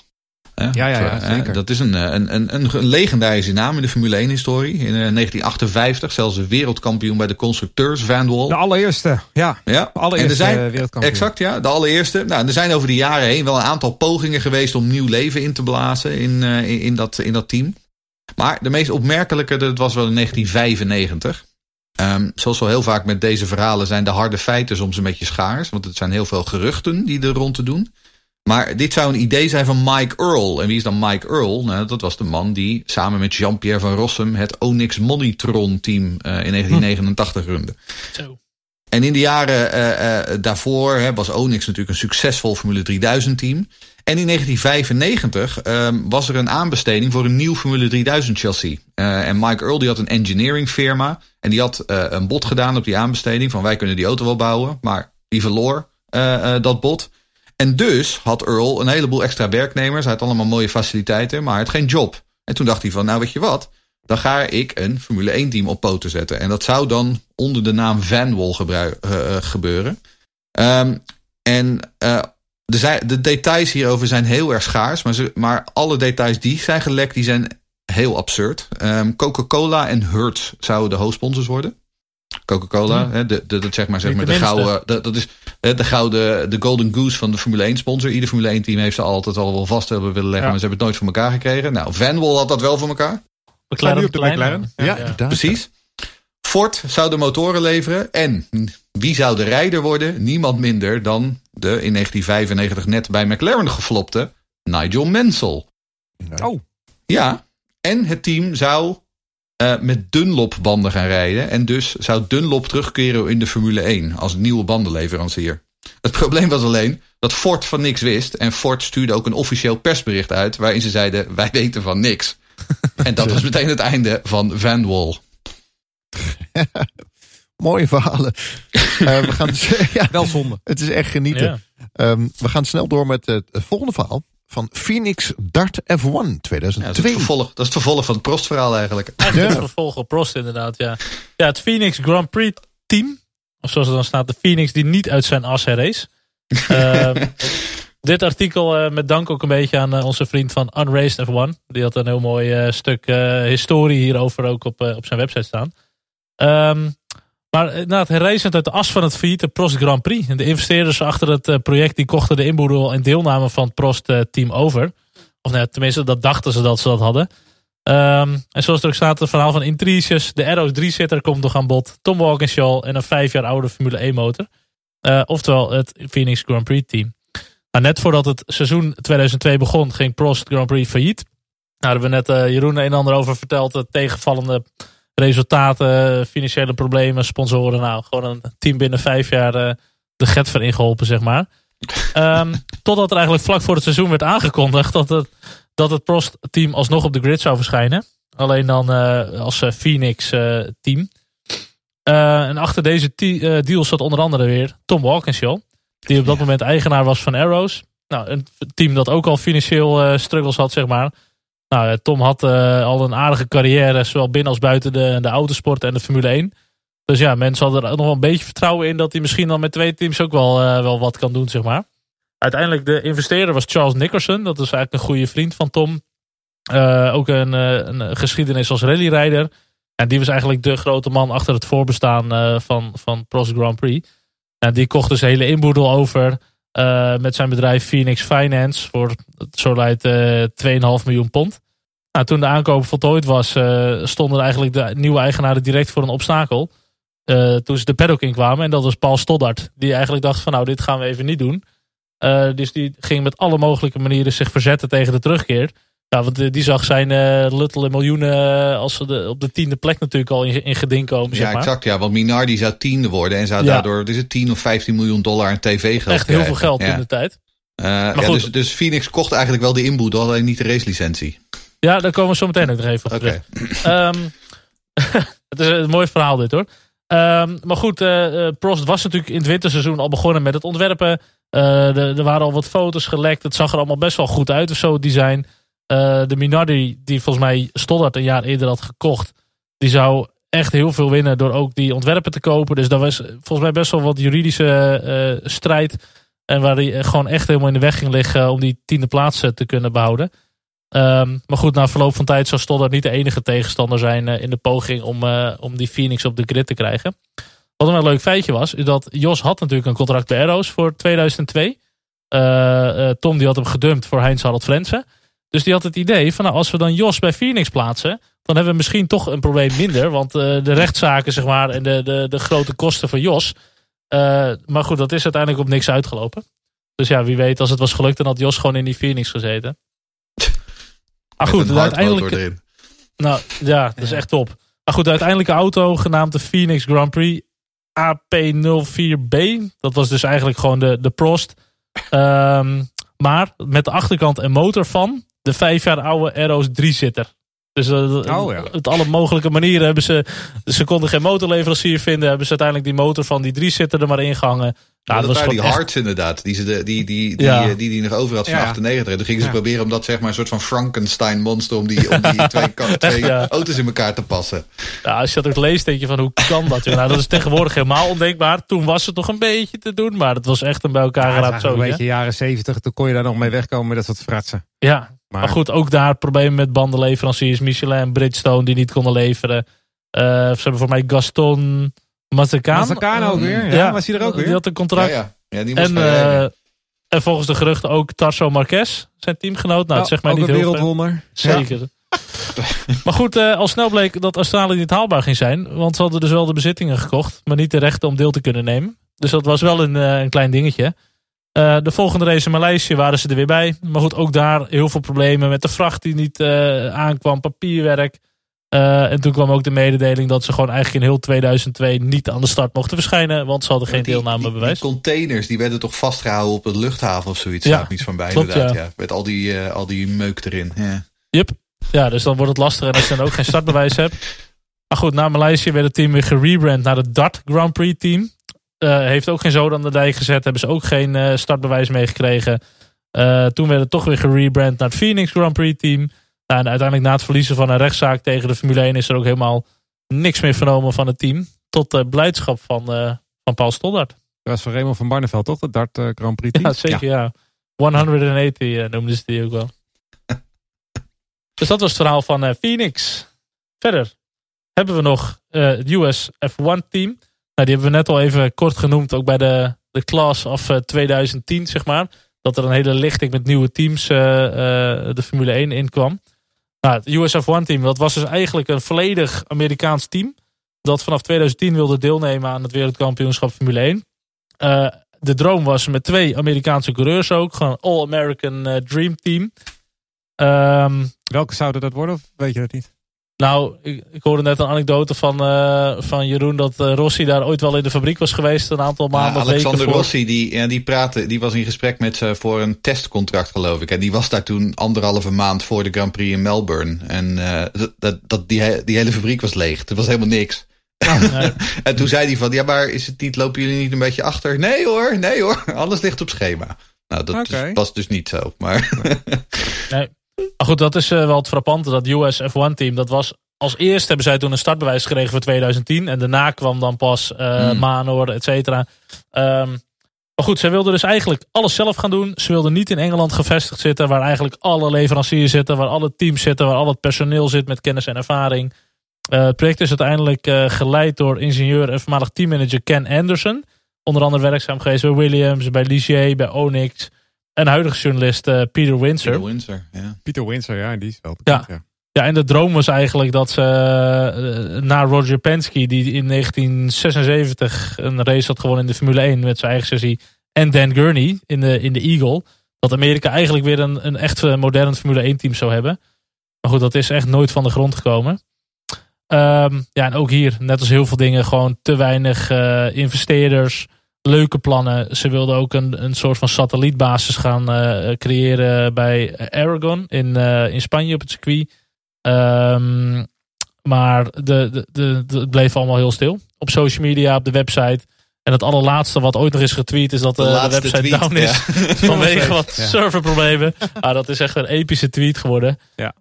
Ja, ja, ja, zeker. dat is een, een, een, een, legendarische naam in de Formule 1 historie. In 1958 zelfs een wereldkampioen bij de constructeurs, Van Wall. De allereerste, ja. ja. De allereerste zijn, wereldkampioen. Exact, ja. De allereerste. Nou, er zijn over de jaren heen wel een aantal pogingen geweest om nieuw leven in te blazen in, in, in, dat, in dat team. Maar de meest opmerkelijke, dat was wel in 1995. Um, zoals wel heel vaak met deze verhalen zijn de harde feiten soms een beetje schaars. Want het zijn heel veel geruchten die er rond te doen. Maar dit zou een idee zijn van Mike Earl. En wie is dan Mike Earl? Nou, dat was de man die samen met Jean-Pierre van Rossum het Onyx Monitron team uh, in 1989 runde. Zo. En in de jaren uh, uh, daarvoor hè, was Onyx natuurlijk een succesvol Formule 3000 team. En in 1995 um, was er een aanbesteding voor een nieuw Formule 3000 chassis. Uh, en Mike Earl die had een engineering firma. En die had uh, een bod gedaan op die aanbesteding. Van wij kunnen die auto wel bouwen. Maar die verloor uh, dat bod. En dus had Earl een heleboel extra werknemers. Hij had allemaal mooie faciliteiten. Maar hij had geen job. En toen dacht hij van nou weet je wat. Dan ga ik een Formule 1 team op poten zetten. En dat zou dan onder de naam Van gebeuren. Um, en de, de, details hierover zijn heel erg schaars. Maar, ze, maar alle details die zijn gelekt, die zijn heel absurd. Um, Coca-Cola en Hertz zouden de hoofdsponsors worden. Coca-Cola, hmm. de, zeg maar, zeg maar de, gouden, de, dat is de gouden, de golden goose van de Formule 1 sponsor. Ieder Formule 1 team heeft ze altijd al wel vast hebben willen leggen, ja. maar ze hebben het nooit voor elkaar gekregen. Nou, Vanwall had dat wel voor elkaar. McLaren op de McLaren. Ja, ja, precies. Ford zou de motoren leveren en wie zou de rijder worden? Niemand minder dan de in 1995 net bij McLaren geflopte Nigel Mansell. Oh. Ja, en het team zou uh, met Dunlop banden gaan rijden. En dus zou Dunlop terugkeren in de Formule 1 als nieuwe bandenleverancier. Het probleem was alleen dat Ford van niks wist. En Ford stuurde ook een officieel persbericht uit waarin ze zeiden wij weten van niks. en dat was meteen het einde van Van Wall. Mooie verhalen. uh, we gaan, ja, Wel zonde. Het is echt genieten. Ja. Um, we gaan snel door met het volgende verhaal. Van Phoenix Dart F1 2002. Ja, dat, is het vervolg, dat is het vervolg van het Prost verhaal eigenlijk. Eigenlijk ja. het vervolg op Prost inderdaad, ja. Ja, het Phoenix Grand Prix team. Of zoals het dan staat, de Phoenix die niet uit zijn as race. uh, Dit artikel met dank ook een beetje aan onze vriend van Unraised F1. Die had een heel mooi stuk historie hierover ook op, op zijn website staan. Um, maar inderdaad, herrijzend uit de as van het failliete Prost Grand Prix. De investeerders achter het project die kochten de inboedel en deelname van het Prost-team over. Of nee, tenminste, dat dachten ze dat ze dat hadden. Um, en zoals er ook staat, het verhaal van intriges. De Arrows 3-zitter komt nog aan bod. Tom Walkinshaw en een vijf jaar oude Formule 1 motor. Uh, oftewel het Phoenix Grand Prix team. Nou, net voordat het seizoen 2002 begon, ging Prost Grand Prix failliet. Nou, daar hebben we net Jeroen een en ander over verteld. De tegenvallende resultaten, financiële problemen, sponsoren. Nou, gewoon een team binnen vijf jaar uh, de get voor ingeholpen, zeg maar. Um, totdat er eigenlijk vlak voor het seizoen werd aangekondigd dat het, dat het Prost-team alsnog op de grid zou verschijnen. Alleen dan uh, als uh, Phoenix-team. en achter deze deal zat onder andere weer Tom Walkinshaw. Die op dat moment eigenaar was van Arrows. Nou, een team dat ook al financieel struggles had, zeg maar. Nou, Tom had al een aardige carrière, zowel binnen als buiten de, de autosport en de Formule 1. Dus ja, mensen hadden er nog wel een beetje vertrouwen in dat hij misschien dan met twee teams ook wel, uh, wel wat kan doen, zeg maar. Uiteindelijk de investeerder was Charles Nickerson. Dat is eigenlijk een goede vriend van Tom. Ook een, een, geschiedenis als rallyrijder. En die was eigenlijk de grote man achter het voorbestaan van, van Prost Grand Prix. En die kocht dus hele inboedel over met zijn bedrijf Phoenix Finance voor zo leidt 2,5 miljoen pond. Nou, toen de aankoop voltooid was, stonden eigenlijk de nieuwe eigenaren direct voor een obstakel. Toen ze de paddock in kwamen. En dat was Paul Stoddart. Die eigenlijk dacht van nou dit gaan we even niet doen. Dus die ging met alle mogelijke manieren zich verzetten tegen de terugkeer. Ja, want eh, die zag zijn uh, luttele miljoenen als ze de, op de tiende plek natuurlijk al in, in geding komen. Ja, exact. Ja, want Minardi zou tiende worden en zou ja. daardoor, is het 10 of 15 miljoen dollar aan tv-geld Echt heel veel geld ja. in de tijd. Uh, ja, dus, dus Phoenix kocht eigenlijk wel de inboedel, alleen niet de racelicentie. Ja, daar komen we zo meteen ook nog even op okay. terug. Um, het is een mooi verhaal dit hoor. Um, maar goed, uh, Prost was natuurlijk in het winterseizoen al begonnen met het ontwerpen. Er waren al wat foto's gelekt. Het zag er allemaal best wel goed uit of zo, het design. De Minardi, die volgens mij Stoddard een jaar eerder had gekocht. Die zou echt heel veel winnen door ook die ontwerpen te kopen. Dus dat was volgens mij best wel wat juridische strijd. En waar hij gewoon echt helemaal in de weg ging liggen om die tiende plaats te kunnen behouden. Um, maar goed, na verloop van tijd zou Stoddard niet de enige tegenstander zijn in de poging om, om die Phoenix op de grid te krijgen. Wat een leuk feitje was, is dat Jos had natuurlijk een contract bij Arrows voor 2002. Uh, Tom die had hem gedumpt voor Heinz Harald Frensen. Dus die had het idee van nou, als we dan Jos bij Phoenix plaatsen, dan hebben we misschien toch een probleem minder. Want de rechtszaken zeg maar, en de, de, de grote kosten van Jos. maar goed, dat is uiteindelijk op niks uitgelopen. Dus ja, wie weet, als het was gelukt, dan had Jos gewoon in die Phoenix gezeten. Ah, goed, de uiteindelijke. Nou ja, dat is echt top. Maar goed, de uiteindelijke auto, genaamd de Phoenix Grand Prix AP04B. Dat was dus eigenlijk gewoon de, de Prost. Um, maar met de achterkant en motor van de vijf jaar oude Aero's 3-zitter. Dus uh, oh, ja. op alle mogelijke manieren hebben ze. Ze konden geen motorleverancier vinden. Hebben ze uiteindelijk die motor van die drie zitter er maar ingehangen. Nou, dat, waren die echt... Harts inderdaad. Die, ze de, die, die, die, ja. die, die, die nog over had van ja. 98. Toen gingen ze proberen om dat zeg maar een soort van Frankenstein monster. Om die, om die twee, twee auto's in elkaar te passen. Ja, als je dat ook leest denk je van hoe kan dat? Nou, dat is tegenwoordig helemaal ondenkbaar. Toen was het nog een beetje te doen. Maar het was echt een bij elkaar geraakt zo. Een beetje jaren 70. Toen kon je daar nog mee wegkomen met dat soort fratsen. Ja, maar, goed, ook daar problemen met bandenleveranciers. Michelin en Bridgestone die niet konden leveren. Uh, ze hebben voor mij Gaston Mazzacano. Mazzacano ook weer. Ja, was hij er ook weer? Die had een contract. Ja, ja. ja die en, uh, en volgens de geruchten ook Tarso Marquez, zijn teamgenoot. Nou, het zegt mij niet heel wereldwonder. Zeker. maar goed, uh, al snel bleek dat Australië niet haalbaar ging zijn. Want ze hadden dus wel de bezittingen gekocht. Maar niet de rechten om deel te kunnen nemen. Dus dat was wel een, een klein dingetje. Uh, de volgende race in Maleisië waren ze er weer bij. Maar goed, ook daar heel veel problemen met de vracht die niet uh, aankwam, papierwerk. Uh, en toen kwam ook de mededeling dat ze gewoon eigenlijk in heel 2002 niet aan de start mochten verschijnen. Want ze hadden geen die, deelnamebewijs. Die, die, containers die werden toch vastgehouden op de luchthaven of zoiets. Ja, niet van bij klopt, inderdaad. Ja. ja. Met al die, al die meuk erin. Ja. Yep. Ja, dus dan wordt het lastiger als je dan ook geen startbewijs hebt. Maar goed, na Maleisië werd het team weer gerebrand naar het Dart Grand Prix team. Uh, heeft ook geen zoden aan de dijk gezet. Hebben ze ook geen uh, startbewijs meegekregen. Uh, toen werd het toch weer gerebrand naar het Phoenix Grand Prix team. Nou, en uiteindelijk na het verliezen van een rechtszaak tegen de Formule 1 is er ook helemaal niks meer vernomen van het team. Tot de blijdschap van, van Paul Stoddart. Dat was van Raymond van Barneveld toch? Dat Dart Grand Prix team? Ja, zeker ja. 180 uh, noemden ze die ook wel. dus dat was het verhaal van Phoenix. Verder hebben we nog het US F1 team. Nou, die hebben we net al even kort genoemd, ook bij de, de class of 2010, zeg maar. Dat er een hele lichting met nieuwe teams de Formule 1 in kwam. Nou, het US F1 team, dat was dus eigenlijk een volledig Amerikaans team. Dat vanaf 2010 wilde deelnemen aan het wereldkampioenschap Formule 1. Uh, de droom was met twee Amerikaanse coureurs ook. Gewoon All-American Dream Team. Um, Welke zouden dat worden of weet je dat niet? Nou, ik, ik hoorde net een anekdote van, uh, van Jeroen dat uh, Rossi daar ooit wel in de fabriek was geweest een aantal maanden. Ja, Alexander Rossi, die, ja, die, praatte, die was in gesprek met ze voor een testcontract, geloof ik. En die was daar toen anderhalve maand voor de Grand Prix in Melbourne. En uh, dat, dat, die, die hele fabriek was leeg. Er was helemaal niks. nee. en toen zei hij van, ja, maar is het niet, lopen jullie niet een beetje achter? Nee hoor, nee hoor, alles ligt op schema. Nou, dat okay. was dus niet zo. Maar nee. Maar goed, dat is uh, wel het frappante. Dat US F1 team, dat was als eerste hebben zij toen een startbewijs gekregen voor 2010. En daarna kwam dan pas uh, hmm. Manor, et cetera. Um, maar goed, zij wilden dus eigenlijk alles zelf gaan doen. Ze wilden niet in Engeland gevestigd zitten, waar eigenlijk alle leveranciers zitten, waar alle teams zitten, waar al het personeel zit met kennis en ervaring. Uh, het project is uiteindelijk uh, geleid door ingenieur en voormalig teammanager Ken Anderson. Onder andere werkzaam geweest bij Williams, bij Ligier, bij Onyx. En huidige journalist uh, Peter Windsor. Peter Windsor, ja. Peter Windsor, ja, die is wel bekend, ja. ja. Ja, en de droom was eigenlijk dat ze uh, na Roger Penske, die in 1976 een race had gewonnen in de Formule 1 met zijn eigen sessie, en Dan Gurney in de, in de Eagle, dat Amerika eigenlijk weer een, een echt modern Formule 1 team zou hebben. Maar goed, dat is echt nooit van de grond gekomen. Um, ja, en ook hier, net als heel veel dingen, gewoon te weinig uh, investeerders, leuke plannen. Ze wilden ook een, een soort van satellietbasis gaan uh, creëren bij Aragon in, uh, in Spanje op het circuit. Um, maar de, de, de, de, het bleef allemaal heel stil. Op social media, op de website. En het allerlaatste wat ooit nog is getweet is dat de, de website tweet, down is. Ja. Vanwege wat ja. serverproblemen. Ah, dat is echt een epische tweet geworden. Ja.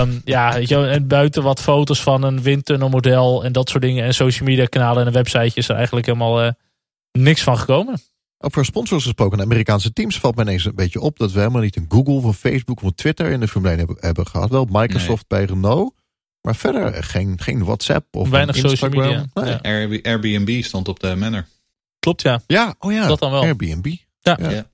Um, ja, en buiten wat foto's van een windtunnelmodel en dat soort dingen. En social media kanalen en een website is er eigenlijk helemaal uh, niks van gekomen. Ook voor sponsors gesproken, de Amerikaanse teams valt me ineens een beetje op dat we helemaal niet een Google of Facebook of Twitter in de Formule 1 hebben, hebben gehad. Wel Microsoft nee. bij Renault. Maar verder geen, geen WhatsApp of Weinig Instagram. social media. Nee. Ja. Airbnb stond op de Manor. Klopt, ja. Ja, oh ja. Dat dan wel. Airbnb. Ja. ja. ja.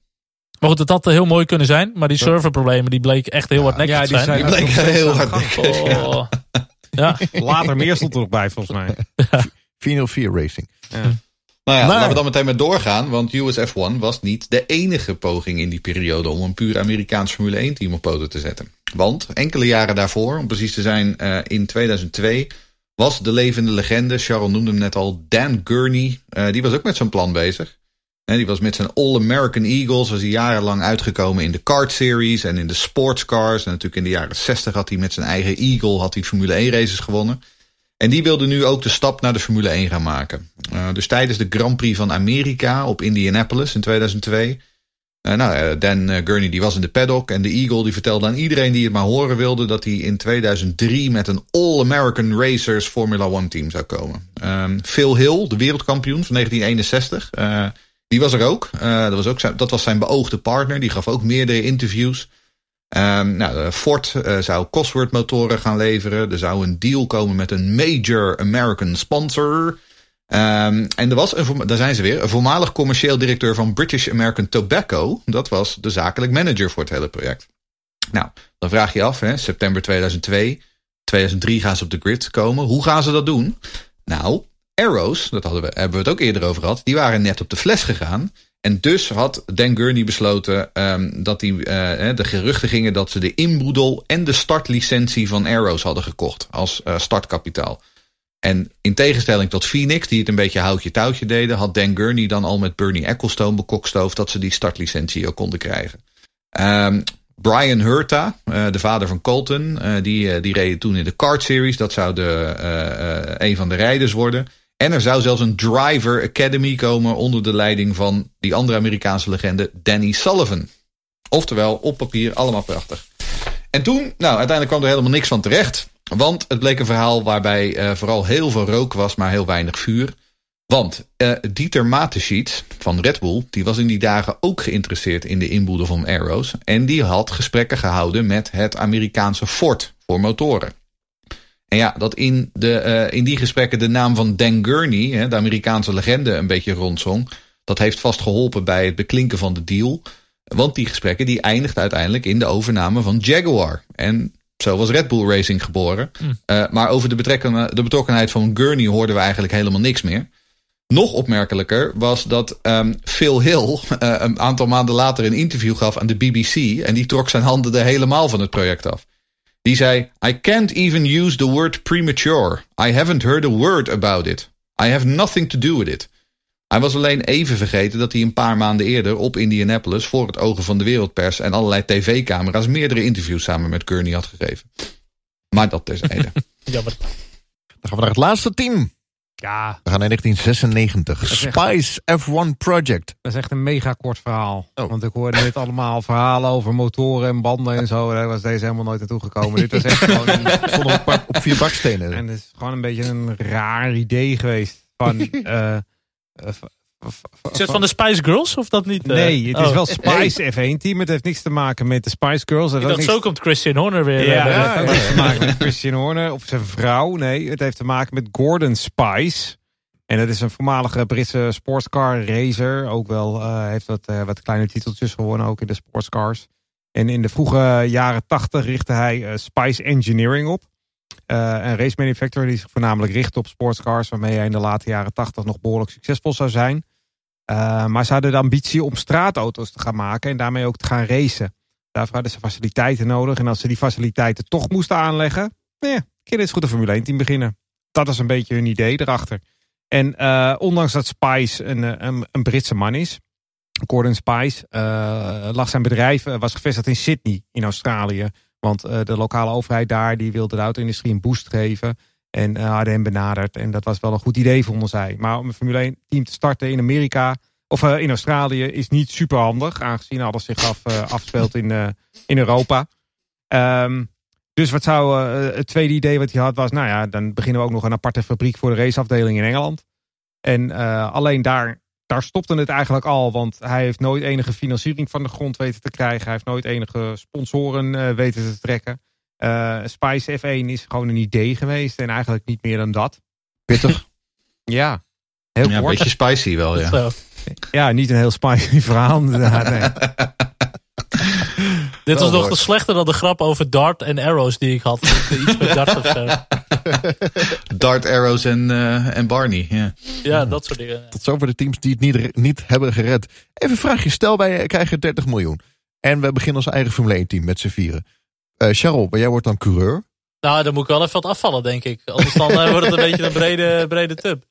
Maar goed, het had heel mooi kunnen zijn. Maar die serverproblemen die bleken echt heel hard hardnekkig ja, te zijn. Die bleken heel hardnekkig. Oh. Ja. Later meer stond er nog bij, volgens mij. 404 Racing. Ja. Nou ja, maar, laten we dan meteen maar doorgaan. Want US F1 was niet de enige poging in die periode om een puur Amerikaans Formule 1 team op poten te zetten. Want enkele jaren daarvoor, om precies te zijn uh, in 2002, was de levende legende, Charles noemde hem net al, Dan Gurney. Uh, die was ook met zo'n plan bezig. En die was met zijn All-American Eagles, was hij jarenlang uitgekomen in de kart series en in de sportscars. En natuurlijk in de jaren 60 had hij met zijn eigen Eagle had hij Formule 1 races gewonnen. En die wilde nu ook de stap naar de Formule 1 gaan maken. Uh, dus tijdens de Grand Prix van Amerika op Indianapolis in 2002. Uh, nou, Dan Gurney die was in de paddock en de Eagle die vertelde aan iedereen die het maar horen wilde dat hij in 2003 met een All-American Racers Formula 1 team zou komen. Um, Phil Hill, de wereldkampioen van 1961, uh, die was er ook. dat, was ook dat was zijn beoogde partner. Die gaf ook meerdere interviews. Um, nou, Ford uh, zou Cosworth motoren gaan leveren. Er zou een deal komen met een major American sponsor. Um, en er was, een, daar zijn ze weer, een voormalig commercieel directeur van British American Tobacco. Dat was de zakelijk manager voor het hele project. Nou, dan vraag je af, hè, september 2002, 2003 gaan ze op de grid komen. Hoe gaan ze dat doen? Nou, Arrows, dat hadden we, hebben we het ook eerder over gehad, die waren net op de fles gegaan. En dus had Dan Gurney besloten um, dat die, uh, de geruchten gingen dat ze de inboedel en de startlicentie van Arrows hadden gekocht als uh, startkapitaal. En in tegenstelling tot Phoenix, die het een beetje houtje touwtje deden, had Dan Gurney dan al met Bernie Ecclestone bekokstoofd dat ze die startlicentie ook konden krijgen. Um, Brian Hurta, uh, de vader van Colton, die, die reed toen in de kart series. Dat zou de, een van de rijders worden. En er zou zelfs een Driver Academy komen onder de leiding van die andere Amerikaanse legende Danny Sullivan. Oftewel, op papier allemaal prachtig. En toen, nou, uiteindelijk kwam er helemaal niks van terecht. Want het bleek een verhaal waarbij uh, vooral heel veel rook was, maar heel weinig vuur. Want uh, Dieter Mateschiet van Red Bull, die was in die dagen ook geïnteresseerd in de inboedel van Arrows. En die had gesprekken gehouden met het Amerikaanse Ford voor motoren. En ja, dat in, de, uh, in die gesprekken de naam van Dan Gurney, de Amerikaanse legende, een beetje rondzong. Dat heeft vast geholpen bij het beklinken van de deal. Want die gesprekken die eindigden uiteindelijk in de overname van Jaguar. En zo was Red Bull Racing geboren. Mm. Uh, maar over de, de betrokkenheid van Gurney hoorden we eigenlijk helemaal niks meer. Nog opmerkelijker was dat um, Phil Hill uh, een aantal maanden later een interview gaf aan de BBC. En die trok zijn handen er helemaal van het project af. Die zei: I can't even use the word premature. I haven't heard a word about it. I have nothing to do with it. Hij was alleen even vergeten dat hij een paar maanden eerder op Indianapolis voor het ogen van de wereldpers en allerlei tv-camera's meerdere interviews samen met Kearney had gegeven. Maar dat terzijde. Jammer. Dan gaan we naar het laatste team. Ja. We gaan naar 1996. Spice F1 Project. Dat is echt een mega kort verhaal. Oh. Want ik hoorde net allemaal verhalen over motoren en banden en zo. Daar was deze helemaal nooit naartoe gekomen. Dit was echt gewoon een, op, op vier bakstenen. En het is gewoon een beetje een raar idee geweest. Van, uh, is het van de Spice Girls of dat niet? Nee, het is oh. wel Spice F1 team. Het heeft niks te maken met de Spice Girls. Dacht, niks... zo komt Christian Horner weer. Ja, ja, het heeft te maken met Christian Horner of zijn vrouw. Nee, het heeft te maken met Gordon Spice. En dat is een voormalige Britse sportscar racer. Ook wel uh, heeft wat, uh, wat kleine titeltjes gewonnen, ook in de sportscars. En in de vroege jaren tachtig richtte hij uh, Spice Engineering op. een race manufacturer die zich voornamelijk richt op sportscars. Waarmee hij in de late jaren tachtig nog behoorlijk succesvol zou zijn. maar ze hadden de ambitie om straatauto's te gaan maken. En daarmee ook te gaan racen. Daarvoor hadden ze faciliteiten nodig. En als ze die faciliteiten toch moesten aanleggen. Nou ja, kun je dit goed een Formule 1 team beginnen. Dat is een beetje hun idee erachter. En uh, ondanks dat Spice een, eh, een, een, Britse man is, Gordon Spice, lag zijn bedrijf, was gevestigd in Sydney in Australië. Want de lokale overheid daar die wilde de auto-industrie een boost geven. En hadden hem benaderd. En dat was wel een goed idee, vonden zij. Maar om een Formule 1 team te starten in Amerika of in Australië is niet super handig. Aangezien alles zich af, afspeelt in, in Europa. Um, dus wat zou het tweede idee wat hij had was, nou ja, dan beginnen we ook nog een aparte fabriek voor de raceafdeling in Engeland. En alleen daar, daar stopte het eigenlijk al, want hij heeft nooit enige financiering van de grond weten te krijgen. Hij heeft nooit enige sponsoren uh, weten te trekken. Spice F1 is gewoon een idee geweest en eigenlijk niet meer dan dat. Pittig. ja, heel ja, Een beetje spicy wel, ja. Ja, niet een heel spicy verhaal. Nee. Dit was nog slechter dan de grap over dart en arrows die ik had. Iets met dart of zo. Dart, arrows en, uh, en Barney. Yeah. Ja, dat soort dingen. Tot zover de teams die het niet, niet hebben gered. Even een vraagje. Stel wij krijgen 30 miljoen. En we beginnen ons eigen Formule 1 team met z'n vieren. Uh, Charles, jij wordt dan coureur. Nou, dan moet ik wel even wat afvallen, denk ik. Anders dan uh, wordt het een beetje een brede, brede tub.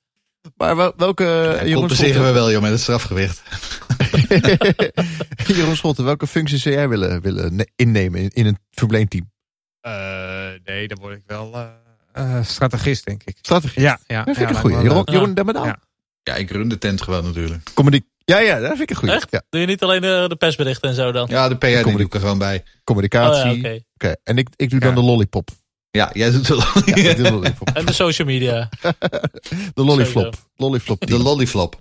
Maar welke... Ja, compenseren we wel joh, met het strafgewicht. Jeroen Schotten, welke functies zou jij willen, willen innemen in, in een probleemteam? Uh, nee, dan word ik wel uh, uh, strategist, denk ik. Strategist? Ja, ja. Dat vind ik een goeie. Jeroen, Jeroen Demmedaal? Ja. ja, ik run de tent gewoon natuurlijk. Comedy ja, ja, dat vind ik een goeie. Echt? Ja. Doe je niet alleen de, de persberichten en zo dan? Ja, de PR die doe ik er gewoon bij. Communicatie. Oh, ja, Oké, okay. en ik, ik doe dan de lollipop. Ja, jij doet de, ja, de lollipop. En de social media. de lolliflop. lolliflop de lolliflop.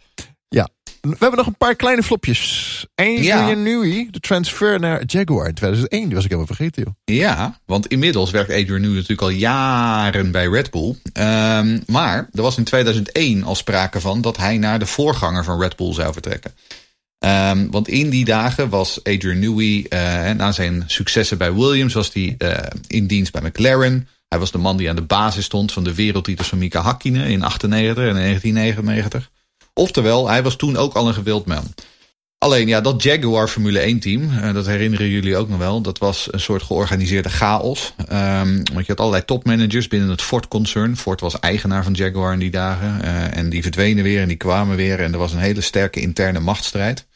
Ja. We hebben nog een paar kleine flopjes. Adrian ja. Newey, de transfer naar Jaguar in 2001. Die was ik helemaal vergeten, joh. Ja, want inmiddels werkt Adrian Newey natuurlijk al jaren bij Red Bull. Um, maar er was in 2001 al sprake van dat hij naar de voorganger van Red Bull zou vertrekken. Um, want in die dagen was Adrian Newey, uh, na zijn successen bij Williams, was hij uh, in dienst bij McLaren. Hij was de man die aan de basis stond van de wereldtitels van Mika Hakkinen in 98 en 1999. Oftewel, hij was toen ook al een gewild man. Alleen ja, dat Jaguar Formule 1 team, uh, dat herinneren jullie ook nog wel. Dat was een soort georganiseerde chaos. Um, want je had allerlei topmanagers binnen het Ford-concern. Ford was eigenaar van Jaguar in die dagen. En die verdwenen weer en die kwamen weer. En er was een hele sterke interne machtsstrijd.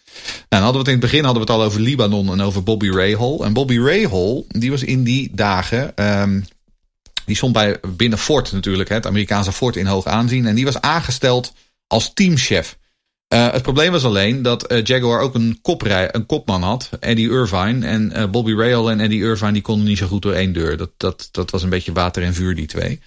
Nou, hadden we het in het begin hadden we het al over Libanon en over Bobby Rahal. En Bobby Rahal, die was in die dagen. Um, die stond bij binnen Ford natuurlijk, het Amerikaanse Ford in hoog aanzien. En die was aangesteld als teamchef. Uh, het probleem was alleen dat uh, Jaguar ook een, koprij, een kopman had, Eddie Irvine. En uh, Bobby Rahal en Eddie Irvine die konden niet zo goed door één deur. Dat, dat, dat was een beetje water en vuur, die twee.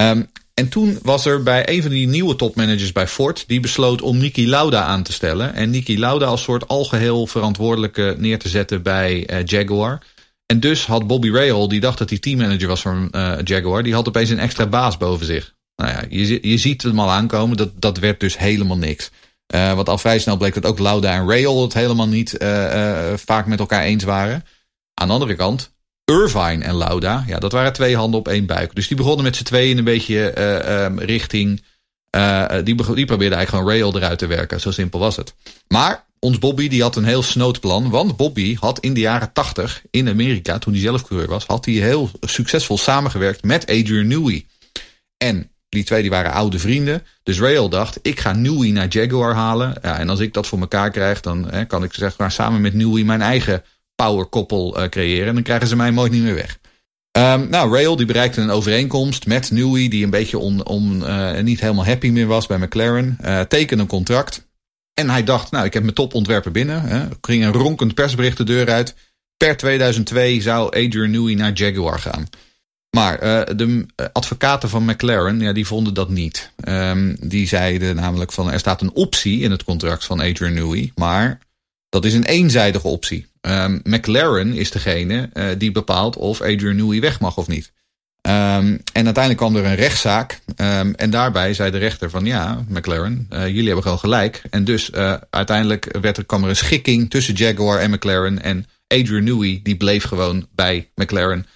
Um, en toen was er bij een van die nieuwe topmanagers bij Ford... die besloot om Niki Lauda aan te stellen. En Niki Lauda als soort algeheel verantwoordelijke neer te zetten bij uh, Jaguar. En dus had Bobby Rahal, die dacht dat hij teammanager was van uh, Jaguar... die had opeens een extra baas boven zich. Nou ja, je, je ziet het al aankomen, dat, dat werd dus helemaal niks. Uh, want al vrij snel bleek dat ook Lauda en Rahal het helemaal niet vaak met elkaar eens waren. Aan de andere kant, Irvine en Lauda, ja, dat waren twee handen op één buik. Dus die begonnen met z'n tweeën een beetje uh, um, richting. Uh, die, die probeerde eigenlijk gewoon rail eruit te werken. Zo simpel was het. Maar ons Bobby die had een heel snoot plan. Want Bobby had in de jaren 80 in Amerika, toen hij zelf coureur was, had hij heel succesvol samengewerkt met Adrian Newey. En die twee die waren oude vrienden. Dus Rail dacht, ik ga Newey naar Jaguar halen. Ja, en als ik dat voor elkaar krijg, dan hè, kan ik zeg maar samen met Newey mijn eigen powerkoppel uh, creëren. En dan krijgen ze mij mooi niet meer weg. Um, nou, Rail die bereikte een overeenkomst met Newey, die een beetje on, uh, niet helemaal happy meer was bij McLaren. Uh, een contract. En hij dacht, nou, ik heb mijn topontwerper binnen. Hè. ging een ronkend persbericht de deur uit. Per 2002 zou Adrian Newey naar Jaguar gaan. Maar de advocaten van McLaren, ja, die vonden dat niet. Um, die zeiden namelijk van, er staat een optie in het contract van Adrian Newey. Maar dat is een eenzijdige optie. Um, McLaren is degene uh, die bepaalt of Adrian Newey weg mag of niet. Um, en uiteindelijk kwam er een rechtszaak. Um, en daarbij zei de rechter van ja, McLaren, uh, jullie hebben gewoon gelijk. En dus uh, uiteindelijk werd er, kwam er een schikking tussen Jaguar en McLaren. En Adrian Newey die bleef gewoon bij McLaren.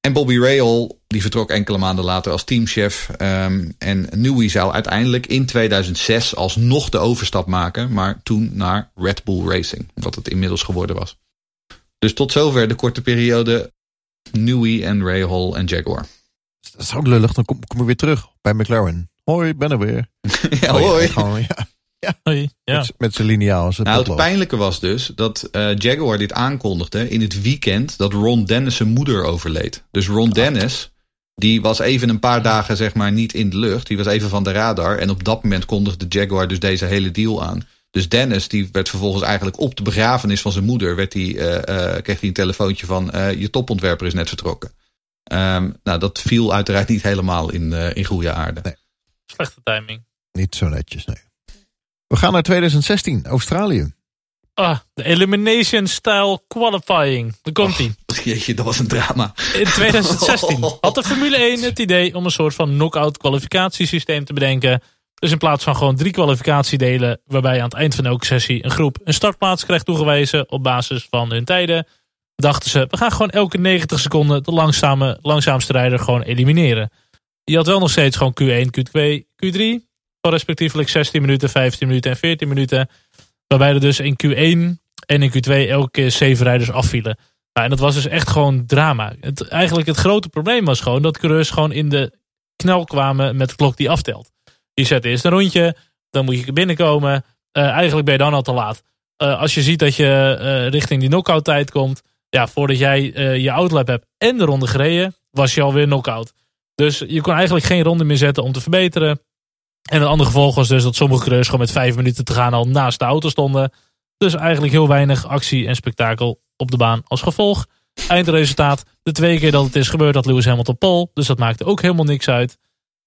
En Bobby Rahal die vertrok enkele maanden later als teamchef. Um, en Newey zou uiteindelijk in 2006 alsnog de overstap maken. Maar toen naar Red Bull Racing. Wat het inmiddels geworden was. Dus tot zover de korte periode Newey en Rahal en Jaguar. Dat is ook lullig. Dan kom, kom ik weer terug bij McLaren. Hoi, ben er weer. ja, hoi. Ja, gewoon, ja. Ja. Hoi, ja. Met, met zijn lineaal. Zijn nou, het pijnlijke was dus dat uh, Jaguar dit aankondigde in het weekend dat Ron Dennis zijn moeder overleed. Dus Ron Dennis, die was even een paar dagen zeg maar niet in de lucht. Die was even van de radar. En op dat moment kondigde Jaguar dus deze hele deal aan. Dus Dennis die werd vervolgens eigenlijk op de begrafenis van zijn moeder... Werd die, uh, uh, kreeg hij een telefoontje van uh, je topontwerper is net vertrokken. Um, nou, dat viel uiteraard niet helemaal in, in goede aarde. Nee. Slechte timing. Niet zo netjes, nee. We gaan naar 2016, Australië. Ah, de Elimination Style Qualifying. Daar komt hij. Jeetje, dat was een drama. In 2016 had de Formule 1 het idee om een soort van knock-out kwalificatiesysteem te bedenken... Dus in plaats van gewoon drie kwalificatiedelen, waarbij aan het eind van elke sessie een groep een startplaats krijgt toegewezen op basis van hun tijden, dachten ze, we gaan gewoon elke 90 seconden de langzame, langzaamste rijder gewoon elimineren. Je had wel nog steeds gewoon Q1, Q2, Q3, van respectievelijk 16 minuten, 15 minuten en 14 minuten. Waarbij er dus in Q1 en in Q2 elke keer 7 rijders afvielen. En dat was dus echt gewoon drama. Het, eigenlijk het grote probleem was gewoon dat coureurs gewoon in de knel kwamen met de klok die aftelt. Je zet eerst een rondje, dan moet je binnenkomen. Uh, eigenlijk ben je dan al te laat. Uh, als je ziet dat je uh, richting die knockout tijd komt, ja, voordat jij je outlap hebt en de ronde gereden, was je alweer knockout. Dus je kon eigenlijk geen ronde meer zetten om te verbeteren. En een ander gevolg was dus dat sommige coureurs gewoon met vijf minuten te gaan al naast de auto stonden. Dus eigenlijk heel weinig actie en spektakel op de baan als gevolg. Eindresultaat, de twee keer dat het is gebeurd had Lewis Hamilton pole. Dus dat maakte ook helemaal niks uit.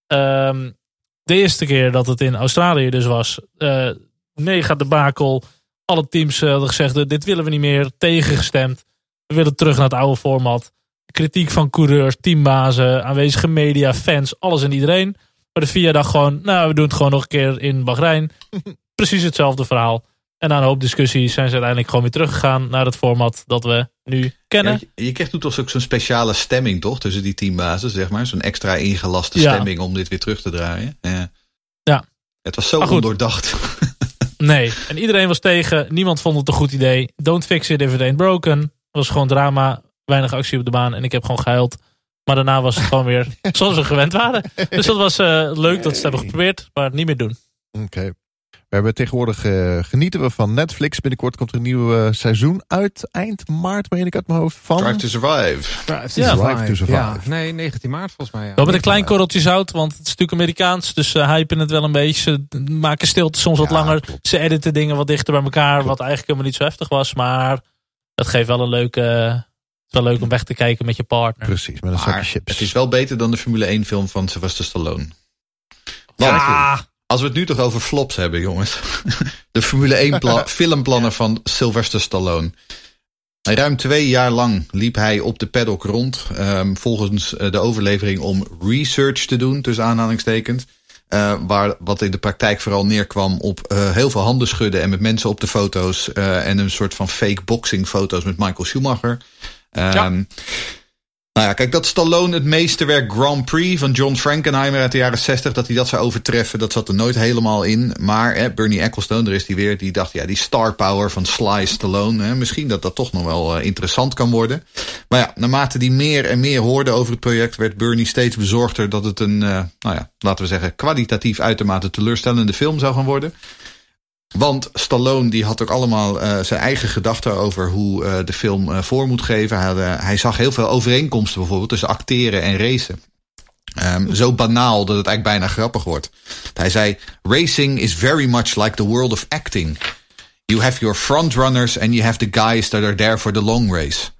Um, de eerste keer dat het in Australië dus was, uh, mega debakel. Alle teams uh, hadden gezegd, dit willen we niet meer, tegengestemd. We willen terug naar het oude format. Kritiek van coureurs, teambazen, aanwezige media, fans, alles en iedereen. Maar de VIA dacht gewoon, nou we doen het gewoon nog een keer in Bahrein. Precies hetzelfde verhaal. En na een hoop discussies zijn ze uiteindelijk gewoon weer teruggegaan naar het format dat we nu kennen. Ja, je, je kreeg toen toch ook zo'n speciale stemming, toch? Tussen die teambazen, zeg maar. Zo'n extra ingelaste ja. stemming om dit weer terug te draaien. Ja. ja. Het was zo ondoordacht. nee, en iedereen was tegen. Niemand vond het een goed idee. Don't fix it if it ain't broken. Het was gewoon drama. Weinig actie op de baan. En ik heb gewoon gehuild. Maar daarna was het gewoon weer zoals we gewend waren. Dus dat was uh, leuk dat ze het hebben geprobeerd. Maar niet meer doen. Oké. Okay. We hebben tegenwoordig uh, genieten we van Netflix. Binnenkort komt er een nieuw uh, seizoen uit. Eind maart, meen ik uit mijn hoofd. Van... Drive to Survive. Drive to, ja, survive. to survive. Ja. Nee, 19 maart volgens mij. Ja. Wel met een klein korreltje zout, want het is natuurlijk Amerikaans. Dus ze uh, hypen het wel een beetje. Ze maken stilte soms wat langer. Klopt. Ze editen dingen wat dichter bij elkaar. Klopt. Wat eigenlijk helemaal niet zo heftig was. Maar het geeft wel een leuke... Het is wel leuk om weg te kijken met je partner. Precies, met een zakje chips. Het is wel beter dan de Formule 1 film van Sylvester Stallone. Want, Ah, als we het nu toch over flops hebben, jongens. De Formule 1 pla- filmplanner van Sylvester Stallone. Ruim twee jaar lang liep hij op de paddock rond. ehm, volgens eh, de overlevering om research te doen, tussen aanhalingstekens. Eh, waar, wat in de praktijk vooral neerkwam op eh, heel veel handen schudden en met mensen op de foto's. en een soort van fake boxing foto's met Michael Schumacher. Ehm, Nou ja, kijk, dat Stallone het meesterwerk Grand Prix van John Frankenheimer uit de jaren 60, dat hij dat zou overtreffen, dat zat er nooit helemaal in. Maar Bernie Ecclestone, daar is hij weer, die dacht, ja, die star power van Sly Stallone, misschien dat dat toch nog wel eh, interessant kan worden. Maar ja, naarmate die meer en meer hoorde over het project, werd Bernie steeds bezorgder dat het een, eh, nou ja, laten we zeggen, kwalitatief uitermate teleurstellende film zou gaan worden. Want Stallone die had ook allemaal uh, zijn eigen gedachten over hoe uh, de film uh, voor moet geven. Hij, hij, zag heel veel overeenkomsten bijvoorbeeld tussen acteren en racen. Um, zo banaal dat het eigenlijk bijna grappig wordt. Hij zei: Racing is very much like the world of acting. You have your frontrunners and you have the guys that are there for the long race.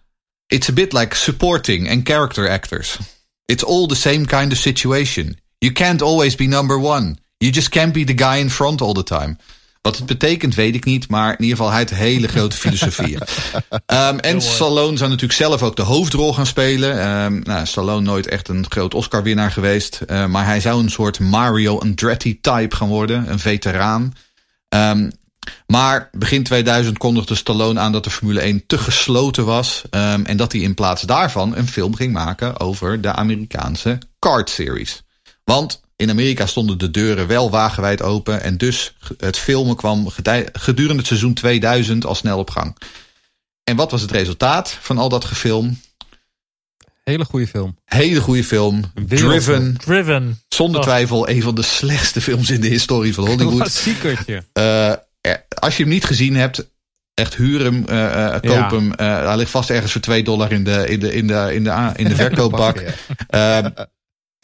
It's a bit like supporting and character actors. It's all the same kind of situation. You can't always be number one. You just can't be the guy in front all the time. Wat het betekent, weet ik niet. Maar in ieder geval, hij heeft hele grote filosofieën. um, en Stallone zou natuurlijk zelf ook de hoofdrol gaan spelen. Um, nou, Stallone nooit echt een groot Oscar-winnaar geweest. Uh, maar hij zou een soort Mario Andretti-type gaan worden. Een veteraan. Um, maar begin 2000 kondigde Stallone aan dat de Formule 1 te gesloten was. en dat hij in plaats daarvan een film ging maken over de Amerikaanse kart series. Want in Amerika stonden de deuren wel wagenwijd open. En dus het filmen kwam gedurende het seizoen 2000 al snel op gang. En wat was het resultaat van al dat gefilm? Hele goede film. Hele goede film. Driven. Driven. Zonder twijfel een van de slechtste films in de historie van Hollywood. Klassiekertje. Uh, als je hem niet gezien hebt, echt huur hem, uh, uh, koop Ja. hem. Uh, hij ligt vast ergens voor 2 dollar in de, in de, in de, in de, in de verkoopbak.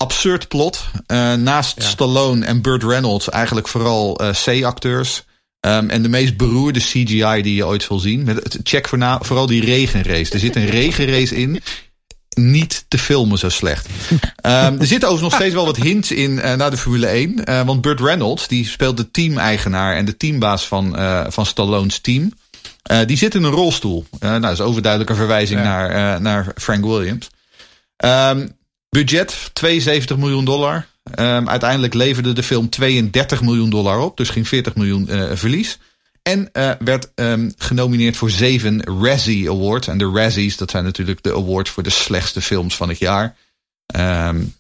Absurd plot. Uh, naast Ja. Stallone en Burt Reynolds eigenlijk vooral uh, C-acteurs. Um, en de meest beroerde CGI die je ooit zal zien. Met, check voorna, vooral die regenrace. Er zit een regenrace in. Niet te filmen zo slecht. Um, er zitten overigens nog steeds wel wat hints in uh, naar de Formule 1. Uh, want Burt Reynolds, die speelt de teameigenaar en de teambaas van, van Stallone's team. Die zit in een rolstoel. Nou, dat is overduidelijk een verwijzing Ja. naar, naar Frank Williams. Um, budget 72 miljoen dollar. Um, uiteindelijk leverde de film 32 miljoen dollar op. Dus geen 40 miljoen uh, verlies. En uh, werd um, genomineerd voor zeven Razzie Awards. En de Razzies, dat zijn natuurlijk de awards voor de slechtste films van het jaar. Um,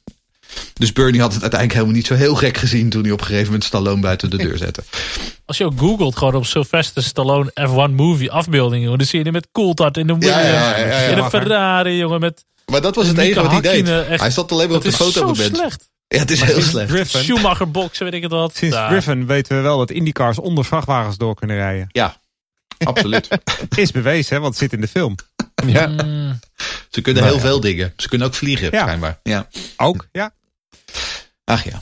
dus Bernie had het uiteindelijk helemaal niet zo heel gek gezien... toen hij op een gegeven moment Stallone buiten de deur zette. Als je ook googelt gewoon op Sylvester Stallone F1 movie afbeeldingen, jongen, dan zie je hem met Coulthard in de Williams, ja, ja, ja. in een Ferrari, jongen, met Maar dat was het enige wat hij deed. Echt. Hij zat alleen maar op de is foto zo bent. slecht. Ja, het is heel slecht. Driven. Schumacher boxen, weet ik het wat. Sinds Ja. Driven weten we wel dat IndyCars onder vrachtwagens door kunnen rijden. Ja, absoluut. Is bewezen, hè, want het zit in de film. Ja. Mm, Ze kunnen Nou heel ja. veel dingen. Ze kunnen ook vliegen, Ja. schijnbaar. Ja. Ook, ja. Ach ja.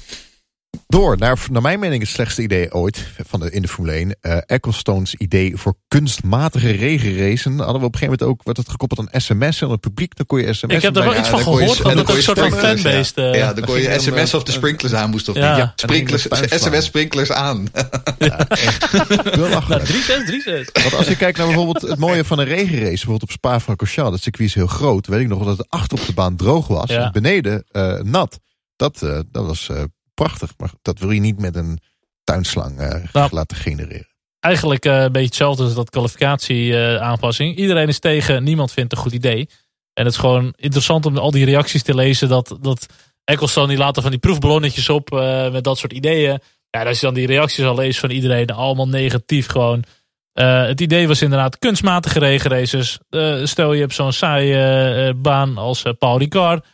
Door naar, naar mijn mening het slechtste idee ooit van de, in de Formule 1. eh Ecclestone's idee voor kunstmatige regenracen. Hadden we op een gegeven moment ook werd het gekoppeld aan sms. En het publiek, dan kon je sms. Ik heb er wel iets van gehoord, en dat dan het kon een je soort van fanbase... Ja, eh, ja dan kon je sms of de sprinklers aan moest of Ja. niet. Ja, sprinklers, sms sprinklers aan. Lachen. Nou, 3-6, 3-6. Want als je kijkt naar bijvoorbeeld het mooie van een regenrace, bijvoorbeeld op Spa-Francorchamps, dat circuit is heel groot. Weet ik nog dat het achter op de baan droog was, Ja. en beneden eh, nat. Dat, eh, dat was eh, prachtig, maar dat wil je niet met een tuinslang eh, Nou. laten genereren. Eigenlijk eh, een beetje hetzelfde als dat kwalificatie-aanpassing. Iedereen is tegen, niemand vindt een goed idee. En het is gewoon interessant om al die reacties te lezen. Dat, dat Ecclestone die laat er van die proefballonnetjes op eh, met dat soort ideeën. Ja, als je dan die reacties al leest van iedereen, allemaal negatief gewoon. Eh, het idee was inderdaad kunstmatige regenraces. Eh, stel je hebt zo'n saaie eh, baan als eh, Paul Ricard.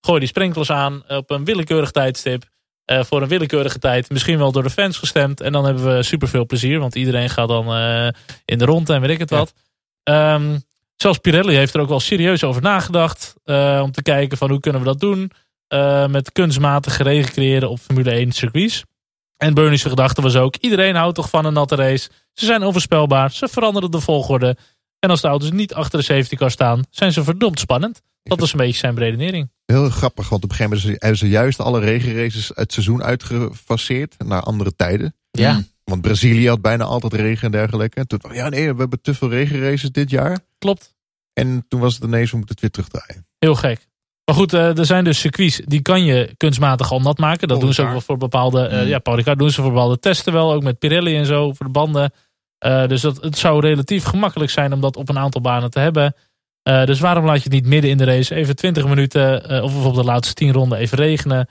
Gooi die sprinklers aan op een willekeurig tijdstip. Eh, voor een willekeurige tijd. Misschien wel door de fans gestemd. En dan hebben we super veel plezier. Want iedereen gaat dan eh, in de rond en weet ik het Ja. wat. Ehm, zelfs Pirelli heeft er ook wel serieus over nagedacht. eh, om te kijken van hoe kunnen we dat doen. met kunstmatig regen creëren op Formule 1 circuits. En Bernie's gedachte was ook. Iedereen houdt toch van een natte race. Ze zijn onvoorspelbaar. Ze veranderen de volgorde. En als de auto's niet achter de safety car staan. Zijn ze verdomd spannend. Dat was een beetje zijn redenering. Heel grappig, want op een gegeven moment hebben ze juist alle regenraces het seizoen uitgefaseerd naar andere tijden. Ja. Mm. Want Brazilië had bijna altijd regen en dergelijke. En toen, ja nee, we hebben te veel regenraces dit jaar. Klopt. En toen was het ineens, we moeten het weer terugdraaien. Heel gek. Maar goed, eh, er zijn dus circuits die kan je kunstmatig al nat maken. Dat Paul doen ze ook wel voor bepaalde. eh, Mm. Ja, Paul Ricard doen ze voor bepaalde testen wel. Ook met Pirelli en zo voor de banden. Eh, dus dat, het zou relatief gemakkelijk zijn om dat op een aantal banen te hebben. Eh, dus waarom laat je het niet midden in de race even 20 minuten eh, of bijvoorbeeld de laatste 10 ronden even regenen?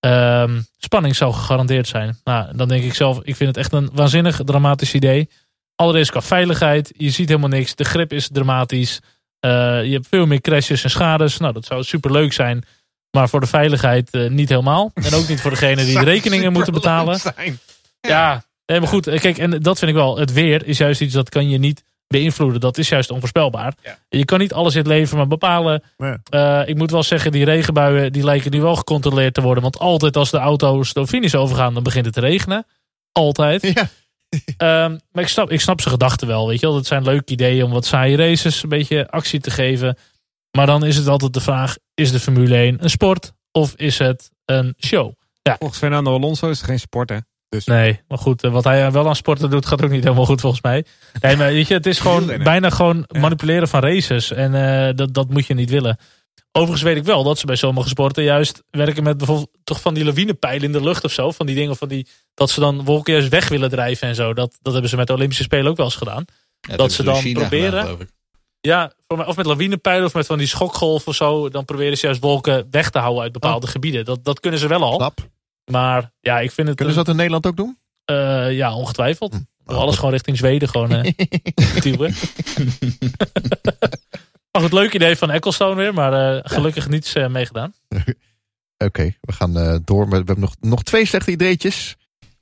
Ehm, spanning zou gegarandeerd zijn. Nou, dan denk ik zelf, ik vind het echt een waanzinnig dramatisch idee. Allereerst qua veiligheid, je ziet helemaal niks. De grip is dramatisch. Eh, je hebt veel meer crashes en schades. Nou, dat zou super leuk zijn. Maar voor de veiligheid niet helemaal. En ook niet voor degene die de rekeningen moeten betalen. Zijn. Ja, nee, maar goed. Kijk, en dat vind ik wel. Het weer is juist iets dat kan je niet beïnvloeden. Dat is juist onvoorspelbaar. Ja. Je kan niet alles in het leven maar bepalen. Ja. Eh, ik moet wel zeggen, die regenbuien die lijken nu wel gecontroleerd te worden. Want altijd als de auto's de finish overgaan, dan begint het te regenen. Altijd. Ja. Ehm, maar ik snap, ik snap zijn gedachten wel. Weet je wel, dat zijn leuke ideeën om wat saaie races een beetje actie te geven. Maar dan is het altijd de vraag: is de Formule 1 een sport of is het een show? Volgens Fernando Alonso is het geen sport, hè? Dus Nee, maar goed, eh, wat hij wel aan sporten doet, gaat ook niet helemaal goed volgens mij. Nee, maar weet je, het is gewoon bijna gewoon manipuleren van races. En eh, dat, dat moet je niet willen. Overigens weet ik wel dat ze bij sommige sporten juist werken met bijvoorbeeld toch van die lawinepijlen in de lucht of zo. Van die dingen van die, dat ze dan wolken juist weg willen drijven en zo. Dat, dat hebben ze met de Olympische Spelen ook wel eens gedaan. Ja, Dat ze dan China proberen. gedaan. Ja, of met lawinepijlen of met van die schokgolf of zo. Dan proberen ze juist wolken weg te houden uit bepaalde gebieden. Dat, dat kunnen ze wel al. Knap. Maar ja, ik vind het... Kunnen ze dat in Nederland ook doen? eh, ja, ongetwijfeld. Hm. Alles gewoon richting Zweden gewoon eh duwen. maar goed, leuk idee van Ecclestone weer. Maar eh, gelukkig niets eh, meegedaan. Oké, we gaan eh, door. Met, we hebben nog, nog twee slechte ideetjes.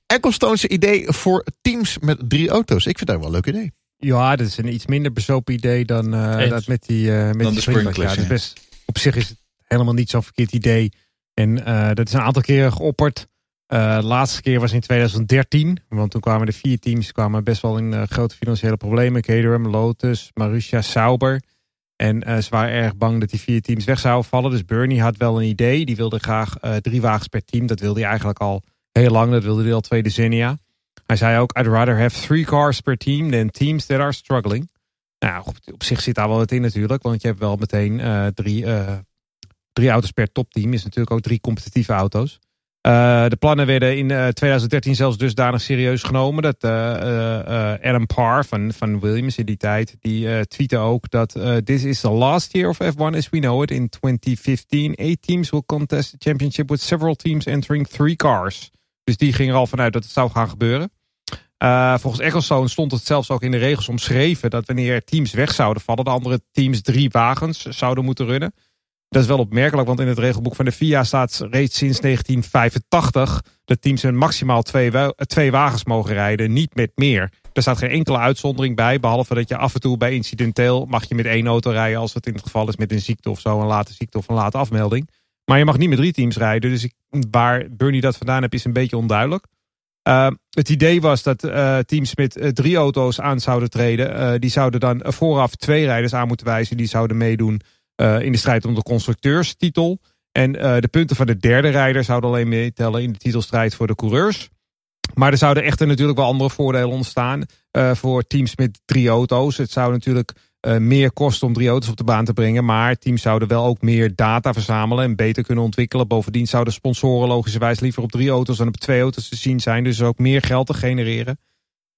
Ecclestone's idee voor teams met drie auto's. Ik vind dat wel een leuk idee. Ja, dat is een iets minder bezopen idee dan eh, dat met die, eh met Dan die de sprinklers. Ja, ja. best, op zich is het helemaal niet zo'n verkeerd idee. En eh, dat is een aantal keren geopperd. Eh, de laatste keer was in 2013. Want toen kwamen de vier teams kwamen best wel in eh, grote financiële problemen. Caterham, Lotus, Marussia, Sauber. En ze waren erg bang dat die vier teams weg zouden vallen. Dus Bernie had wel een idee. Die wilde graag drie wagens per team. Dat wilde hij eigenlijk al heel lang. Dat wilde hij al twee decennia. Hij zei ook, I'd rather have three cars per team than teams that are struggling. Nou, op, op zich zit daar wel wat in natuurlijk. Want je hebt wel meteen drie, drie auto's per topteam. Is natuurlijk ook drie competitieve auto's. Eh, de plannen werden in eh, 2013 zelfs dusdanig serieus genomen. Dat eh, eh, eh, Adam Parr van, van Williams in die tijd. Die eh tweette ook dat eh, This is the last year of F1 as we know it. In 2015 eight teams will contest the championship with several teams entering three cars. Dus die ging er al vanuit dat het zou gaan gebeuren. Uh, volgens Ecclestone stond het zelfs ook in de regels omschreven dat wanneer teams weg zouden vallen, de andere teams drie wagens zouden moeten runnen. Dat is wel opmerkelijk, want in het regelboek van de FIA staat reeds sinds 1985 dat teams een maximaal twee, twee wagens mogen rijden, niet met meer. Er staat geen enkele uitzondering bij, behalve dat je af en toe bij incidenteel mag je met één auto rijden als het in het geval is met een ziekte of zo, een late ziekte of een late afmelding. Maar je mag niet met drie teams rijden, dus ik, waar Bernie dat vandaan heeft is een beetje onduidelijk. Uh, het idee was dat uh, teams met uh, drie auto's aan zouden treden. Uh, die zouden dan vooraf twee rijders aan moeten wijzen. Die zouden meedoen uh, in de strijd om de constructeurstitel. En uh, de punten van de derde rijder zouden alleen meetellen in de titelstrijd voor de coureurs. Maar er zouden echter natuurlijk wel andere voordelen ontstaan uh, voor teams met drie auto's. Het zou natuurlijk meer kosten om drie auto's op de baan te brengen. Maar teams zouden wel ook meer data verzamelen en beter kunnen ontwikkelen. Bovendien zouden sponsoren logischerwijs liever op drie auto's dan op twee auto's te zien zijn. Dus ook meer geld te genereren.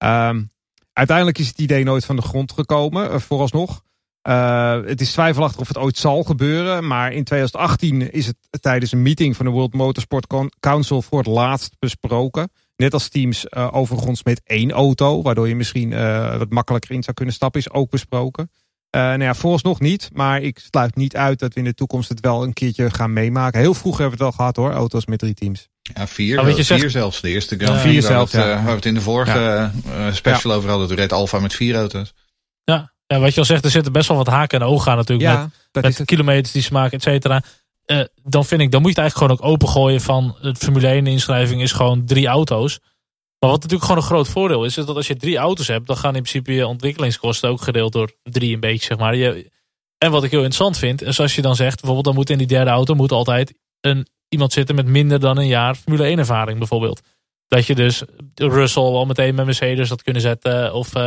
Um, uiteindelijk is het idee nooit van de grond gekomen, vooralsnog. Uh, het is twijfelachtig of het ooit zal gebeuren. Maar in 2018 is het tijdens een meeting van de World Motorsport Council voor het laatst besproken. Net als teams uh, overigens met één auto, waardoor je misschien uh, wat makkelijker in zou kunnen stappen, is ook besproken. Uh, nou ja, vooralsnog niet, maar ik sluit niet uit dat we in de toekomst het wel een keertje gaan meemaken. Heel vroeg hebben we het al gehad hoor, auto's met drie teams. Ja, vier, Nou, je vier zegt- zelfs. De eerste Grand Prix vier waar, we zelfs, het, eh, ja. waar we het in de vorige eh, special over hadden. Toen reed Alfa met vier auto's. Ja. Ja, wat je al zegt, er zitten best wel wat haken en ogen aan natuurlijk. met, dat met het. kilometers die ze maken, et cetera. Eh, dan vind ik, dan moet je het eigenlijk gewoon ook opengooien van het Formule 1 inschrijving is gewoon drie auto's. Maar wat natuurlijk gewoon een groot voordeel is, is dat als je drie auto's hebt, dan gaan in principe je ontwikkelingskosten ook gedeeld door drie een beetje, zeg maar. Je, En wat ik heel interessant vind, is als je dan zegt, bijvoorbeeld dan moet in die derde auto moet altijd een, iemand zitten met minder dan een jaar Formule 1 ervaring bijvoorbeeld. Dat je dus Russell al meteen met Mercedes had kunnen zetten. Of uh, um,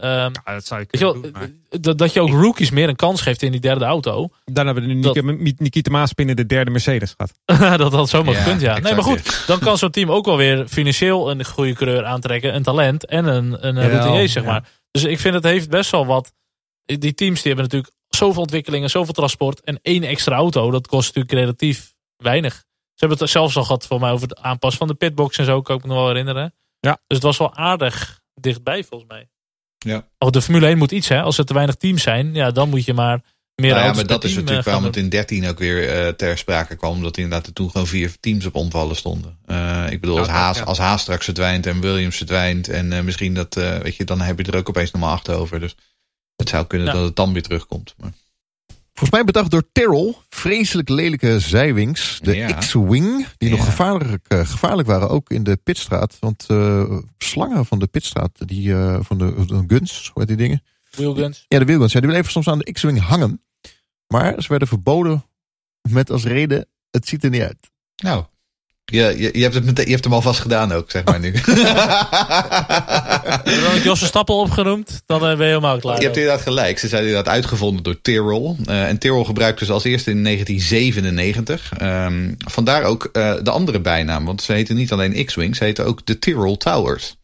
ja, dat zou je wel, doen, maar- dat, je ook rookies meer een kans geeft in die derde auto. Dan hebben we nu Dat- Nik- Nikita Maaspin in de derde Mercedes gehad. dat had zomaar Ja, gekund, ja. Nee, maar goed, dan kan zo'n team ook wel weer financieel een goede coureur aantrekken. Een talent en een, een Jawel, routinier, zeg ja. maar. Dus ik vind het heeft best wel wat. Die teams die hebben natuurlijk zoveel ontwikkelingen, zoveel transport. En één extra auto, dat kost natuurlijk relatief weinig. Ze hebben het zelfs al gehad voor mij over de aanpas van de pitbox en zo, kan ik me nog wel herinneren. Ja. Dus het was wel aardig dichtbij volgens mij. Ja. Oh, de Formule 1 moet iets, hè. Als er te weinig teams zijn, ja, dan moet je maar meer Nou ja, maar dat is team, natuurlijk eh, waarom het in 13 ook weer eh, ter sprake kwam. Omdat inderdaad er toen gewoon vier teams op omvallen stonden. Eh, ik bedoel, Ja, als, Haas, ja. als Haas straks verdwijnt en Williams verdwijnt. En eh, misschien dat, eh, weet je, dan heb je er ook opeens nog maar acht over. Dus het zou kunnen Ja. dat het dan weer terugkomt. Maar, Volgens mij bedacht door Terrell. Vreselijk lelijke zijwings. De Ja. X-Wing. Die nog gevaarlijk, eh, gevaarlijk waren. Ook in de pitstraat. Want eh, slangen van de pitstraat. Die eh, van de, de guns. Hoe heet die dingen? Wheelguns. Ja, de wheelguns. Ja, die bleven soms aan de X-Wing hangen. Maar ze werden verboden. Met als reden. Het ziet er niet uit. nou, je, je, je, hebt het meteen, je hebt hem alvast gedaan ook, zeg maar nu. Heb je Josse Stappel opgenoemd, dan eh, ben je helemaal klaar. Je hebt inderdaad gelijk. Ze zijn inderdaad uitgevonden door Tyrrell. Eh, en Tyrrell gebruikte ze als eerste in 1997. Ehm, vandaar ook eh, de andere bijnaam. Want ze heten niet alleen X-Wing, ze heten ook de Tyrrell Towers.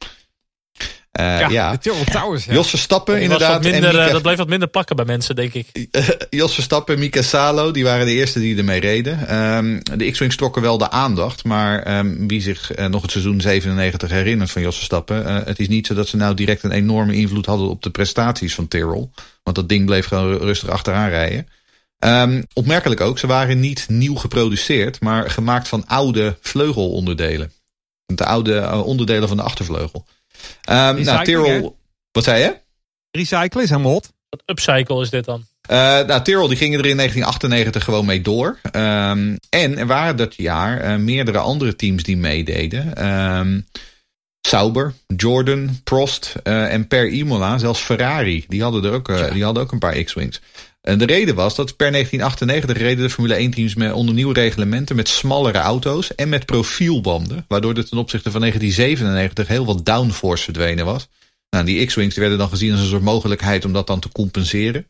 Eh, ja, de Tyrrell Towers. Ja. Jos Verstappen wat inderdaad. minder, en eh, Mika, dat bleef wat minder plakken bij mensen, denk ik. Jos Verstappen en Mika Salo, die waren de eerste die ermee reden. Ehm, de X-Wings trokken wel de aandacht. Maar ehm, wie zich eh, nog het seizoen 97 herinnert van Jos Verstappen. eh, het is niet zo dat ze nou direct een enorme invloed hadden op de prestaties van Tyrrell. Want dat ding bleef gewoon rustig achteraan rijden. Ehm, opmerkelijk ook, ze waren niet nieuw geproduceerd. Maar gemaakt van oude vleugelonderdelen. De oude eh, onderdelen van de achtervleugel. Ehm nou, Tyrrell... Wat zei je? Recyclen is helemaal hot. Wat upcycle is dit dan? Eh nou, Tyrrell die gingen er in 1998 gewoon mee door. Ehm, en er waren dat jaar eh, meerdere andere teams die meededen. Ehm, Sauber, Jordan, Prost eh, en per Imola, zelfs Ferrari. Die hadden er ook, die hadden ook een paar X-Wings. En de reden was dat per 1998 reden de Formule 1 teams met, onder nieuwe reglementen met smallere auto's en met profielbanden. Waardoor er ten opzichte van 1997 heel wat downforce verdwenen was. Nou, die X-Wings werden dan gezien als een soort mogelijkheid om dat dan te compenseren.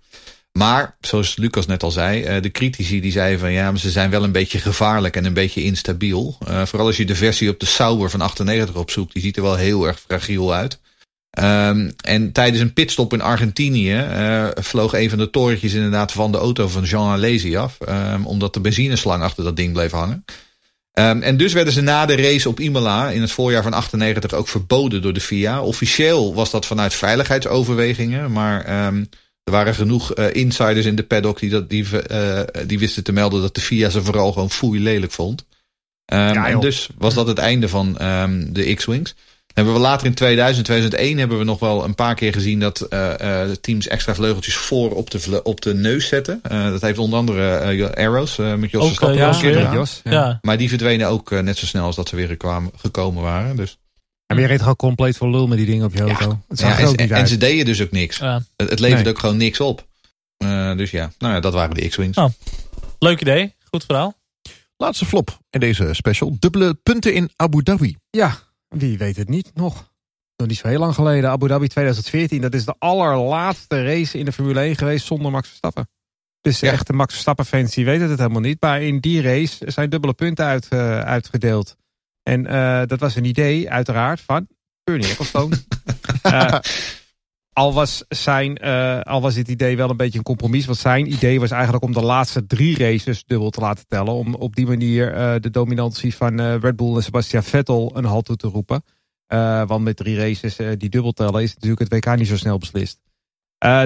Maar, zoals Lucas net al zei, eh, de critici die zeiden van ja, maar ze zijn wel een beetje gevaarlijk en een beetje instabiel. Eh, vooral als je de versie op de Sauber van 98 opzoekt, die ziet er wel heel erg fragiel uit. Ehm, en tijdens een pitstop in Argentinië eh, vloog een van de torentjes inderdaad van de auto van Jean Alesi af. ehm, omdat de benzineslang achter dat ding bleef hangen. Ehm, en dus werden ze na de race op Imola in het voorjaar van 98 ook verboden door de FIA. Officieel was dat vanuit veiligheidsoverwegingen, maar er waren genoeg eh, insiders in de paddock die, dat, die, eh, die wisten te melden dat de FIA ze vooral gewoon foei lelijk vond. Ja, en dus was dat het einde van de X-Wings. Hebben we later in 2000, 2001 hebben we nog wel een paar keer gezien dat eh, eh, de teams extra vleugeltjes voor op de, op de neus zetten. Eh, dat heeft onder andere eh, Arrows eh, met Jos al ja, een keer ja. gedaan. Jos. Ja. Ja. Maar die verdwenen ook net zo snel als dat ze weer kwamen, gekomen waren. Dus, En je reed gewoon compleet voor lul met die dingen op je auto. het ja, en, ze deden dus ook niks. Ja. Het, het leverde Nee. ook gewoon niks op. Eh, dus ja, nou ja, dat waren de X-Wings. Oh. Leuk idee, goed verhaal. Laatste flop in deze special. Dubbele punten in Abu Dhabi. Ja, wie weet het niet nog. Nog niet zo heel lang geleden. Abu Dhabi 2014. Dat is de allerlaatste race in de Formule 1 geweest zonder Max Verstappen. Dus de Ja. echte Max Verstappen fans die weten het helemaal niet. Maar in die race zijn dubbele punten uit, eh, uitgedeeld. En eh, dat was een idee uiteraard van Bernie Ecclestone. Eh, al, was zijn, eh, al was dit idee wel een beetje een compromis. Want zijn idee was eigenlijk om de laatste drie races dubbel te laten tellen. Om op die manier eh, de dominantie van eh, Red Bull en Sebastian Vettel een halt toe te roepen. Want met drie races die dubbel tellen is natuurlijk het WK niet zo snel beslist.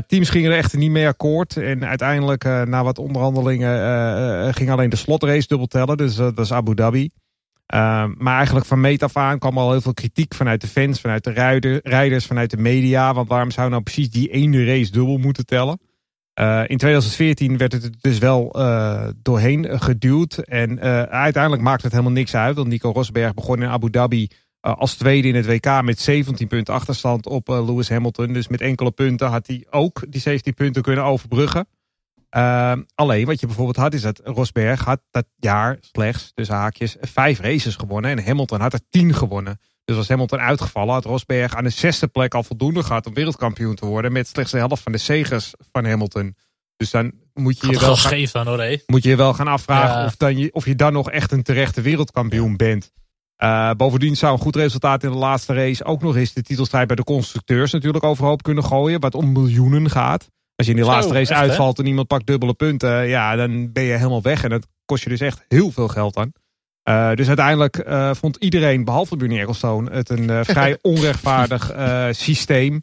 Teams gingen er echter niet mee akkoord. En uiteindelijk, na wat onderhandelingen, ging alleen de slotrace dubbel tellen. Dus dat is Abu Dhabi. Eh, maar eigenlijk van meet af aan kwam al heel veel kritiek vanuit de fans, vanuit de rijder- rijders, vanuit de media. Want waarom zou nou precies die ene race dubbel moeten tellen? Eh, in 2014 werd het dus wel eh, doorheen geduwd. En eh, uiteindelijk maakte het helemaal niks uit. Want Nico Rosberg begon in Abu Dhabi als tweede in het WK met 17 punten achterstand op Lewis Hamilton. Dus met enkele punten had hij ook die 17 punten kunnen overbruggen. Ehm, alleen wat je bijvoorbeeld had, is dat Rosberg had dat jaar slechts, tussen haakjes, vijf races gewonnen. En Hamilton had er tien gewonnen. Dus als Hamilton uitgevallen, had Rosberg aan de zesde plek al voldoende gehad om wereldkampioen te worden. Met slechts de helft van de zegers van Hamilton. Dus dan moet je je wel gaan, scheef dan hoor, hé. moet je je wel gaan afvragen Ja. of, dan je, of je dan nog echt een terechte wereldkampioen bent. Eh, bovendien zou een goed resultaat in de laatste race ook nog eens de titelstrijd bij de constructeurs natuurlijk overhoop kunnen gooien. Wat om miljoenen gaat. Als je in die Zo, laatste race echt, uitvalt en iemand pakt dubbele punten, ja, dan ben je helemaal weg. En dat kost je dus echt heel veel geld aan. Eh, dus uiteindelijk eh, vond iedereen, behalve Bernie Ecclestone, het een eh, vrij onrechtvaardig systeem.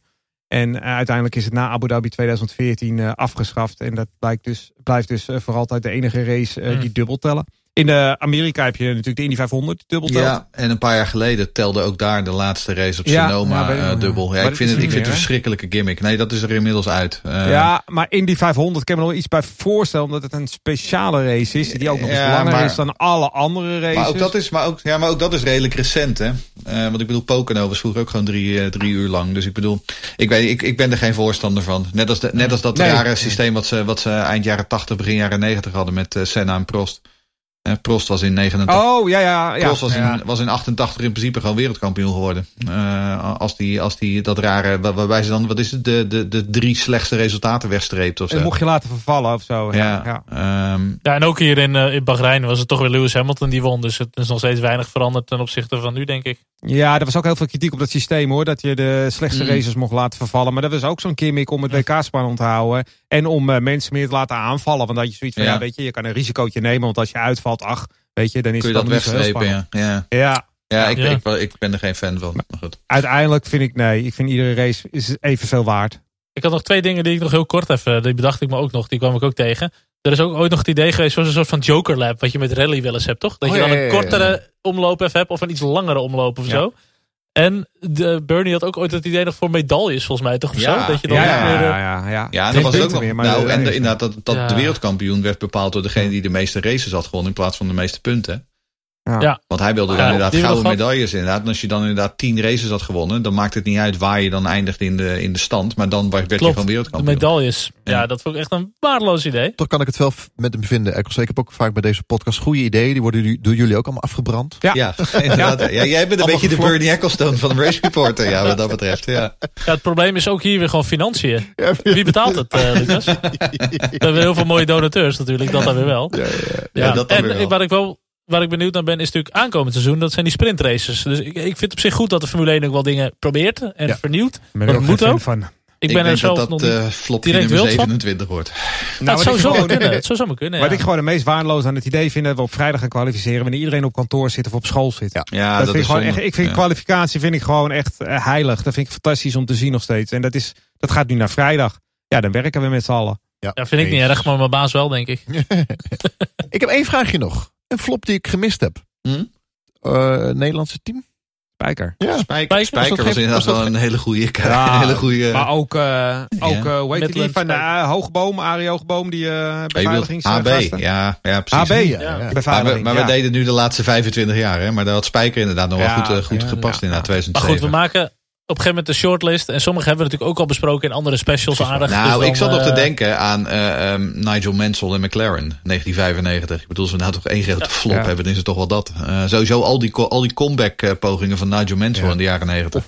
En uiteindelijk is het na Abu Dhabi 2014 eh, afgeschaft. En dat blijkt dus, blijft dus voor altijd de enige race Hmm. die dubbel tellen. In eh, Amerika heb je natuurlijk de Indy 500 die dubbel telt. Ja, en een paar jaar geleden telde ook daar de laatste race op Sonoma ja, eh, dubbel. Ja, ik vind het, ik vind het een verschrikkelijke gimmick. Nee, dat is er inmiddels uit. Eh, Ja, maar Indy 500 kan ik me nog iets bij voorstellen. Omdat het een speciale race is. Die ook nog eens Ja, langer maar- is dan alle andere races. Maar ook, dat is, maar, ook, ja, maar ook dat is redelijk recent, hè? Want ik bedoel, Pocono was vroeger ook gewoon drie, drie uur lang. Dus ik bedoel, ik, weet, ik, ik ben er geen voorstander van. Net als, de, net als dat Nee. rare systeem wat ze, wat ze eind jaren 80, begin jaren 90 hadden met Senna en Prost. Eh, Prost was in 89. Oh, ja, ja. ja. Prost was, ja. in, was in 88 in principe gewoon wereldkampioen geworden. Eh, als, die, als die dat rare, waar- waarbij ze dan, wat is het, de, de, de drie slechtste resultaten wegstreept of En zo. mocht je laten vervallen of zo. Ja, ja, ja. ehm, Ja, en ook hier in, eh, in Bahrein was het toch weer Lewis Hamilton die won. Dus het is nog steeds weinig veranderd ten opzichte van nu, denk ik. Ja, er was ook heel veel kritiek op dat systeem hoor. Dat je de slechtste Mm. races mocht laten vervallen. Maar dat was ook zo'n gimmick om het WK spannend te houden. En om eh, mensen meer te laten aanvallen. Want dan had je zoiets van, ja. Ja. weet je, je kan een risicootje nemen. Want als je uitvalt, ach, weet je, dan is kun je het dat niet zo heel spannend. ja. ja. Ja, Ja, ik, Ja. Ik, ik ben er geen fan van. Maar goed. uiteindelijk vind ik, nee, ik vind iedere race is evenveel waard. Ik had nog twee dingen die ik nog heel kort even, die bedacht ik me ook nog, die kwam ik ook tegen. Er is ook ooit nog het idee geweest voor een soort van Joker Lab, wat je met rally wel eens hebt, toch? Dat Oh, je dan ja, een ja, ja, ja. kortere omloop even hebt of een iets langere omloop of Ja. zo. En de, Bernie had ook ooit het idee nog voor medailles, volgens mij, toch? Of Ja. zo? Dat je dan Ja, ja, weer, ja, eh, ja, ja. En dat was het ook nog. meer, nou, de- en de, de- inderdaad, dat, dat Ja. de wereldkampioen werd bepaald door degene die de meeste races had gewonnen in plaats van de meeste punten. Ja. Ja. Want hij wilde Ja, inderdaad gouden medailles inderdaad. En als je dan inderdaad tien races had gewonnen, dan maakt het niet uit waar je dan eindigt in de, in de stand. Maar dan werd je Klopt, gewoon de wereldkampioen. medailles. Ja. Ja. dat vond ik echt een waardeloos idee. Toch kan ik het wel met hem vinden. Ik heb ook vaak bij deze podcast goede ideeën. Die worden jullie- door jullie ook allemaal afgebrand. Ja. Ja, inderdaad. Ja, jij bent een beetje de. Bernie Ecclestone van de Race Reporter. Ja, wat dat betreft. Ja. Ja, het probleem is ook hier weer gewoon financiën. Wie betaalt het, eh, Lucas? We hebben heel veel mooie donateurs natuurlijk, dat dan weer wel. Ja, ja, ja. Ja, dat dan en weer wel. waar ik wel waar ik benieuwd naar ben, is natuurlijk aankomend seizoen. Dat zijn die sprintraces. Dus ik, ik vind het op zich goed dat de Formule 1 ook wel dingen probeert en Ja. vernieuwt. Maar dat ook moet ook. van. Ik Ik ben er zelf dat nog dat niet... eh flopje direct nummer wild van. 27 wordt. Nou, het zou ik zo gewoon- kunnen. Het zou zo maar kunnen. Wat ja. ik gewoon het meest waardeloos aan het idee vind, dat we op vrijdag gaan kwalificeren wanneer iedereen op kantoor zit of op school zit. Ja. Ja, dat dat, vind ik is gewoon echt, ik vind Ja. kwalificatie vind ik gewoon echt eh, heilig. Dat vind ik fantastisch om te zien nog steeds. En dat, is, dat gaat nu naar vrijdag. Ja, dan werken we met z'n allen. Ja, Ja, vind ik niet erg, maar mijn baas wel, denk ik. Ik heb één vraagje nog. Een flop die ik gemist heb. Hm? Eh, Nederlandse team? Spijker. Ja. Spijker, Spijker? Was inderdaad wel een hele goede. Ja, een hele goede Maar ook, eh ook eh, hoe heet die van de uh, Hoogboom, Arie Hoogboom, die eh je bedoelt beveiligingsgasten. HB. Ja, ja, precies. HB, Ja, ja. ja. Maar, maar we deden nu de laatste 25 jaar, hè? maar daar had Spijker inderdaad nog Ja, wel goed, goed ja, gepast ja, inderdaad, Maar 2007. goed, we maken op een gegeven moment de shortlist. En sommige hebben we natuurlijk ook al besproken in andere specials aardig. Nou, Dus dan, ik zat nog te eh, denken aan eh, ehm, Nigel Mansell en McLaren, 1995. Ik bedoel, als we nou toch één grote flop Ja. hebben, dan is het toch wel dat. Eh, sowieso al die, al die comeback pogingen van Nigel Mansell Ja. in de jaren 90.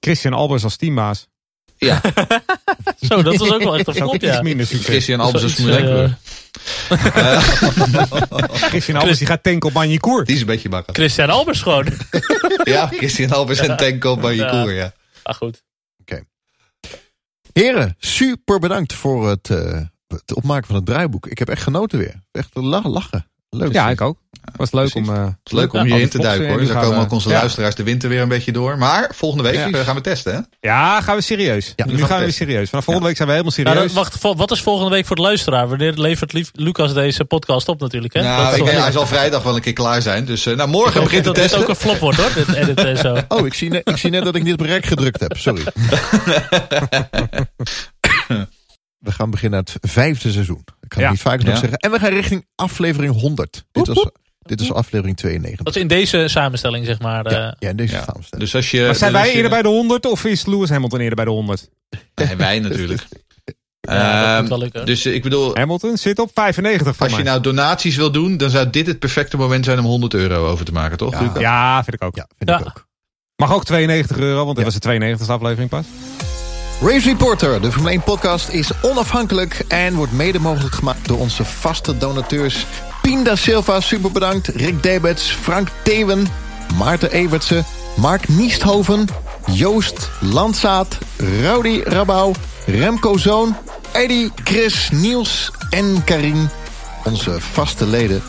Christian Albers als teambaas. Ja, Zo, dat was ook wel echt een flop, iets ja. minder succes. Christian Albers is 1 eh. Christian Albers die gaat tanken op. Die is een beetje makkelijk. Christian Albers gewoon. Ja, Christian Albers en Tank op je Ja. koer, ja. Ah, goed. Heren, super bedankt voor het, eh, het opmaken van het draaiboek. Ik heb echt genoten weer. Echt la- lachen. Leuk. Ja, ik ook. Was leuk Precies. om... eh, Het is leuk om Ja, hierin altijd te duiken hoor. Dus gaan komen we- ook onze ja. luisteraars de winter weer een beetje door. Maar volgende week eh, gaan we testen hè? Ja, gaan we serieus. Ja, nu gaan gaan we weer serieus. Vanaf volgende week zijn we helemaal Nou, serieus. dan- wacht, wat is volgende week voor de luisteraar? Wanneer levert lief, Lucas deze podcast op natuurlijk? Hè? Nou, ik hij zal vrijdag wel een keer klaar zijn. Dus eh, nou, morgen ik begint denk de dat dit ook een flop wordt hoor, dit editen en zo. Oh, ik zie, net, ik zie net dat ik niet op rek gedrukt heb. Sorry. we gaan beginnen aan het vijfde seizoen. Kan Ja. het niet vaak nog Ja. zeggen. En we gaan richting aflevering 100. Dit was, dit is aflevering 92. Dat is in deze samenstelling, zeg maar. eh, Ja, ja, in deze Ja. samenstelling. Dus als je, Maar zijn wij je- eerder bij de 100 of is Lewis Hamilton eerder bij de 100? Nee, wij natuurlijk. Ja, dat Ehm, moet wel lukken. dus ik bedoel, Hamilton zit op 95 voor als je nou donaties wil doen, dan zou dit het perfecte moment zijn om 100 euro over te maken, toch? Ja. Luca? Ja, vind ik ook. Ja, vind Ja. ik ook. Mag ook 92 euro, want dit was de 92e aflevering pas. Race Reporter, de Formule 1 podcast, is onafhankelijk en wordt mede mogelijk gemaakt door onze vaste donateurs. Pien da Silva, super bedankt. Rick Debets, Frank Thewen, Maarten Evertsen, Mark Niesthoven, Joost Landzaat, Rowdy Rabouw, Remco Zoon, Eddie, Chris, Niels en Karin, onze vaste leden.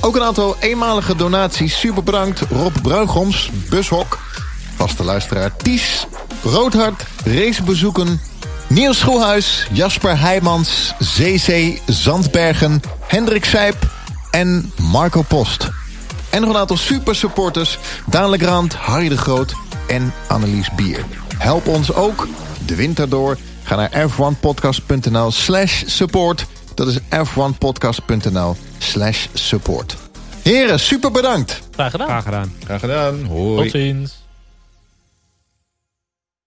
Ook een aantal eenmalige donaties. Super bedankt. Rob Bruigoms, Bushok, vaste luisteraar Ties, Roodhart, Racebezoeken, Niels Schoelhuis, Jasper Heijmans, ZC Zandbergen, Hendrik Sijp en Marco Post. En nog een aantal super supporters. Daan Legrand, Harry de Groot en Annelies Bier. Help ons ook de winter door. Ga naar f1podcast.nl slash support. Dat is f1podcast.nl slash support. Heren, super bedankt. Graag gedaan. Graag gedaan. Graag gedaan. Hoi. Tot ziens.